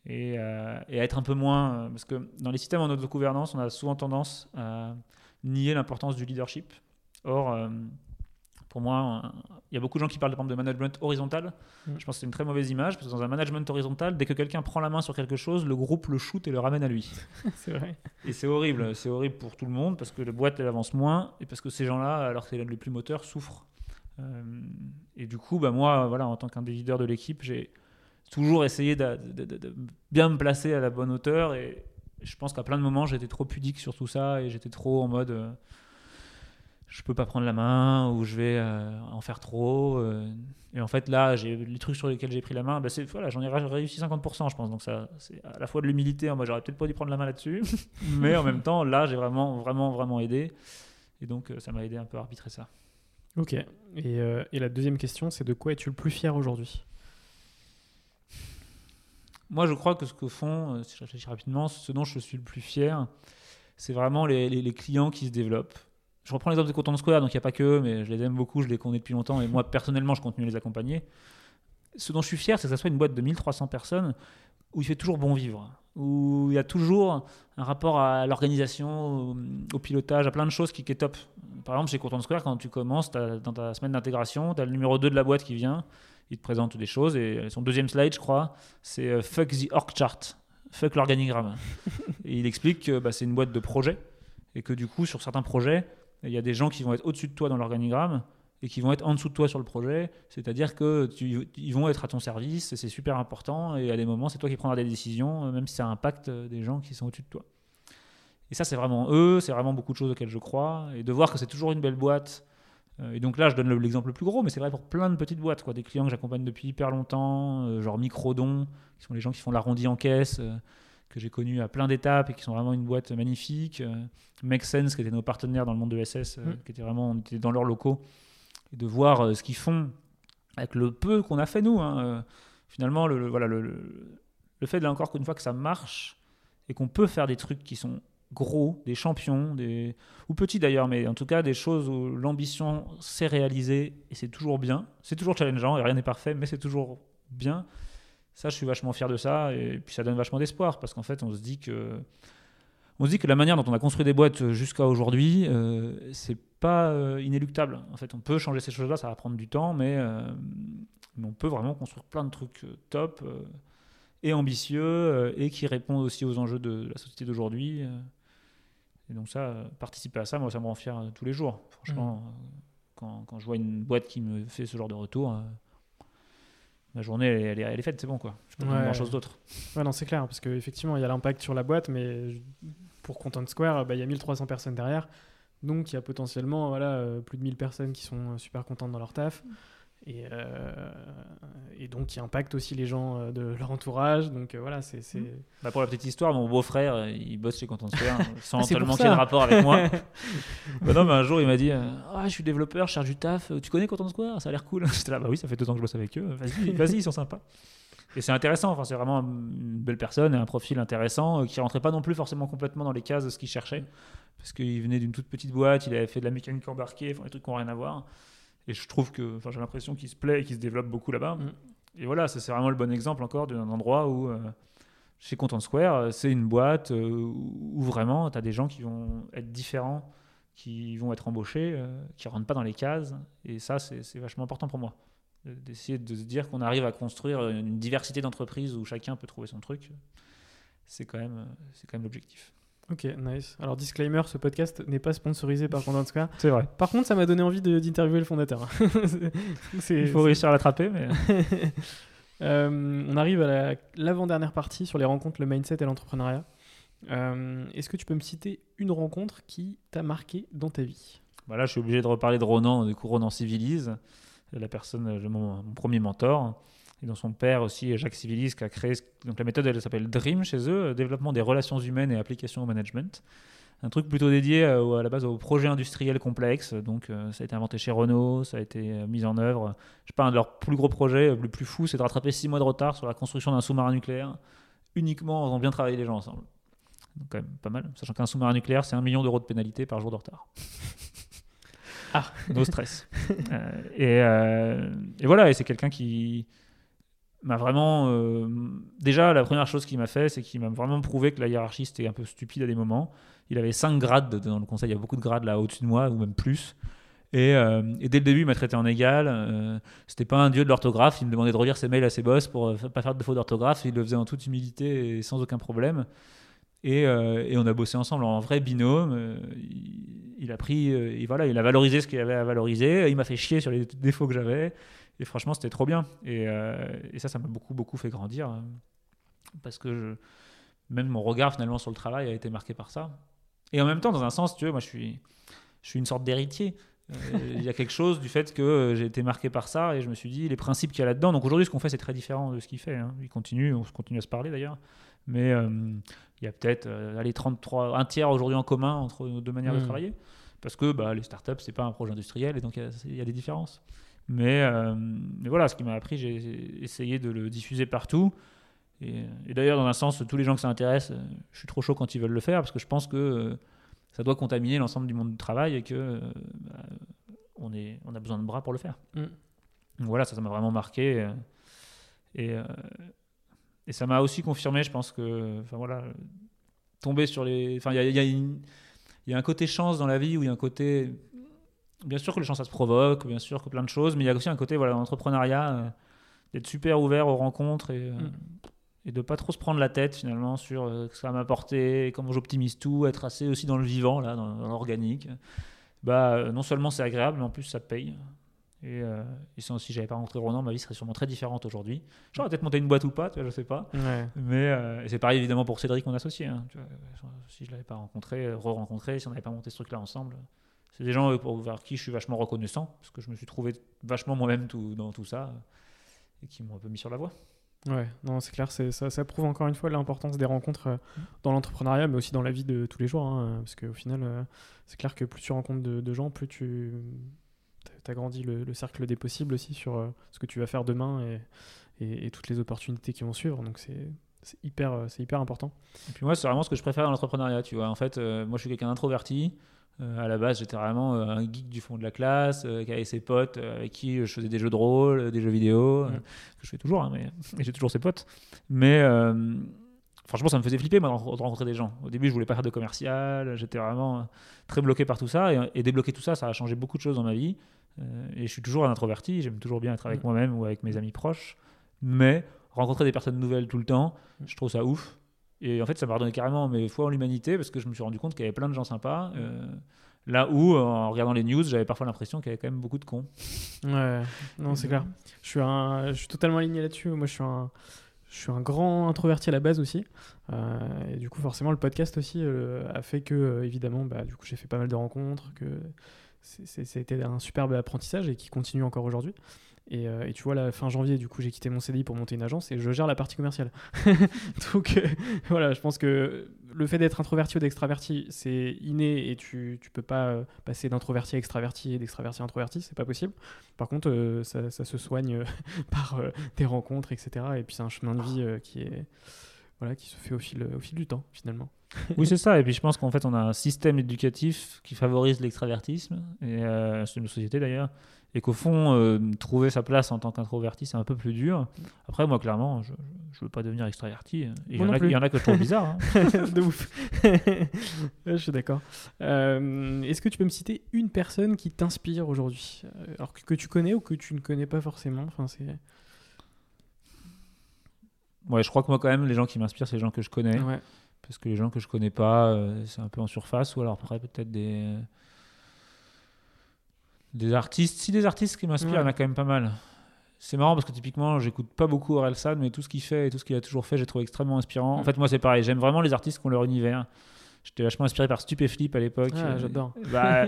Et, euh, à être un peu moins. euh, Parce que dans les systèmes en autogouvernance, on a souvent tendance à nier l'importance du leadership. Or, pour moi, il y a beaucoup de gens qui parlent par exemple, de management horizontal. Mm. Je pense que c'est une très mauvaise image, parce que dans un management horizontal, dès que quelqu'un prend la main sur quelque chose, le groupe le shoot et le ramène à lui. c'est vrai. Et c'est horrible, c'est horrible pour tout le monde, parce que la boîte, elle avance moins, et parce que ces gens-là, alors que c'est les plus moteurs, souffrent. Euh, et du coup, bah, moi, voilà, en tant qu'un des leaders de l'équipe, j'ai toujours essayé de, de- de- de bien me placer à la bonne hauteur, et je pense qu'à plein de moments, j'étais trop pudique sur tout ça, et j'étais trop en mode... euh, je peux pas prendre la main ou je vais euh, en faire trop. euh. et en fait, là, j'ai les trucs sur lesquels j'ai pris la main, bah, c'est voilà, j'en ai ré- réussi 50%, je pense. Donc ça, c'est à la fois de l'humilité. Moi, j'aurais peut-être pas dû prendre la main là-dessus, mais en même temps, là, j'ai vraiment, vraiment, vraiment aidé. Et donc, euh, ça m'a aidé un peu à arbitrer ça. Ok. Et, euh, et la deuxième question, c'est de quoi es-tu le plus fier aujourd'hui? Moi, je crois que ce que font, si je réfléchis rapidement, ce dont je suis le plus fier, c'est vraiment les, les- les clients qui se développent. Je reprends l'exemple de Content Square, donc il n'y a pas que eux, mais je les aime beaucoup, je les connais depuis longtemps, et moi, personnellement, je continue à les accompagner. Ce dont je suis fier, c'est que ça soit une boîte de 1300 personnes où il fait toujours bon vivre, où il y a toujours un rapport à l'organisation, au, au pilotage, à plein de choses qui, qui est top. Par exemple, chez Content Square, quand tu commences dans ta semaine d'intégration, tu as le numéro 2 de la boîte qui vient, il te présente des choses, et son deuxième slide, je crois, c'est euh, Fuck the org chart, fuck l'organigramme. et il explique que bah, c'est une boîte de projets, et que du coup, sur certains projets, il y a des gens qui vont être au-dessus de toi dans l'organigramme, et qui vont être en dessous de toi sur le projet, c'est-à-dire que tu, ils vont être à ton service, c'est super important, et à des moments, c'est toi qui prendras des décisions, euh, même si ça impacte euh, des gens qui sont au-dessus de toi. Et ça, c'est vraiment eux, c'est vraiment beaucoup de choses auxquelles je crois, et de voir que c'est toujours une belle boîte. euh, Et donc là, je donne le- l'exemple le plus gros, mais c'est vrai pour plein de petites boîtes, quoi. Des clients que j'accompagne depuis hyper longtemps, genre Microdon, qui sont les gens qui font l'arrondi en caisse, que j'ai connu à plein d'étapes et qui sont vraiment une boîte magnifique. Euh, Make Sense, qui étaient nos partenaires dans le monde de SS, euh, Mm. qui étaient vraiment, on était dans leurs locaux, et de voir euh, ce qu'ils font avec le peu qu'on a fait nous. hein, finalement, le, le- voilà, le, le, le fait là encore qu'une fois que ça marche et qu'on peut faire des trucs qui sont gros, des champions, des... ou petits d'ailleurs, mais en tout cas des choses où l'ambition s'est réalisée et c'est toujours bien. C'est toujours challengeant et rien n'est parfait, mais c'est toujours bien. Ça, je suis vachement fier de ça et puis ça donne vachement d'espoir parce qu'en fait, on se dit que on se dit que la manière dont on a construit des boîtes jusqu'à aujourd'hui, euh, c'est pas euh, inéluctable. En fait, on peut changer ces choses-là, ça va prendre du temps, mais, euh, mais on peut vraiment construire plein de trucs euh, top et ambitieux et qui répondent aussi aux enjeux de, la société d'aujourd'hui. Et donc ça, participer à ça, moi, ça me rend fier tous les jours. Franchement, euh, quand, quand je vois une boîte qui me fait ce genre de retour, ma journée, elle, est- elle est, elle est faite, c'est bon, quoi. Je peux pas Ouais. faire grand-chose d'autre. Ouais, non, c'est clair, parce qu'effectivement, il y a l'impact sur la boîte, mais pour Content Square, bah, il y a 1300 personnes derrière. Donc, il y a potentiellement voilà, euh, plus de 1000 personnes qui sont euh, super contentes dans leur taf. Et, euh, et donc, qui impactent aussi les gens euh, de leur entourage. Donc, euh, voilà, c'est. c'est- Bah, pour la petite histoire, mon beau-frère, il bosse chez Content Square, sans Ah, tellement qu'il y ait de rapport avec moi. Bah non, mais un jour, il m'a dit Ah, je suis développeur, je cherche du taf. Tu connais Content Square? Ça a l'air cool. J'étais là, bah oui, ça fait deux ans que je bosse avec eux. Vas-y, ils sont sympas. Et c'est intéressant. Enfin, c'est vraiment une belle personne et un profil intéressant qui rentrait pas non plus forcément complètement dans les cases de ce qu'il cherchait. Parce qu'il venait d'une toute petite boîte, il avait fait de la mécanique embarquée, enfin, des trucs qui n'ont rien à voir. Et je trouve que, enfin, j'ai l'impression qu'il se plaît et qu'il se développe beaucoup là-bas. Mm. Et voilà, ça, c'est vraiment le bon exemple encore d'un endroit où, euh, chez Content Square, euh, c'est une boîte euh, où vraiment tu as des gens qui vont être différents, qui vont être embauchés, qui rentrent pas dans les cases. Et ça, c'est vachement important pour moi. De- D'essayer de se dire qu'on arrive à construire une diversité d'entreprises où chacun peut trouver son truc. C'est quand même, c'est quand même l'objectif. Ok, nice. Alors, disclaimer, ce podcast n'est pas sponsorisé par Content Square. C'est vrai. Par contre, ça m'a donné envie d'interviewer le fondateur. Il faut réussir à l'attraper, mais Euh, on arrive à la- l'avant-dernière partie sur les rencontres, le mindset et l'entrepreneuriat. Euh, Est-ce que tu peux me citer une rencontre qui t'a marqué dans ta vie? Bah là, je suis obligé de reparler de Ronan, du coup, Ronan Civilise, la personne, mon, mon premier mentor, et dont son père aussi, Jacques Civilis, qui a créé. Donc la méthode, elle s'appelle DREAM chez eux, développement des relations humaines et application au management. Un truc plutôt dédié à la base aux projets industriels complexes. Donc ça a été inventé chez Renault, ça a été mis en œuvre. Je sais pas, un de leurs plus gros projets, le plus fou, c'est de rattraper six mois de retard sur la construction d'un sous-marin nucléaire, uniquement en faisant bien travailler les gens ensemble. Donc quand même pas mal, sachant qu'un sous-marin nucléaire, c'est un million d'euros de pénalité par jour de retard. ah, no stress. Euh, euh, et, voilà, et c'est quelqu'un qui m'a vraiment... Euh, déjà, la première chose qu'il m'a fait, c'est qu'il m'a vraiment prouvé que la hiérarchie, c'était un peu stupide à des moments. Il avait cinq grades dans le conseil, il y a beaucoup de grades là au-dessus de moi, ou même plus. Et, dès le début, il m'a traité en égal. c'était pas un dieu de l'orthographe. Il me demandait de relire ses mails à ses boss pour pas faire de défaut d'orthographe. Il le faisait en toute humilité et sans aucun problème. Euh, et, on a bossé ensemble en vrai binôme. Euh, il, a pris, euh, et voilà, il a valorisé ce qu'il avait à valoriser. Il m'a fait chier sur les défauts que j'avais. Et franchement, c'était trop bien. Et, ça, ça m'a beaucoup, beaucoup fait grandir. Hein. parce que je, même mon regard finalement sur le travail a été marqué par ça. Et en même temps, dans un sens, tu vois, moi je suis, je suis une sorte d'héritier. Il y a quelque chose du fait que j'ai été marqué par ça et je me suis dit les principes qu'il y a là-dedans. Donc aujourd'hui, ce qu'on fait, c'est très différent de ce qu'il fait. Hein. Il continue, on continue à se parler d'ailleurs. Mais il y a peut-être euh, 33, un tiers aujourd'hui en commun entre nos deux manières de hmm. travailler. Parce que bah, les startups, ce n'est pas un projet industriel et donc il y, a des différences. Mais, euh, mais voilà, ce qui m'a appris, j'ai essayé de le diffuser partout. Et, d'ailleurs, dans un sens, tous les gens que ça intéresse, euh, je suis trop chaud quand ils veulent le faire parce que je pense que euh, ça doit contaminer l'ensemble du monde du travail et que bah, on, est, on a besoin de bras pour le faire. Hmm. Donc voilà, ça, ça m'a vraiment marqué. Et, et ça m'a aussi confirmé, je pense que, enfin voilà, tomber sur les. Enfin, il y a, y a, un côté chance dans la vie où il y a un côté. Bien sûr que les chances, ça se provoque, bien sûr que plein de choses, mais il y a aussi un côté, voilà, l'entrepreneuriat, euh, d'être super ouvert aux rencontres et, euh, mm. et de pas trop se prendre la tête finalement sur euh, ce que ça va m'apporter, comment j'optimise tout, être assez aussi dans le vivant, là, dans, dans l'organique. Bah, non seulement c'est agréable, mais en plus ça paye. Et, euh, et si j'avais pas rencontré Ronan, ma vie serait sûrement très différente aujourd'hui. J'aurais peut-être monté une boîte ou pas, tu vois, je sais pas. Mais euh, c'est pareil évidemment pour Cédric, mon associé. Hein, tu vois, si je l'avais pas rencontré, re-rencontré, si on n'avait pas monté ce truc-là ensemble, c'est des gens pour vers qui je suis vachement reconnaissant parce que je me suis trouvé vachement moi-même tout, dans tout ça et qui m'ont un peu mis sur la voie. Ouais, non, c'est clair, ça, ça, prouve encore une fois l'importance des rencontres euh, dans l'entrepreneuriat, mais aussi dans la vie de tous les jours. Hein, parce qu'au final, c'est clair que plus tu rencontres de, de gens, plus tu as grandi le, cercle des possibles aussi sur euh, ce que tu vas faire demain et, et, toutes les opportunités qui vont suivre. Donc c'est hyper, euh, hyper important. Et puis moi, c'est vraiment ce que je préfère dans l'entrepreneuriat. Tu vois, en fait, euh, moi, je suis quelqu'un d'introverti. À la base, j'étais vraiment un geek du fond de la classe, qui avait ses potes avec qui je faisais des jeux de rôle, des jeux vidéo, mm. que je fais toujours, hein, mais j'ai toujours ses potes. Mais franchement, ça me faisait flipper, moi, de rencontrer des gens. Au début, je voulais pas faire de commercial, j'étais vraiment très bloqué par tout ça. Et, et, débloquer tout ça, ça a changé beaucoup de choses dans ma vie. Euh, et je suis toujours un introverti, j'aime toujours bien être avec mm. moi-même ou avec mes amis proches. Mais rencontrer des personnes nouvelles tout le temps, mm. je trouve ça ouf. Et en fait, ça m'a redonné carrément mes foi en l'humanité parce que je me suis rendu compte qu'il y avait plein de gens sympas. Euh, là où, en regardant les news, j'avais parfois l'impression qu'il y avait quand même beaucoup de cons. Ouais, non, c'est clair. Je suis, un, je suis totalement aligné là-dessus. Moi, je suis un, je suis un grand introverti à la base aussi. Euh, et du coup, forcément, le podcast aussi a fait que, évidemment, bah, du coup, j'ai fait pas mal de rencontres, que c'était un superbe apprentissage et qui continue encore aujourd'hui. Euh, et, tu vois, la fin janvier, du coup, j'ai quitté mon CDI pour monter une agence et je gère la partie commerciale. Donc euh, voilà, je pense que le fait d'être introverti ou d'extraverti, c'est inné et tu, tu peux pas euh, passer d'introverti à extraverti et d'extraverti à introverti, c'est pas possible. Par contre, ça, ça, se soigne par des rencontres, etc. Et puis c'est un chemin de vie qui est voilà, qui se fait au fil, au fil du temps, finalement. oui, c'est ça. Et puis je pense qu'en fait, on a un système éducatif qui favorise l'extravertisme, et c'est une société d'ailleurs, et qu'au fond, euh, trouver sa place en tant qu'introverti, c'est un peu plus dur. Après, moi, clairement, je ne veux pas devenir extraverti. Il y, en a, que je trouve bizarre. Hein. de ouf. je suis d'accord. Euh, est-ce que tu peux me citer une personne qui t'inspire aujourd'hui Alors que, que, tu connais ou que tu ne connais pas forcément? Enfin. Ouais, je crois que moi, quand même, les gens qui m'inspirent, c'est les gens que je connais. Parce que les gens que je connais pas, euh, c'est un peu en surface. Ou alors, après, peut-être des. Des artistes. Si des artistes qui m'inspirent, il y en a quand même pas mal. C'est marrant parce que typiquement, j'écoute pas beaucoup Orelsan, mais tout ce qu'il fait et tout ce qu'il a toujours fait, j'ai trouvé extrêmement inspirant. En fait, moi, c'est pareil. J'aime vraiment les artistes qui ont leur univers. J'étais vachement inspiré par Stupéflip à l'époque. Ah, j'adore. Bah,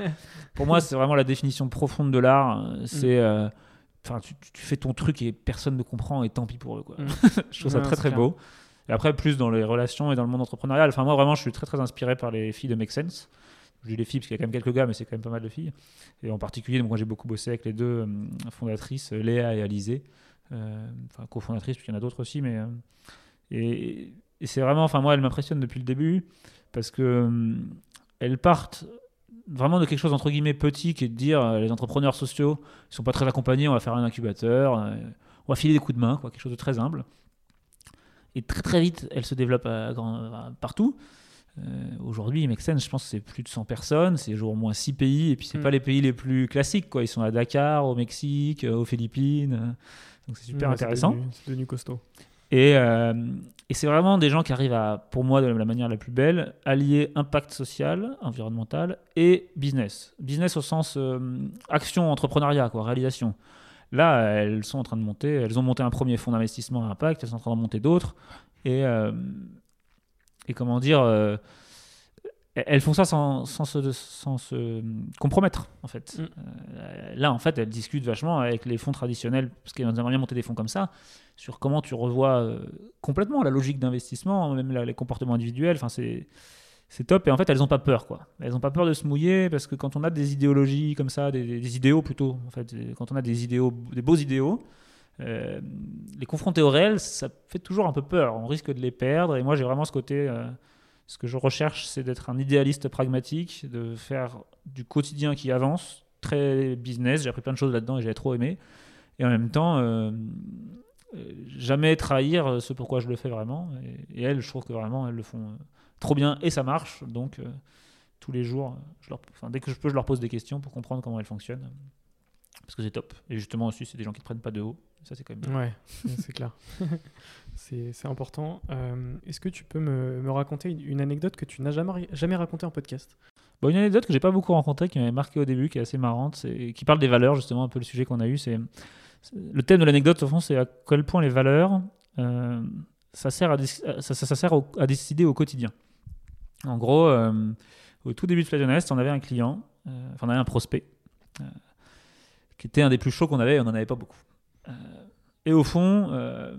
pour moi, c'est vraiment la définition profonde de l'art. C'est. Mm. Euh, enfin, tu, tu fais ton truc et personne ne comprend et tant pis pour eux. Quoi. Mm. je trouve ça Ouais, très très clair. beau. Et après, plus dans les relations et dans le monde entrepreneurial. Enfin, moi, vraiment, je suis très très inspiré par les filles de Make Sense. Je dis les filles parce qu'il y a quand même quelques gars, mais c'est quand même pas mal de filles. Et en particulier, donc, moi, j'ai beaucoup bossé avec les deux euh, fondatrices, euh, Léa et Alizé. Euh, enfin, cofondatrices, puis il y en a d'autres aussi. Mais, euh, et c'est vraiment, enfin, moi, elles m'impressionnent depuis le début parce que euh, elles partent vraiment de quelque chose entre guillemets petit qui est de dire les entrepreneurs sociaux ils sont pas très accompagnés on va faire un incubateur on va filer des coups de main quoi quelque chose de très humble et très très vite elle se développe à grand- à- partout aujourd'hui Make Sense je pense que c'est plus de 100 personnes c'est au moins 6 pays et puis c'est Mm. pas les pays les plus classiques quoi ils sont à Dakar au Mexique euh, aux Philippines euh, donc c'est super Ouais, intéressant C'est devenu, c'est devenu costaud. et, euh, et c'est vraiment des gens qui arrivent à, pour moi, de la manière la plus belle, allier impact social, environnemental et business. Business au sens euh, action, entrepreneuriat, quoi, réalisation. Là, elles sont en train de monter, elles ont monté un premier fonds d'investissement à impact, elles sont en train de monter d'autres. Et, euh, et comment dire, euh, elles font ça sans, sans, se, sans se compromettre, en fait. Mm. Euh, là, en fait, elles discutent vachement avec les fonds traditionnels, parce qu'elles aimeraient bien monter des fonds comme ça, sur comment tu revois euh, complètement la logique d'investissement, même la- les comportements individuels. Enfin, c'est c'est top. Et en fait, elles n'ont pas peur, quoi. Elles n'ont pas peur de se mouiller parce que quand on a des idéologies comme ça, des, des idéaux plutôt, en fait, quand on a des idéaux, des beaux idéaux, euh, les confronter au réel, ça fait toujours un peu peur. On risque de les perdre. Et moi, j'ai vraiment ce côté. euh, ce que je recherche, c'est d'être un idéaliste pragmatique, de faire du quotidien qui avance, très business. J'ai appris plein de choses là-dedans et j'ai trop aimé. Et en même temps, euh, jamais trahir ce pourquoi je le fais vraiment. Et, elles, je trouve que vraiment, elles le font trop bien et ça marche. Donc, tous les jours, je dès que je peux, je leur pose des questions pour comprendre comment elles fonctionnent. Parce que c'est top. Et justement, aussi, c'est des gens qui ne prennent pas de haut. Ça, c'est quand même bien. Ouais, c'est clair. c'est important. Euh, Est-ce que tu peux me, me raconter une, anecdote que tu n'as jamais, jamais racontée en podcast? Bon, une anecdote que j'ai pas beaucoup rencontrée, qui m'avait marqué au début, qui est assez marrante, qui parle des valeurs, justement, un peu le sujet qu'on a eu. C'est le thème de l'anecdote, au fond, c'est à quel point les valeurs, euh, ça sert, à, ça, ça- sert au- à décider au quotidien. En gros, euh, au tout début de Fly Honest, on avait un client, enfin, on avait un prospect, qui était un des plus chauds qu'on avait, et on n'en avait pas beaucoup. Euh, et au fond, euh,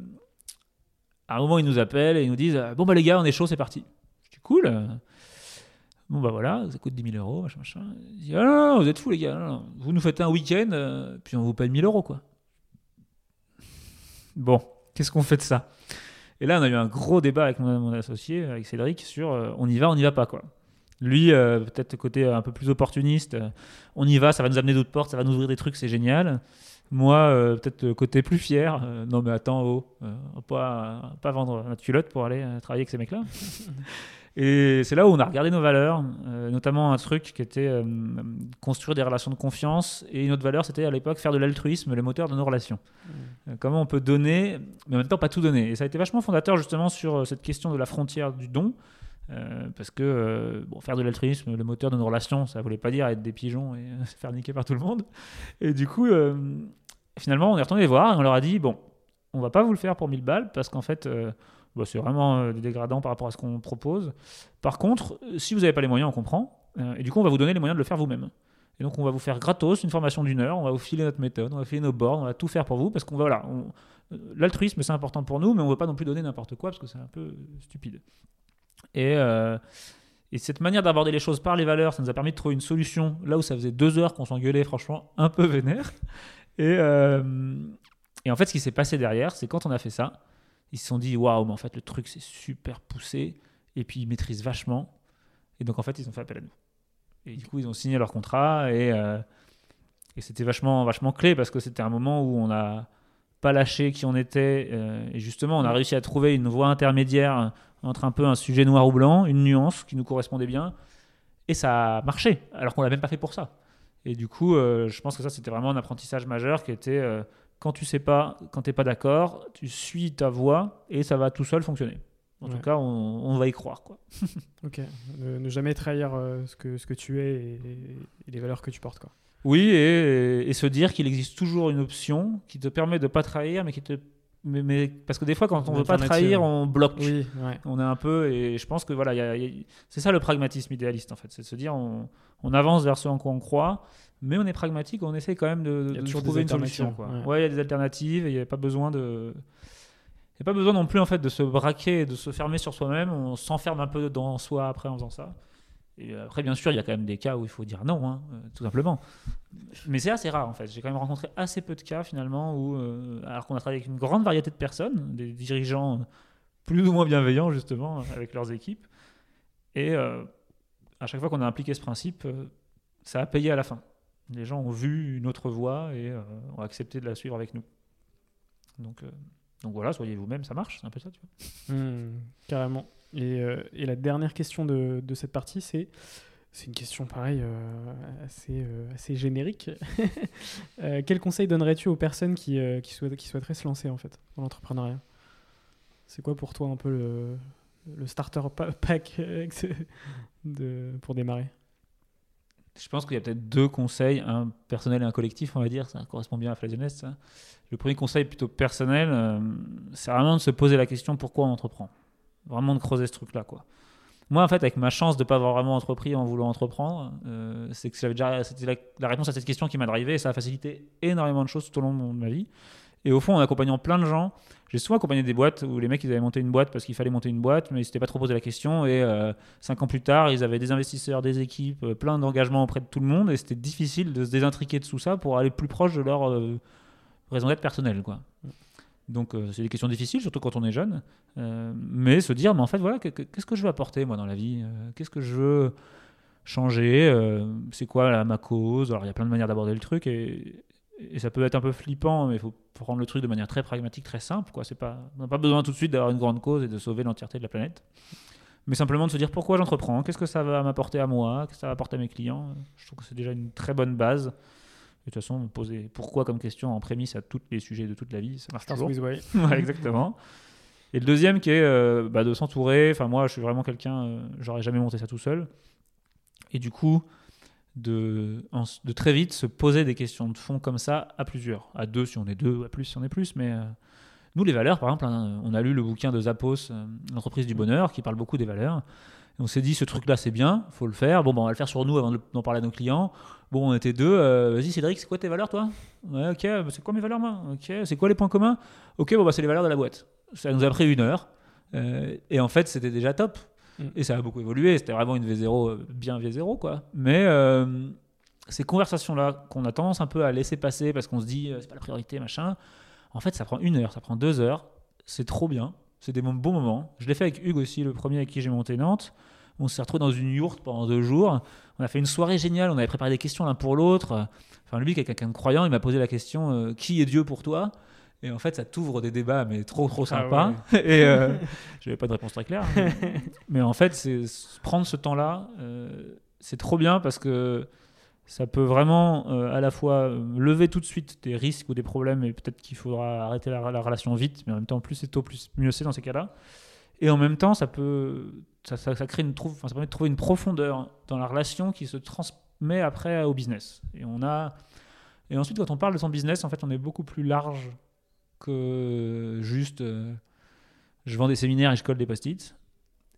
à un moment, ils nous appellent et ils nous disent Bon, bah les gars, on est chaud, c'est parti. Je Cool. euh, Bon, bah voilà, ça coûte 10 000 euros, machin, machin. Il dit, ah non, non, vous êtes fous, les gars. Vous nous faites un week-end, euh, puis on vous paye 1000 euros, quoi. Bon, qu'est-ce qu'on fait de ça? Et là, on a eu un gros débat avec mon, associé, avec Cédric, sur euh, on y va, on n'y va pas, quoi. Lui, euh, peut-être côté un peu plus opportuniste, euh, on y va, ça va nous amener d'autres portes, ça va nous ouvrir des trucs, c'est génial. Moi, euh, peut-être le côté plus fier, euh, non mais attends, oh, euh, pas, pas vendre notre culotte pour aller travailler avec ces mecs-là. Et c'est là où on a regardé nos valeurs, notamment un truc qui était construire des relations de confiance. Et une autre valeur, c'était à l'époque faire de l'altruisme le moteur de nos relations. Euh, comment on peut donner, mais en même temps pas tout donner. Et ça a été vachement fondateur justement sur cette question de la frontière du don. Euh, parce que euh, bon, faire de l'altruisme, le moteur de nos relations, ça voulait pas dire être des pigeons et euh, se faire niquer par tout le monde. Et du coup, finalement, on est retourné les voir et on leur a dit bon, on va pas vous le faire pour 1000 balles parce qu'en fait, euh, bah, c'est vraiment euh, dégradant par rapport à ce qu'on propose. Par contre, euh, si vous n'avez pas les moyens, on comprend. Et du coup, on va vous donner les moyens de le faire vous-même. Et donc, on va vous faire gratos une formation d'une heure, on va vous filer notre méthode, on va filer nos bords, on va tout faire pour vous parce qu'on va, voilà, l'altruisme c'est important pour nous, mais on ne veut pas non plus donner n'importe quoi parce que c'est un peu stupide. Et, et cette manière d'aborder les choses par les valeurs, ça nous a permis de trouver une solution là où ça faisait deux heures qu'on s'engueulait, franchement, un peu vénère. Et, euh, et en fait, ce qui s'est passé derrière, c'est quand on a fait ça, ils se sont dit waouh, mais en fait, le truc c'est super poussé, et puis ils maîtrisent vachement. Et donc, en fait, ils ont fait appel à nous. Et du coup, ils ont signé leur contrat, et, euh, c'était vachement, vachement clé parce que c'était un moment où on n'a pas lâché qui on était, euh, et justement, on a réussi à trouver une voie intermédiaire entre un peu un sujet noir ou blanc, une nuance qui nous correspondait bien, et ça a marché, alors qu'on l'a même pas fait pour ça. Et du coup, euh, je pense que ça, c'était vraiment un apprentissage majeur qui était euh, quand tu sais pas, quand tu n'es pas d'accord, tu suis ta voie et ça va tout seul fonctionner. En Ouais. tout cas, on, on va y croire. Quoi. Ok. Ne, ne jamais trahir euh, ce, que, ce que tu es et, et les valeurs que tu portes. Quoi. Oui, et, et se dire qu'il existe toujours une option qui te permet de pas trahir, mais qui te. Mais, mais- parce que des fois, quand on Une veut pas trahir, on bloque. Oui, ouais. On est un peu, et je pense que voilà, il y a- il y a- c'est ça le pragmatisme idéaliste en fait, c'est de se dire on, on avance vers ce en quoi on croit, mais on est pragmatique, on essaie quand même de, trouver une solution. Quoi. ouais. Ouais, il y a des alternatives il n'y a pas besoin de. Il n'y a pas besoin non plus en fait de se braquer, de se fermer sur soi-même. On s'enferme un peu dans soi après en faisant ça. Et après, bien sûr, il y a quand même des cas où il faut dire non, hein, euh, tout simplement. Mais c'est assez rare en fait. J'ai quand même rencontré assez peu de cas finalement où, euh, alors qu'on a travaillé avec une grande variété de personnes, des dirigeants plus ou moins bienveillants justement avec leurs équipes. Et euh, à chaque fois qu'on a impliqué ce principe, euh, ça a payé à la fin. Les gens ont vu une autre voie et euh, ont accepté de la suivre avec nous. Donc, euh, donc voilà, soyez vous-même, ça marche, c'est un peu ça. Tu vois. Hmm, carrément. Et, euh, et la dernière question de, cette partie, c'est une question pareil euh, assez, euh, assez générique. Euh, quel conseil donnerais-tu aux personnes qui, souhaiteraient se lancer en fait dans l'entrepreneuriat? C'est quoi pour toi un peu le, starter pa- pack pour démarrer? Je pense qu'il y a peut-être deux conseils, un personnel et un collectif, on va dire. Ça correspond bien à Flasionest. ça. Le premier conseil, plutôt personnel, c'est vraiment de se poser la question pourquoi on entreprend? Vraiment de creuser ce truc-là. quoi. Moi, en fait, avec ma chance de ne pas avoir vraiment entrepris en voulant entreprendre, euh, c'est que c'était la, la réponse à cette question qui m'a drivé et ça a facilité énormément de choses tout au long de ma vie. Et au fond, en accompagnant plein de gens, j'ai souvent accompagné des boîtes où les mecs ils avaient monté une boîte parce qu'il fallait monter une boîte, mais ils s'étaient pas trop posé la question. Et euh, cinq ans plus tard, ils avaient des investisseurs, des équipes, euh, plein d'engagements auprès de tout le monde, et c'était difficile de se désintriquer de tout ça pour aller plus proche de leur euh, raison d'être personnelle, quoi. Donc euh, c'est des questions difficiles, surtout quand on est jeune, Euh, mais se dire, mais en fait voilà, que- que- qu'est-ce que je veux apporter moi dans la vie? Euh, Qu'est-ce que je veux changer? C'est quoi ma cause? Alors il y a plein de manières d'aborder le truc et, ça peut être un peu flippant, mais il faut prendre le truc de manière très pragmatique, très simple. Quoi. Pas, on n'a pas besoin tout de suite d'avoir une grande cause et de sauver l'entièreté de la planète. Mais simplement de se dire pourquoi j'entreprends, qu'est-ce que ça va m'apporter à moi, qu'est-ce que ça va apporter à mes clients? Je trouve que c'est déjà une très bonne base. De toute façon, poser pourquoi comme question en prémisse à tous les sujets de toute la vie, ça marche toujours. Ouais, exactement. Et le deuxième qui est euh, bah, de s'entourer. Enfin, moi, je suis vraiment quelqu'un, euh, j'aurais jamais monté ça tout seul. Et du coup, de, en- de très vite se poser des questions de fond comme ça à plusieurs. À deux si on est deux, à plus si on est plus. Mais euh, nous, les valeurs, par exemple, hein, on a lu le bouquin de Zappos, euh, L'entreprise du bonheur, qui parle beaucoup des valeurs. On s'est dit, ce truc-là, c'est bien, faut le faire. Bon, bah, on va le faire sur nous avant de- d'en parler à nos clients. Bon, on était deux. euh, Vas-y, Cédric, c'est quoi tes valeurs, toi? Ouais, ok. bah, C'est quoi mes valeurs, moi? Ok. C'est quoi les points communs? Ok, bon, bah, c'est les valeurs de la boîte. Ça nous a pris une heure. Euh, et en fait, c'était déjà top. Mm. Et ça a beaucoup évolué. C'était vraiment une V0, euh, bien V0, quoi. Mais euh, ces conversations-là qu'on a tendance un peu à laisser passer parce qu'on se dit, c'est pas la priorité, machin. En fait, ça prend une heure, ça prend deux heures. C'est trop bien. C'est des bons moments. Je l'ai fait avec Hugues aussi, le premier avec qui j'ai monté Nantes. On s'est retrouvé dans une yourte pendant deux jours. On a fait une soirée géniale. On avait préparé des questions l'un pour l'autre. Enfin, lui, qui est quelqu'un de croyant, il m'a posé la question euh, Qui est Dieu pour toi? Et en fait, ça t'ouvre des débats, mais trop, trop Ah sympas. Et euh, je n'avais pas de réponse très claire. mais, mais en fait, c'est prendre ce temps-là, euh, c'est trop bien parce que ça peut vraiment euh, à la fois euh, lever tout de suite des risques ou des problèmes et peut-être qu'il faudra arrêter la, la relation vite, mais en même temps, plus c'est tôt, plus mieux c'est dans ces cas-là. Et en même temps, ça peut, ça, crée une trouve, ça permet de trouver une profondeur dans la relation qui se transmet après au business. Et on a, et ensuite, quand on parle de son business, en fait, on est beaucoup plus large que juste euh, je vends des séminaires et je colle des post-it.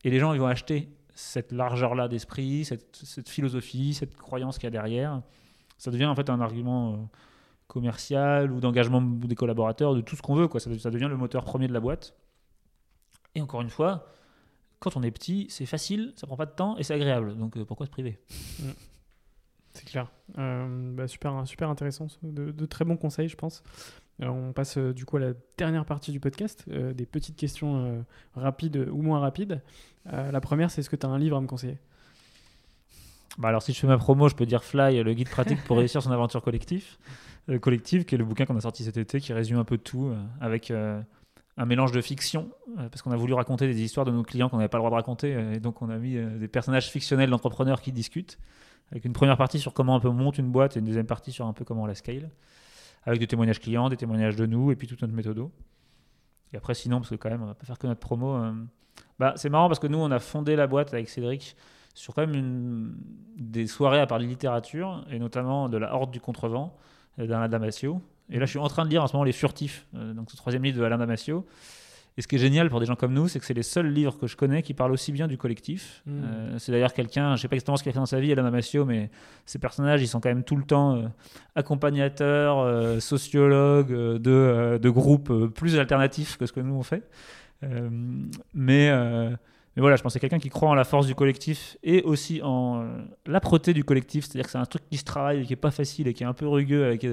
Et les gens, ils vont acheter cette largeur-là d'esprit, cette, philosophie, cette croyance qu'il y a derrière. Ça devient en fait un argument euh, commercial ou d'engagement des collaborateurs, de tout ce qu'on veut. Quoi. Ça, devient le moteur premier de la boîte. Et encore une fois, quand on est petit, c'est facile, ça prend pas de temps et c'est agréable. Donc euh, pourquoi se priver? C'est clair. Euh, bah, super, super intéressant. De, de très bons conseils, je pense. Euh, on passe euh, du coup à la dernière partie du podcast, euh, des petites questions euh, rapides ou moins rapides. La première, c'est est-ce que tu as un livre à me conseiller? Bah alors si je fais ma promo, je peux dire Fly, le guide pratique pour réussir son aventure collective, collective, qui est le bouquin qu'on a sorti cet été, qui résume un peu tout, avec un mélange de fiction, parce qu'on a voulu raconter des histoires de nos clients qu'on n'avait pas le droit de raconter, et donc on a mis des personnages fictionnels d'entrepreneurs qui discutent, avec une première partie sur comment un peu on monte une boîte et une deuxième partie sur un peu comment on la scale, avec des témoignages clients, des témoignages de nous, et puis toute notre méthode. Et après sinon, parce que quand même, on va pas faire que notre promo. euh, bah, c'est marrant parce que nous, on a fondé la boîte avec Cédric sur quand même une- des soirées à parler littérature, et notamment de la Horde du Contrevent euh, d'Alain Damasio. Et là, je suis en train de lire en ce moment Les Furtifs, euh, donc ce troisième livre de Alain Damasio. Et ce qui est génial pour des gens comme nous, c'est que c'est les seuls livres que je connais qui parlent aussi bien du collectif. Mm. Euh, c'est d'ailleurs quelqu'un, je sais pas exactement ce qu'il a fait dans sa vie, Alain Damasio, mais ces personnages, ils sont quand même tout le temps euh, accompagnateurs, euh, sociologues de, de groupes plus alternatifs que ce que nous on fait. Mais, mais voilà, je pense que c'est quelqu'un qui croit en la force du collectif et aussi en l'âpreté du collectif, c'est-à-dire que c'est un truc qui se travaille et qui est pas facile et qui est un peu rugueux avec,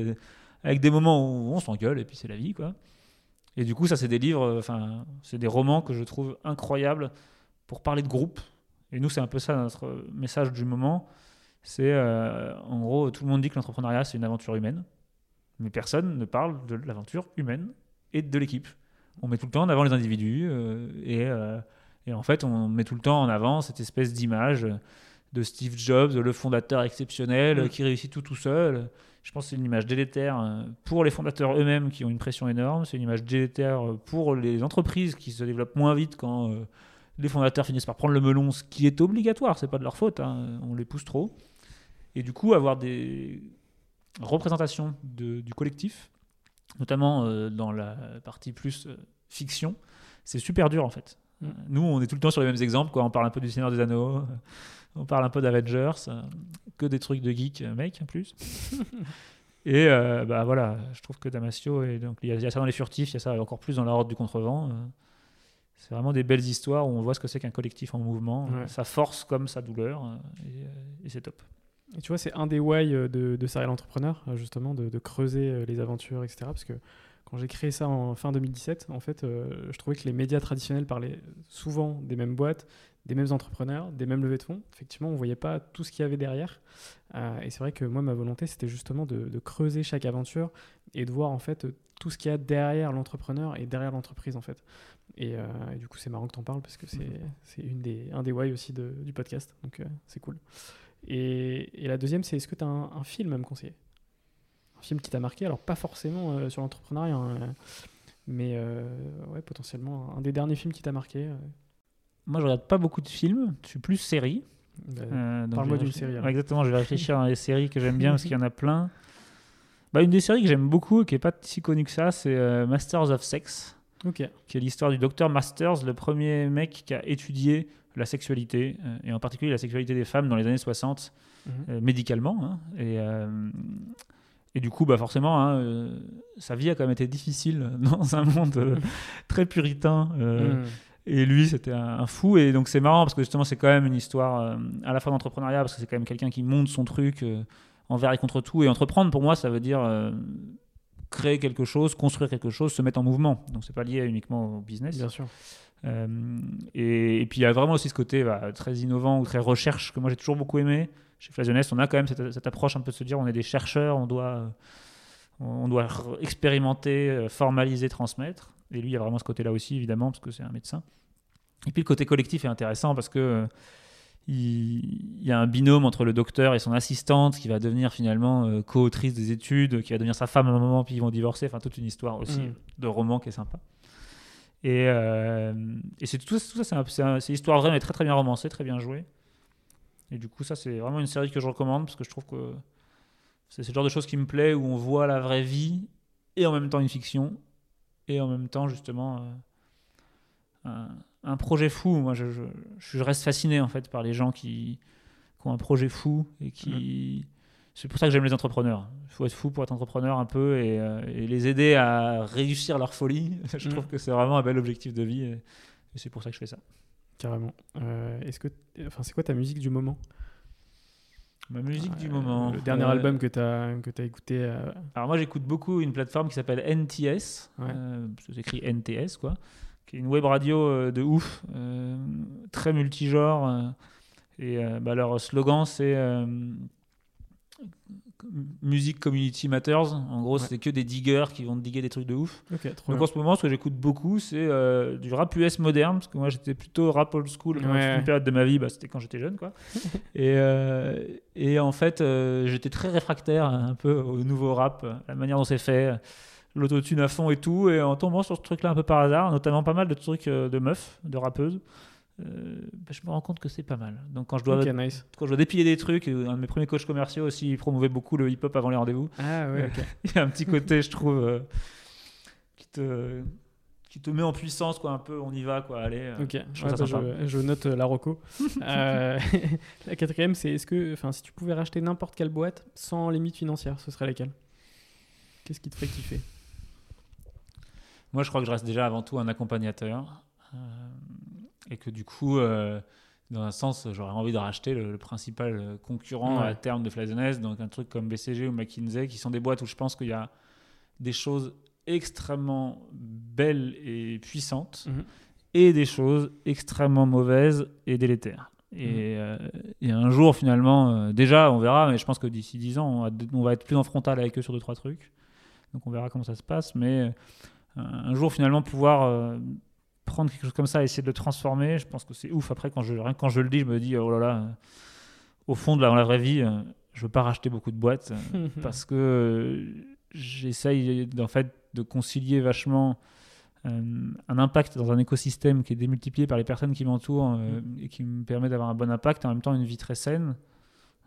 avec des moments où on s'engueule et puis c'est la vie, quoi. Et du coup, ça, c'est des livres, euh, enfin, c'est des romans que je trouve incroyables pour parler de groupe. Et nous, c'est un peu ça notre message du moment. C'est, euh, en gros, tout le monde dit que l'entrepreneuriat, c'est une aventure humaine. Mais personne ne parle de l'aventure humaine et de l'équipe. On met tout le temps en avant les individus. euh, et, euh, et en fait, on met tout le temps en avant cette espèce d'image de Steve Jobs, le fondateur exceptionnel Mm. qui réussit tout tout seul. Je pense que c'est une image délétère euh, pour les fondateurs eux-mêmes qui ont une pression énorme. C'est une image délétère euh, pour les entreprises qui se développent moins vite quand euh, les fondateurs finissent par prendre le melon, ce qui est obligatoire. C'est pas de leur faute. hein, on les pousse trop. Et du coup, avoir des représentations de- du collectif, notamment euh, dans la partie plus euh, fiction, c'est super dur en fait. Mm. Nous, on est tout le temps sur les mêmes exemples. Quoi. On parle un peu du Seigneur des Anneaux, on parle un peu d'Avengers, euh, que des trucs de geek, euh, mec, en plus. Et euh, bah voilà, je trouve que Damasio, et donc il y, a- il y a ça dans les furtifs, il y a ça encore plus dans la horde du contrevent. c'est vraiment des belles histoires où on voit ce que c'est qu'un collectif en mouvement, Ouais. sa force comme sa douleur, et, et c'est top. Et tu vois, c'est un des why de, de Serial Entrepreneur, justement, de, de creuser les aventures, etc. Parce que quand j'ai créé ça en fin 2017, en fait, euh, je trouvais que les médias traditionnels parlaient souvent des mêmes boîtes, des mêmes entrepreneurs, des mêmes levées de fonds. Effectivement, on voyait pas tout ce qu'il y avait derrière. Euh, et c'est vrai que moi, ma volonté, c'était justement de, de creuser chaque aventure et de voir, en fait, tout ce qu'il y a derrière l'entrepreneur et derrière l'entreprise, en fait. Et, euh, et du coup, c'est marrant que tu en parles parce que c'est une des, un des why aussi de- du podcast. Donc, euh, c'est cool. Et, et la deuxième, c'est est-ce que tu as un, un film à me conseiller? Un film qui t'a marqué, alors pas forcément sur l'entrepreneuriat, hein, mais ouais, potentiellement un des derniers films qui t'a marqué. Moi, je regarde pas beaucoup de films, je suis plus série. bah, Euh, Parle-moi d'une série, exactement, je vais réfléchir à les séries que j'aime bien parce qu'il y en a plein. Bah, une des séries que j'aime beaucoup et qui est pas si connue que ça, c'est euh, Masters of Sex, qui est l'histoire du docteur Masters, le premier mec qui a étudié la sexualité, euh, et en particulier la sexualité des femmes dans les années 60, Mhm. médicalement. hein. et, et du coup, bah forcément, hein, euh, sa vie a quand même été difficile dans un monde euh, très puritain. euh, Mhm. Et lui, c'était un, fou. Et donc, c'est marrant parce que justement, c'est quand même une histoire euh, à la fois d'entrepreneuriat, parce que c'est quand même quelqu'un qui monte son truc euh, envers et contre tout. Et entreprendre, pour moi, ça veut dire euh, créer quelque chose, construire quelque chose, se mettre en mouvement. Donc, c'est pas lié uniquement au business. Bien sûr. Euh, et, et puis, il y a vraiment aussi ce côté bah, très innovant ou très recherche que moi, j'ai toujours beaucoup aimé. Chez Flasionest, on a quand même cette, cette approche un peu de se dire on est des chercheurs, on doit, on doit expérimenter, formaliser, transmettre. Et lui, il y a vraiment ce côté-là aussi, évidemment, parce que c'est un médecin. Et puis le côté collectif est intéressant parce que euh, il, y a un binôme entre le docteur et son assistante qui va devenir finalement euh, co-autrice des études, qui va devenir sa femme à un moment, puis ils vont divorcer. Enfin, toute une histoire aussi Mhm. de roman qui est sympa. Et, euh, et c'est tout, tout ça, c'est un- c'est un- c'est histoire vraie, mais très très bien romancée, très bien jouée. Et du coup, ça, c'est vraiment une série que je recommande parce que je trouve que c'est ce genre de choses qui me plaît où on voit la vraie vie et en même temps une fiction et en même temps justement euh, un, un projet fou. Moi, je, je- je reste fasciné en fait par les gens qui, qui ont un projet fou et qui. C'est pour ça que j'aime les entrepreneurs. Il faut être fou pour être entrepreneur un peu et, euh, et les aider à réussir leur folie. je trouve que c'est vraiment un bel objectif de vie et, et c'est pour ça que je fais ça. Carrément. Euh, Est-ce que, enfin, c'est quoi ta musique du moment? Ma musique du moment. Le dernier Euh, album que tu as, que as écouté. euh, Alors moi j'écoute beaucoup une plateforme qui s'appelle NTS, Ouais. euh, c'est écrit NTS quoi, qui est une web radio euh, de ouf, euh, très multigenre. euh, et euh, bah, leur slogan c'est Music Community Matters. En gros Ouais. c'est que des diggers qui vont diguer des trucs de ouf. Donc bien. en ce moment ce que j'écoute beaucoup c'est euh, du rap US moderne, parce que moi j'étais plutôt rap old school Ouais. une période de ma vie, bah, c'était quand j'étais jeune quoi. Et, euh, et en fait, euh, j'étais très réfractaire un peu au nouveau rap, la manière dont c'est fait, l'autotune à fond et tout. Et en tombant sur ce truc-là un peu par hasard, notamment pas mal de trucs de meufs, de rappeuses, euh, bah, je me rends compte que c'est pas mal. Donc quand je dois, Ok, nice. quand je dois dépiler des trucs, et un de mes premiers coachs commerciaux aussi, il promouvait beaucoup le hip-hop avant les rendez-vous. Ah ok. Il y a un petit côté, je trouve, euh, qui te qui te met en puissance, quoi, un peu, on y va, quoi, allez. euh, Ok, je trouve Ouais, ça bah, je, je note euh, la Rocco. Euh, la quatrième, c'est est-ce que, enfin, si tu pouvais racheter n'importe quelle boîte sans limite financière, ce serait laquelle? Qu'est-ce qui te ferait kiffer? Moi, je crois que je reste déjà avant tout un accompagnateur. Euh, et que du coup, euh, dans un sens, j'aurais envie de racheter le, le principal euh, concurrent Ouais. à terme de Flyzoness, donc un truc comme BCG ou McKinsey, qui sont des boîtes où je pense qu'il y a des choses extrêmement belles et puissantes, Mhm. et des choses extrêmement mauvaises et délétères. Et, euh, et un jour, finalement, euh, déjà, on verra, mais je pense que d'ici 10 ans, on va, on va être plus en frontal avec eux sur deux, trois trucs. Donc on verra comment ça se passe. Mais euh, un jour, finalement, pouvoir euh, prendre quelque chose comme ça et essayer de le transformer, je pense que c'est ouf. Après, quand je, rien quand je le dis, je me dis, oh là là, euh, au fond, de la, dans la vraie vie, euh, je veux pas racheter beaucoup de boîtes euh, parce que j'essaye en fait de concilier vachement euh, un impact dans un écosystème qui est démultiplié par les personnes qui m'entourent euh, et qui me permet d'avoir un bon impact et en même temps une vie très saine.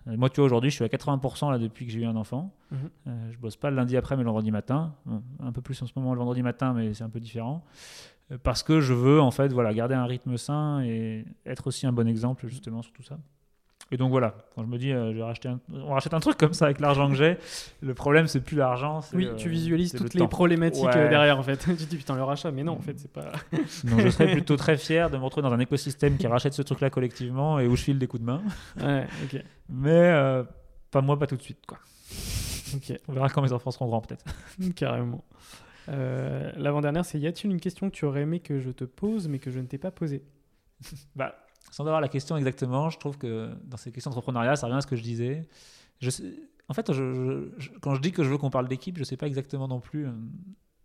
Euh, moi, tu vois, aujourd'hui, je suis à 80% là depuis que j'ai eu un enfant. Mhm. Euh, je bosse pas le lundi après, mais le vendredi matin. Bon, un peu plus en ce moment le vendredi matin, mais c'est un peu différent. Parce que je veux en fait voilà garder un rythme sain et être aussi un bon exemple justement sur tout ça. Et donc voilà, quand je me dis euh, je vais racheter un, on rachète un truc comme ça avec l'argent que j'ai, le problème c'est plus l'argent. Oui, euh, tu visualises toutes le les temps. problématiques Ouais. euh, derrière en fait. tu te dis putain le rachat, mais non en fait c'est pas. Donc je serais plutôt très fier de me retrouver dans un écosystème qui rachète ce truc-là collectivement et où je file des coups de main. ouais, ok, Mais euh, pas moi, pas tout de suite. Quoi. ok, On verra quand mes enfants seront grands peut-être. carrément. Euh, L'avant-dernière, c'est y a-t-il une question que tu aurais aimé que je te pose mais que je ne t'ai pas posée Bah, sans avoir la question exactement, je trouve que dans ces questions d'entrepreneuriat, ça revient à ce que je disais. Je sais- en fait, je- je- je- quand je dis que je veux qu'on parle d'équipe, je ne sais pas exactement non plus euh,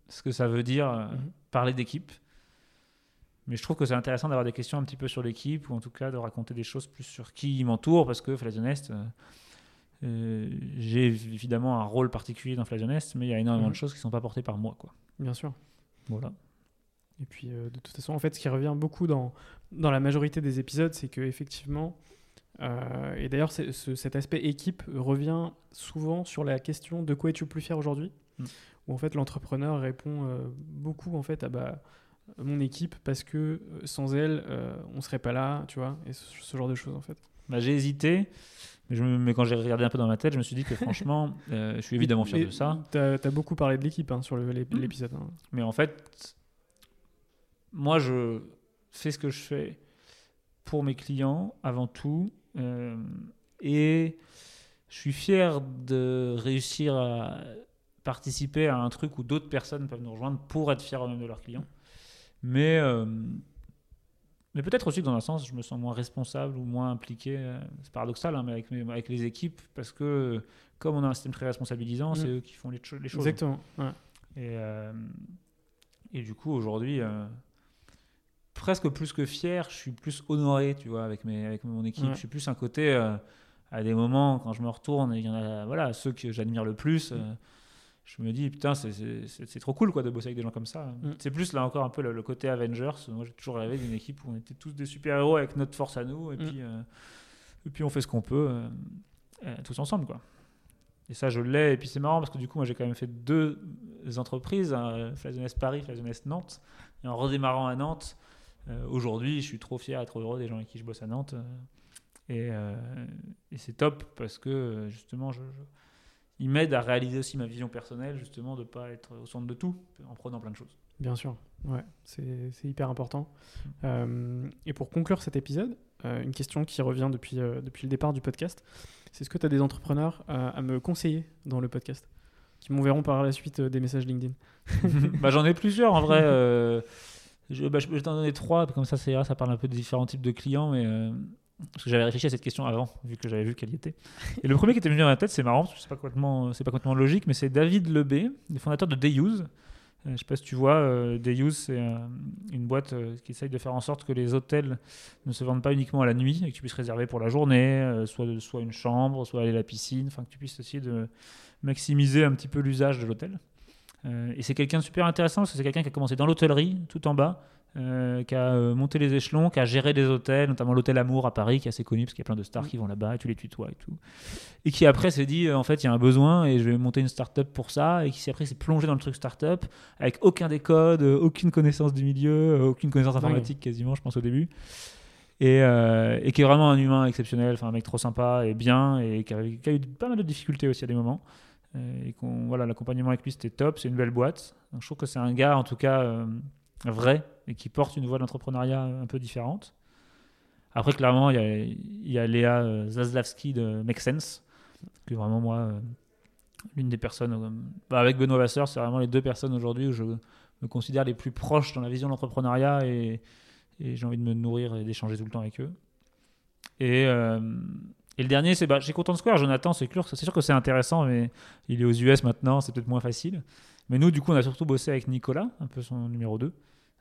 ce que ça veut dire euh, Mhm. parler d'équipe. Mais je trouve que c'est intéressant d'avoir des questions un petit peu sur l'équipe, ou en tout cas de raconter des choses plus sur qui m'entoure, parce que Flyzonest, euh, euh, j'ai évidemment un rôle particulier dans Flyzonest, mais il y a énormément Mhm. de choses qui ne sont pas portées par moi. Quoi. Bien sûr. Voilà. Et puis, euh, de toute façon, en fait, ce qui revient beaucoup dans, dans la majorité des épisodes, c'est que effectivement, euh, et d'ailleurs, ce- cet aspect équipe revient souvent sur la question de quoi es-tu le plus fier aujourd'hui Mm. Où en fait, l'entrepreneur répond euh, beaucoup en fait à bah, mon équipe parce que sans elle, on serait pas là, tu vois, et ce, ce genre de choses en fait. Bah, j'ai hésité, mais, je me- mais quand j'ai regardé un peu dans ma tête, je me suis dit que franchement, euh, je suis évidemment fier Mais de ça. T'as as beaucoup parlé de l'équipe hein, sur le- l'ép- Mm. l'épisode. hein. Mais en fait, moi, je fais ce que je fais pour mes clients avant tout. euh, et je suis fier de réussir à participer à un truc où d'autres personnes peuvent nous rejoindre pour être fiers eux-mêmes de leurs clients. Mais, euh, mais peut-être aussi que dans un sens, je me sens moins responsable ou moins impliqué. euh, C'est paradoxal, hein, mais avec, mes- avec les équipes, parce que comme on a un système très responsabilisant, c'est Mm. eux qui font les, cho- les choses. Exactement. ouais. Et, euh, et du coup, aujourd'hui, euh, presque plus que fier, je suis plus honoré, tu vois, avec, mes, avec mon équipe. Ouais. Je suis plus un côté, euh, à des moments, quand je me retourne, et il y en a, voilà, ceux que j'admire le plus, je me dis, putain, c'est- trop cool, quoi, de bosser avec des gens comme ça. Mm. C'est plus, là encore, un peu le, le côté Avengers. Moi, j'ai toujours rêvé d'une équipe où on était tous des super-héros avec notre force à nous, et, Mm. puis, euh, et puis on fait ce qu'on peut, euh, euh, tous ensemble, quoi. Et ça, je l'ai. Et puis c'est marrant parce que du coup, moi, j'ai quand même fait deux entreprises, hein, Paris, Flyzonest Nantes. Et en redémarrant à Nantes, euh, aujourd'hui, je suis trop fier et trop heureux des gens avec qui je bosse à Nantes. et et c'est top parce que justement, je, je- ils m'aident à réaliser aussi ma vision personnelle, justement, de ne pas être au centre de tout en prenant plein de choses. Bien sûr, ouais, c'est hyper important. Euh, et pour conclure cet épisode, euh, une question qui revient depuis, euh, depuis le départ du podcast, c'est est-ce que tu as des entrepreneurs à me conseiller dans le podcast? Qui m'enverront par la suite des messages LinkedIn bah, J'en ai plusieurs en vrai. je, bah, je peux t'en donner trois, comme ça, ça parle un peu de différents types de clients, mais. Euh, parce que j'avais réfléchi à cette question avant, vu que j'avais vu qu'elle y était. Et le premier qui était venu dans ma tête, c'est marrant, parce que c'est pas complètement, c'est pas complètement logique, mais c'est David Lebé, le fondateur de Dayuse. Euh, je sais pas si tu vois, euh, Dayuse, c'est euh, une boîte euh, qui essaye de faire en sorte que les hôtels ne se vendent pas uniquement à la nuit et que tu puisses réserver pour la journée, euh, soit, soit une chambre, soit aller à la piscine, enfin que tu puisses essayer de maximiser un petit peu l'usage de l'hôtel. Euh, et c'est quelqu'un de super intéressant parce que c'est quelqu'un qui a commencé dans l'hôtellerie, tout en bas, euh, qui a euh, monté les échelons, qui a géré des hôtels, notamment l'hôtel Amour à Paris, qui est assez connu parce qu'il y a plein de stars qui vont là-bas et tu les tutoies et tout. Et qui après s'est dit, euh, en fait, il y a un besoin et je vais monter une start-up pour ça. Et qui après s'est plongé dans le truc start-up avec aucun des codes, aucune connaissance du milieu, aucune connaissance informatique quasiment, je pense, au début. Et, euh, et qui est vraiment un humain exceptionnel, enfin un mec trop sympa et bien, et qui a, qui a eu pas mal de difficultés aussi à des moments. Et qu'on, voilà, l'accompagnement avec lui c'était top, c'est une belle boîte. Donc, je trouve que c'est un gars en tout cas euh, vrai et qui porte une voie d'entrepreneuriat un peu différente. Après, clairement, il y a, il y a Léa euh, Zaslavski de Make Sense, qui est vraiment moi, euh, l'une des personnes, euh, bah, avec Benoît Vasseur, c'est vraiment les deux personnes aujourd'hui où je me considère les plus proches dans la vision de l'entrepreneuriat et, j'ai envie de me nourrir et d'échanger tout le temps avec eux. Et, et le dernier, c'est bah, chez Content Square, Jonathan, c'est sûr, sûr que c'est intéressant, mais il est aux US maintenant, c'est peut-être moins facile. Mais nous, du coup, on a surtout bossé avec Nicolas, un peu son numéro 2, euh,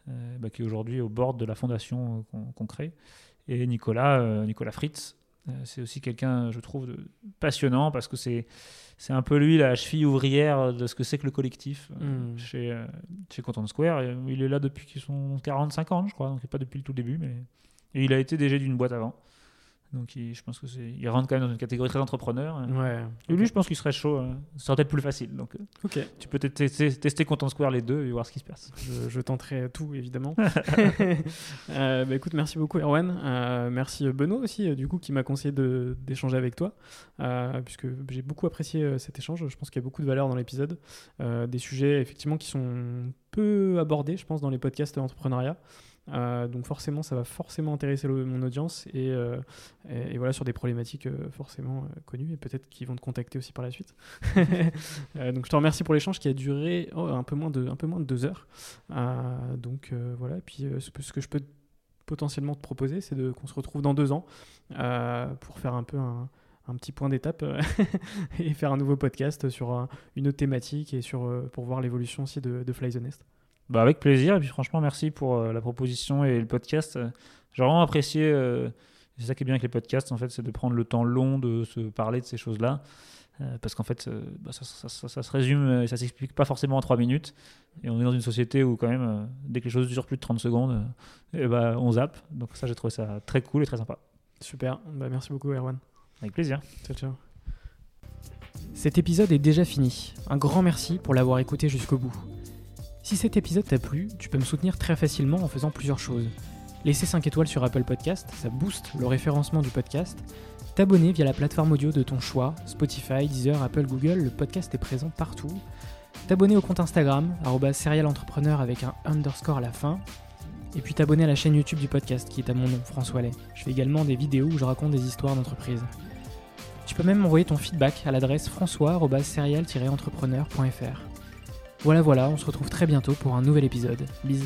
bah, qui est aujourd'hui au bord de la fondation euh, qu'on crée. Et Nicolas, euh, Nicolas Fritz, euh, c'est aussi quelqu'un, je trouve, de passionnant parce que c'est c'est un peu lui la cheville ouvrière de ce que c'est que le collectif euh, Mm. chez, euh, chez Content Square. Euh, il est là depuis qu'ils sont 45 ans, je crois, donc pas depuis le tout début, mais et il a été DG d'une boîte avant. Donc il- je pense que c'est, il rentre quand même dans une catégorie très entrepreneur. Ouais. Et lui, je pense qu'il serait chaud. euh, ce serait peut-être plus facile. Donc euh, Ok. tu peux peut-être tester, Content Square les deux et voir ce qui se passe. Je, je tenterai tout, évidemment. Euh, bah, écoute, merci beaucoup, Erwan. Euh, merci euh, Benoît aussi, du coup, qui m'a conseillé de- d'échanger avec toi, euh, puisque j'ai beaucoup apprécié cet échange. Je pense qu'il y a beaucoup de valeur dans l'épisode. Des sujets, effectivement, qui sont peu abordés, je pense, dans les podcasts d'entrepreneuriat. Euh, donc forcément, ça va forcément intéresser mon audience et, euh, et- voilà sur des problématiques euh, forcément connues et peut-être qu'ils vont te contacter aussi par la suite. Donc je te remercie pour l'échange qui a duré oh, un peu moins de deux heures. Donc voilà. Puis ce, que- je peux potentiellement te proposer, c'est qu'on se retrouve dans deux ans pour faire un peu un, petit point d'étape et faire un nouveau podcast sur un- une autre thématique et pour voir l'évolution aussi de, de Fly the Nest. Bah avec plaisir. Et puis franchement, merci pour euh, la proposition et le podcast. J'ai vraiment apprécié. euh, c'est ça qui est bien avec les podcasts, en fait, c'est de prendre le temps long de se parler de ces choses-là. Euh, parce qu'en fait, euh, bah, ça, ça- ça- ça se résume et ça s'explique pas forcément en trois minutes. Et on est dans une société où, quand même, euh, dès que les choses durent plus de 30 secondes, euh, eh bah, on zappe. Donc, ça, j'ai trouvé ça très cool et très sympa. Super. Bah, merci beaucoup, Erwan. Avec plaisir. Ciao, ciao. Cet épisode est déjà fini. Un grand merci pour l'avoir écouté jusqu'au bout. Si cet épisode t'a plu, tu peux me soutenir très facilement en faisant plusieurs choses. Laisser 5 étoiles sur Apple Podcast, ça booste le référencement du podcast. T'abonner via la plateforme audio de ton choix, Spotify, Deezer, Apple, Google, le podcast est présent partout. T'abonner au compte Instagram, serialentrepreneur avec un underscore à la fin. Et puis t'abonner à la chaîne YouTube du podcast qui est à mon nom, François Lay. Je fais également des vidéos où je raconte des histoires d'entreprise. Tu peux même m'envoyer ton feedback à l'adresse françois-serial-entrepreneur.fr. Voilà voilà, on se retrouve très bientôt pour un nouvel épisode. Bisous.